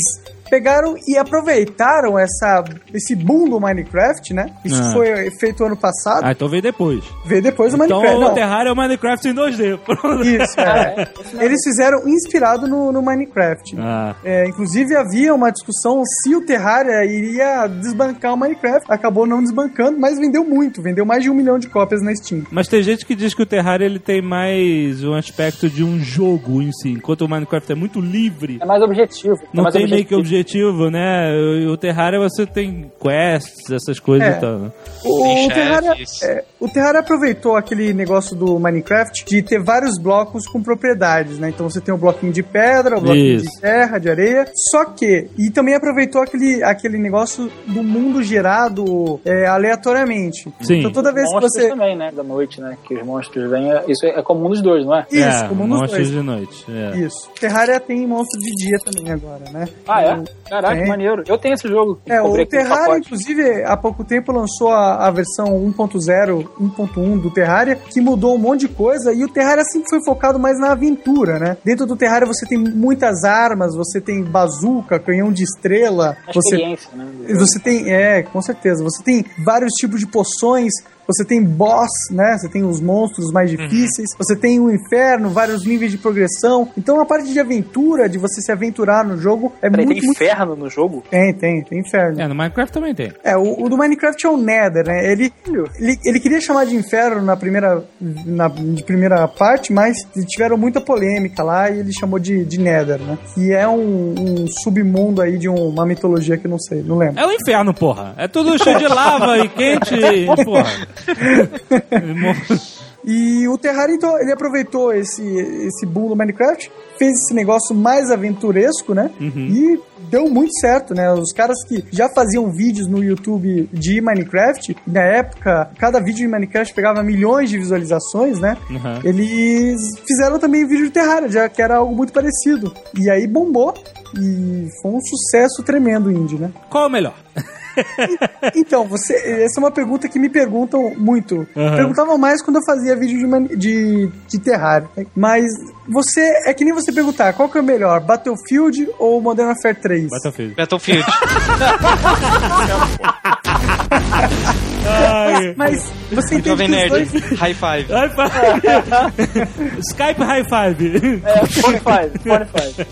pegaram e aproveitaram essa, esse boom do Minecraft, né? Isso Ah. foi feito ano passado. Ah, então veio depois. Veio depois do Então Minecraft. o Não, Terraria é o Minecraft em 2D. Pronto. Isso, é. Eles fizeram inspirado no, no Minecraft. Ah, É, inclusive havia uma discussão se o Terraria iria desbancar o Minecraft. Acabou não desbancando, mas vendeu muito. Vendeu mais de um milhão de cópias na Steam. mas tem gente que diz que o Terraria ele tem mais um aspecto de um jogo em si, enquanto o Minecraft é muito livre. É mais objetivo. é Não mais tem meio que objetivo. Objetivo, né? O o Terraria você tem quests, essas coisas É. e tal. né? O, o Terraria, é, o Terraria aproveitou aquele negócio do Minecraft de ter vários blocos com propriedades, né? Então você tem o bloquinho de pedra, o bloquinho Isso. de terra, de areia. Só que, e também aproveitou aquele, aquele negócio do mundo gerado é, aleatoriamente. Sim. Então toda vez que Monstros você. também, né? Da noite, né? Que os monstros vêm. é- Isso é, é comum dos dois, não é? Isso, é, como nos monstros dois. de noite. É. Isso. Terraria tem monstro de dia também agora, né? Ah, é? Caraca, tem. maneiro. Eu tenho esse jogo. É, o Terraria, inclusive, há pouco tempo lançou a, a versão 1.0, 1.1 do Terraria, que mudou um monte de coisa, e o Terraria sempre foi focado mais na aventura, né? Dentro do Terraria você tem muitas armas, você tem bazuca, canhão de estrela, A você, né? você tem, é, com certeza, você tem vários tipos de poções, você tem boss, né? Você tem os monstros mais difíceis, você tem o inferno, vários níveis de progressão. Então a parte de aventura, de você se aventurar no jogo, é Peraí, muito, tem muito... inferno no jogo? Tem, tem, tem inferno. É, no Minecraft também tem. É, o, o do Minecraft é o Nether, né? Ele, ele, ele queria chamar de inferno na primeira, na, de primeira parte, mas tiveram muita polêmica lá e ele chamou de, de Nether, né? Que é um, um submundo aí de um- uma mitologia que eu não sei, não lembro. É o inferno, porra. É tudo cheio de lava e quente, e, porra. E o Terraria, então, ele aproveitou esse, esse boom do Minecraft, fez esse negócio mais aventuresco, né? E deu muito certo, né? Os caras que já faziam vídeos no YouTube de Minecraft, na época, cada vídeo de Minecraft pegava milhões de visualizações, né? Uhum. Eles fizeram também vídeo de Terraria, já que era algo muito parecido. E aí bombou. E foi um sucesso tremendo o indie, né? Qual é o melhor? Então, você, essa é uma pergunta que me perguntam muito. Uhum. Perguntavam mais quando eu fazia vídeo de, de, de Terraria. Mas você, é que nem você perguntar, qual que é o melhor, Battlefield ou Modern Warfare 3? Battlefield. Battlefield. Ai. Mas você entende Jovem que os Nerd. dois... High five. High five. Skype high five. É, Fortify, Fortify.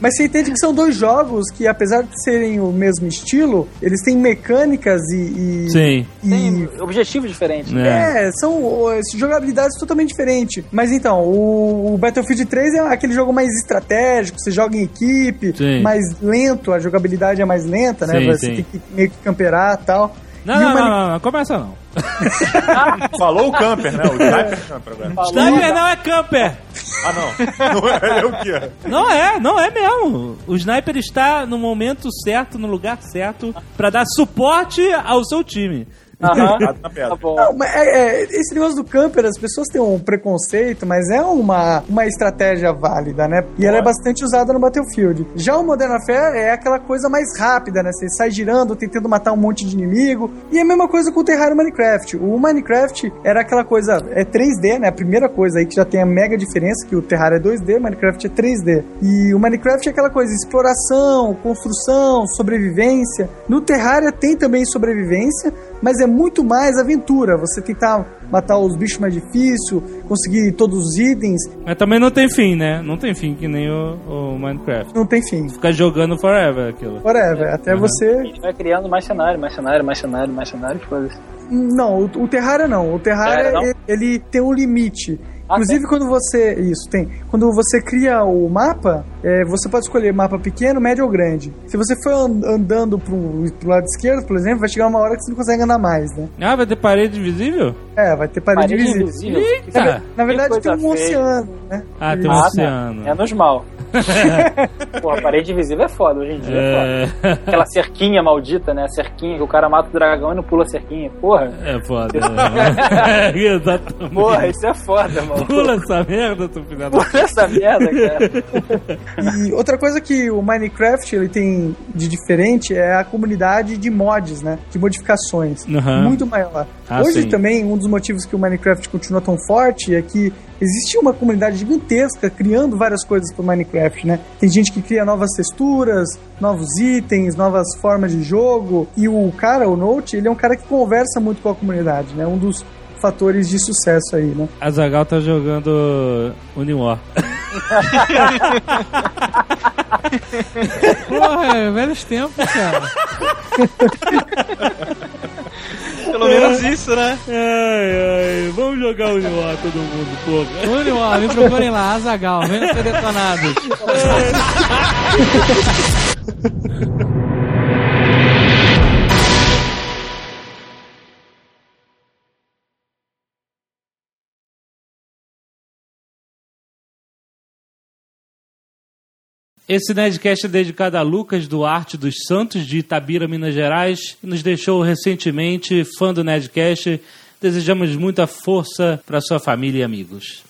Mas você entende que são dois jogos que, apesar de serem o mesmo estilo, eles têm mecânicas e... e Sim. e- Tem objetivos diferentes. É. É, são jogabilidades totalmente diferentes. Mas então, o, o Battlefield 3 é aquele jogo mais estratégico, você joga em equipe, Sim. mais lento, a jogabilidade é mais lenta, né? Sim, você sim. tem que meio que camperar e tal. Não, não, não, não, não, começa não. Falou o camper, né? O sniper camper agora. Sniper não é camper. Ah, não. Não é, é o quê? Não é, não é mesmo. O sniper está no momento certo, no lugar certo, pra dar suporte ao seu time. Aham. Tá. Tá bom. Não, mas é- é, esse negócio do camper, as pessoas têm um preconceito, mas é uma, uma estratégia válida, né? E ela é bastante usada no Battlefield. Já o Modern Warfare é aquela coisa mais rápida, né? Você sai girando, tentando matar um monte de inimigo. E é a mesma coisa com o Terraria e Minecraft. O Minecraft era aquela coisa, é 3D, né? A primeira coisa aí que já tem a mega diferença, que o Terraria é 2D, o Minecraft é 3D. E o Minecraft é aquela coisa, exploração, construção, sobrevivência. No Terraria tem também sobrevivência, mas é muito mais aventura. Você tentar matar os bichos mais difícil, conseguir todos os itens, Mas também não tem fim, né? Não tem fim que nem o, o Minecraft. não tem fim. Ficar jogando forever aquilo. Whatever, até Uhum. você. A gente vai criando mais cenário, mais cenário, mais cenário, mais cenário, coisas. Não, o, o Terraria não. O Terraria, Terraria não? ele, ele tem um limite. Ah, Inclusive, quando você. Isso, tem. Quando você cria o mapa, é, você pode escolher mapa pequeno, médio ou grande. Se você for an- andando pro, pro lado esquerdo, por exemplo, vai chegar uma hora que você não consegue andar mais, né? Ah, vai ter parede invisível? É, vai ter parede, Parede invisível. invisível. Eita! Na, verdade, tem um feia. oceano, né? Ah, tem um Ah, tá. oceano. É nos mal. Porra, parede invisível é foda hoje em dia. É. foda. É, Aquela cerquinha maldita, né? A cerquinha que o cara mata o dragão e não pula a cerquinha. Porra. é foda. né? Exatamente. Porra, isso é foda, mano. Pula essa merda, tu filha da... Pula essa merda, cara. E outra coisa que o Minecraft ele tem de diferente é a comunidade de mods, né? De modificações. Uhum. Muito maior. Ah, Hoje sim. também, um dos motivos que o Minecraft continua tão forte é que existe uma comunidade gigantesca criando várias coisas para Minecraft, né? Tem gente que cria novas texturas, novos itens, novas formas de jogo. E o cara, o Note, ele é um cara que conversa muito com a comunidade, né? Um dos fatores de sucesso aí, né? A Zagal tá jogando Uniwar. Porra, é velhos tempos, cara. Pelo menos isso, né? Ai, ai, vamos jogar Uniwar todo mundo, porra. Júnior, ó, me procurem lá, Azagal, venham ser detonados. Esse Nerdcast é dedicado a Lucas Duarte dos Santos, de Itabira, Minas Gerais, que nos deixou recentemente, fã do Nerdcast. Desejamos muita força para sua família e amigos.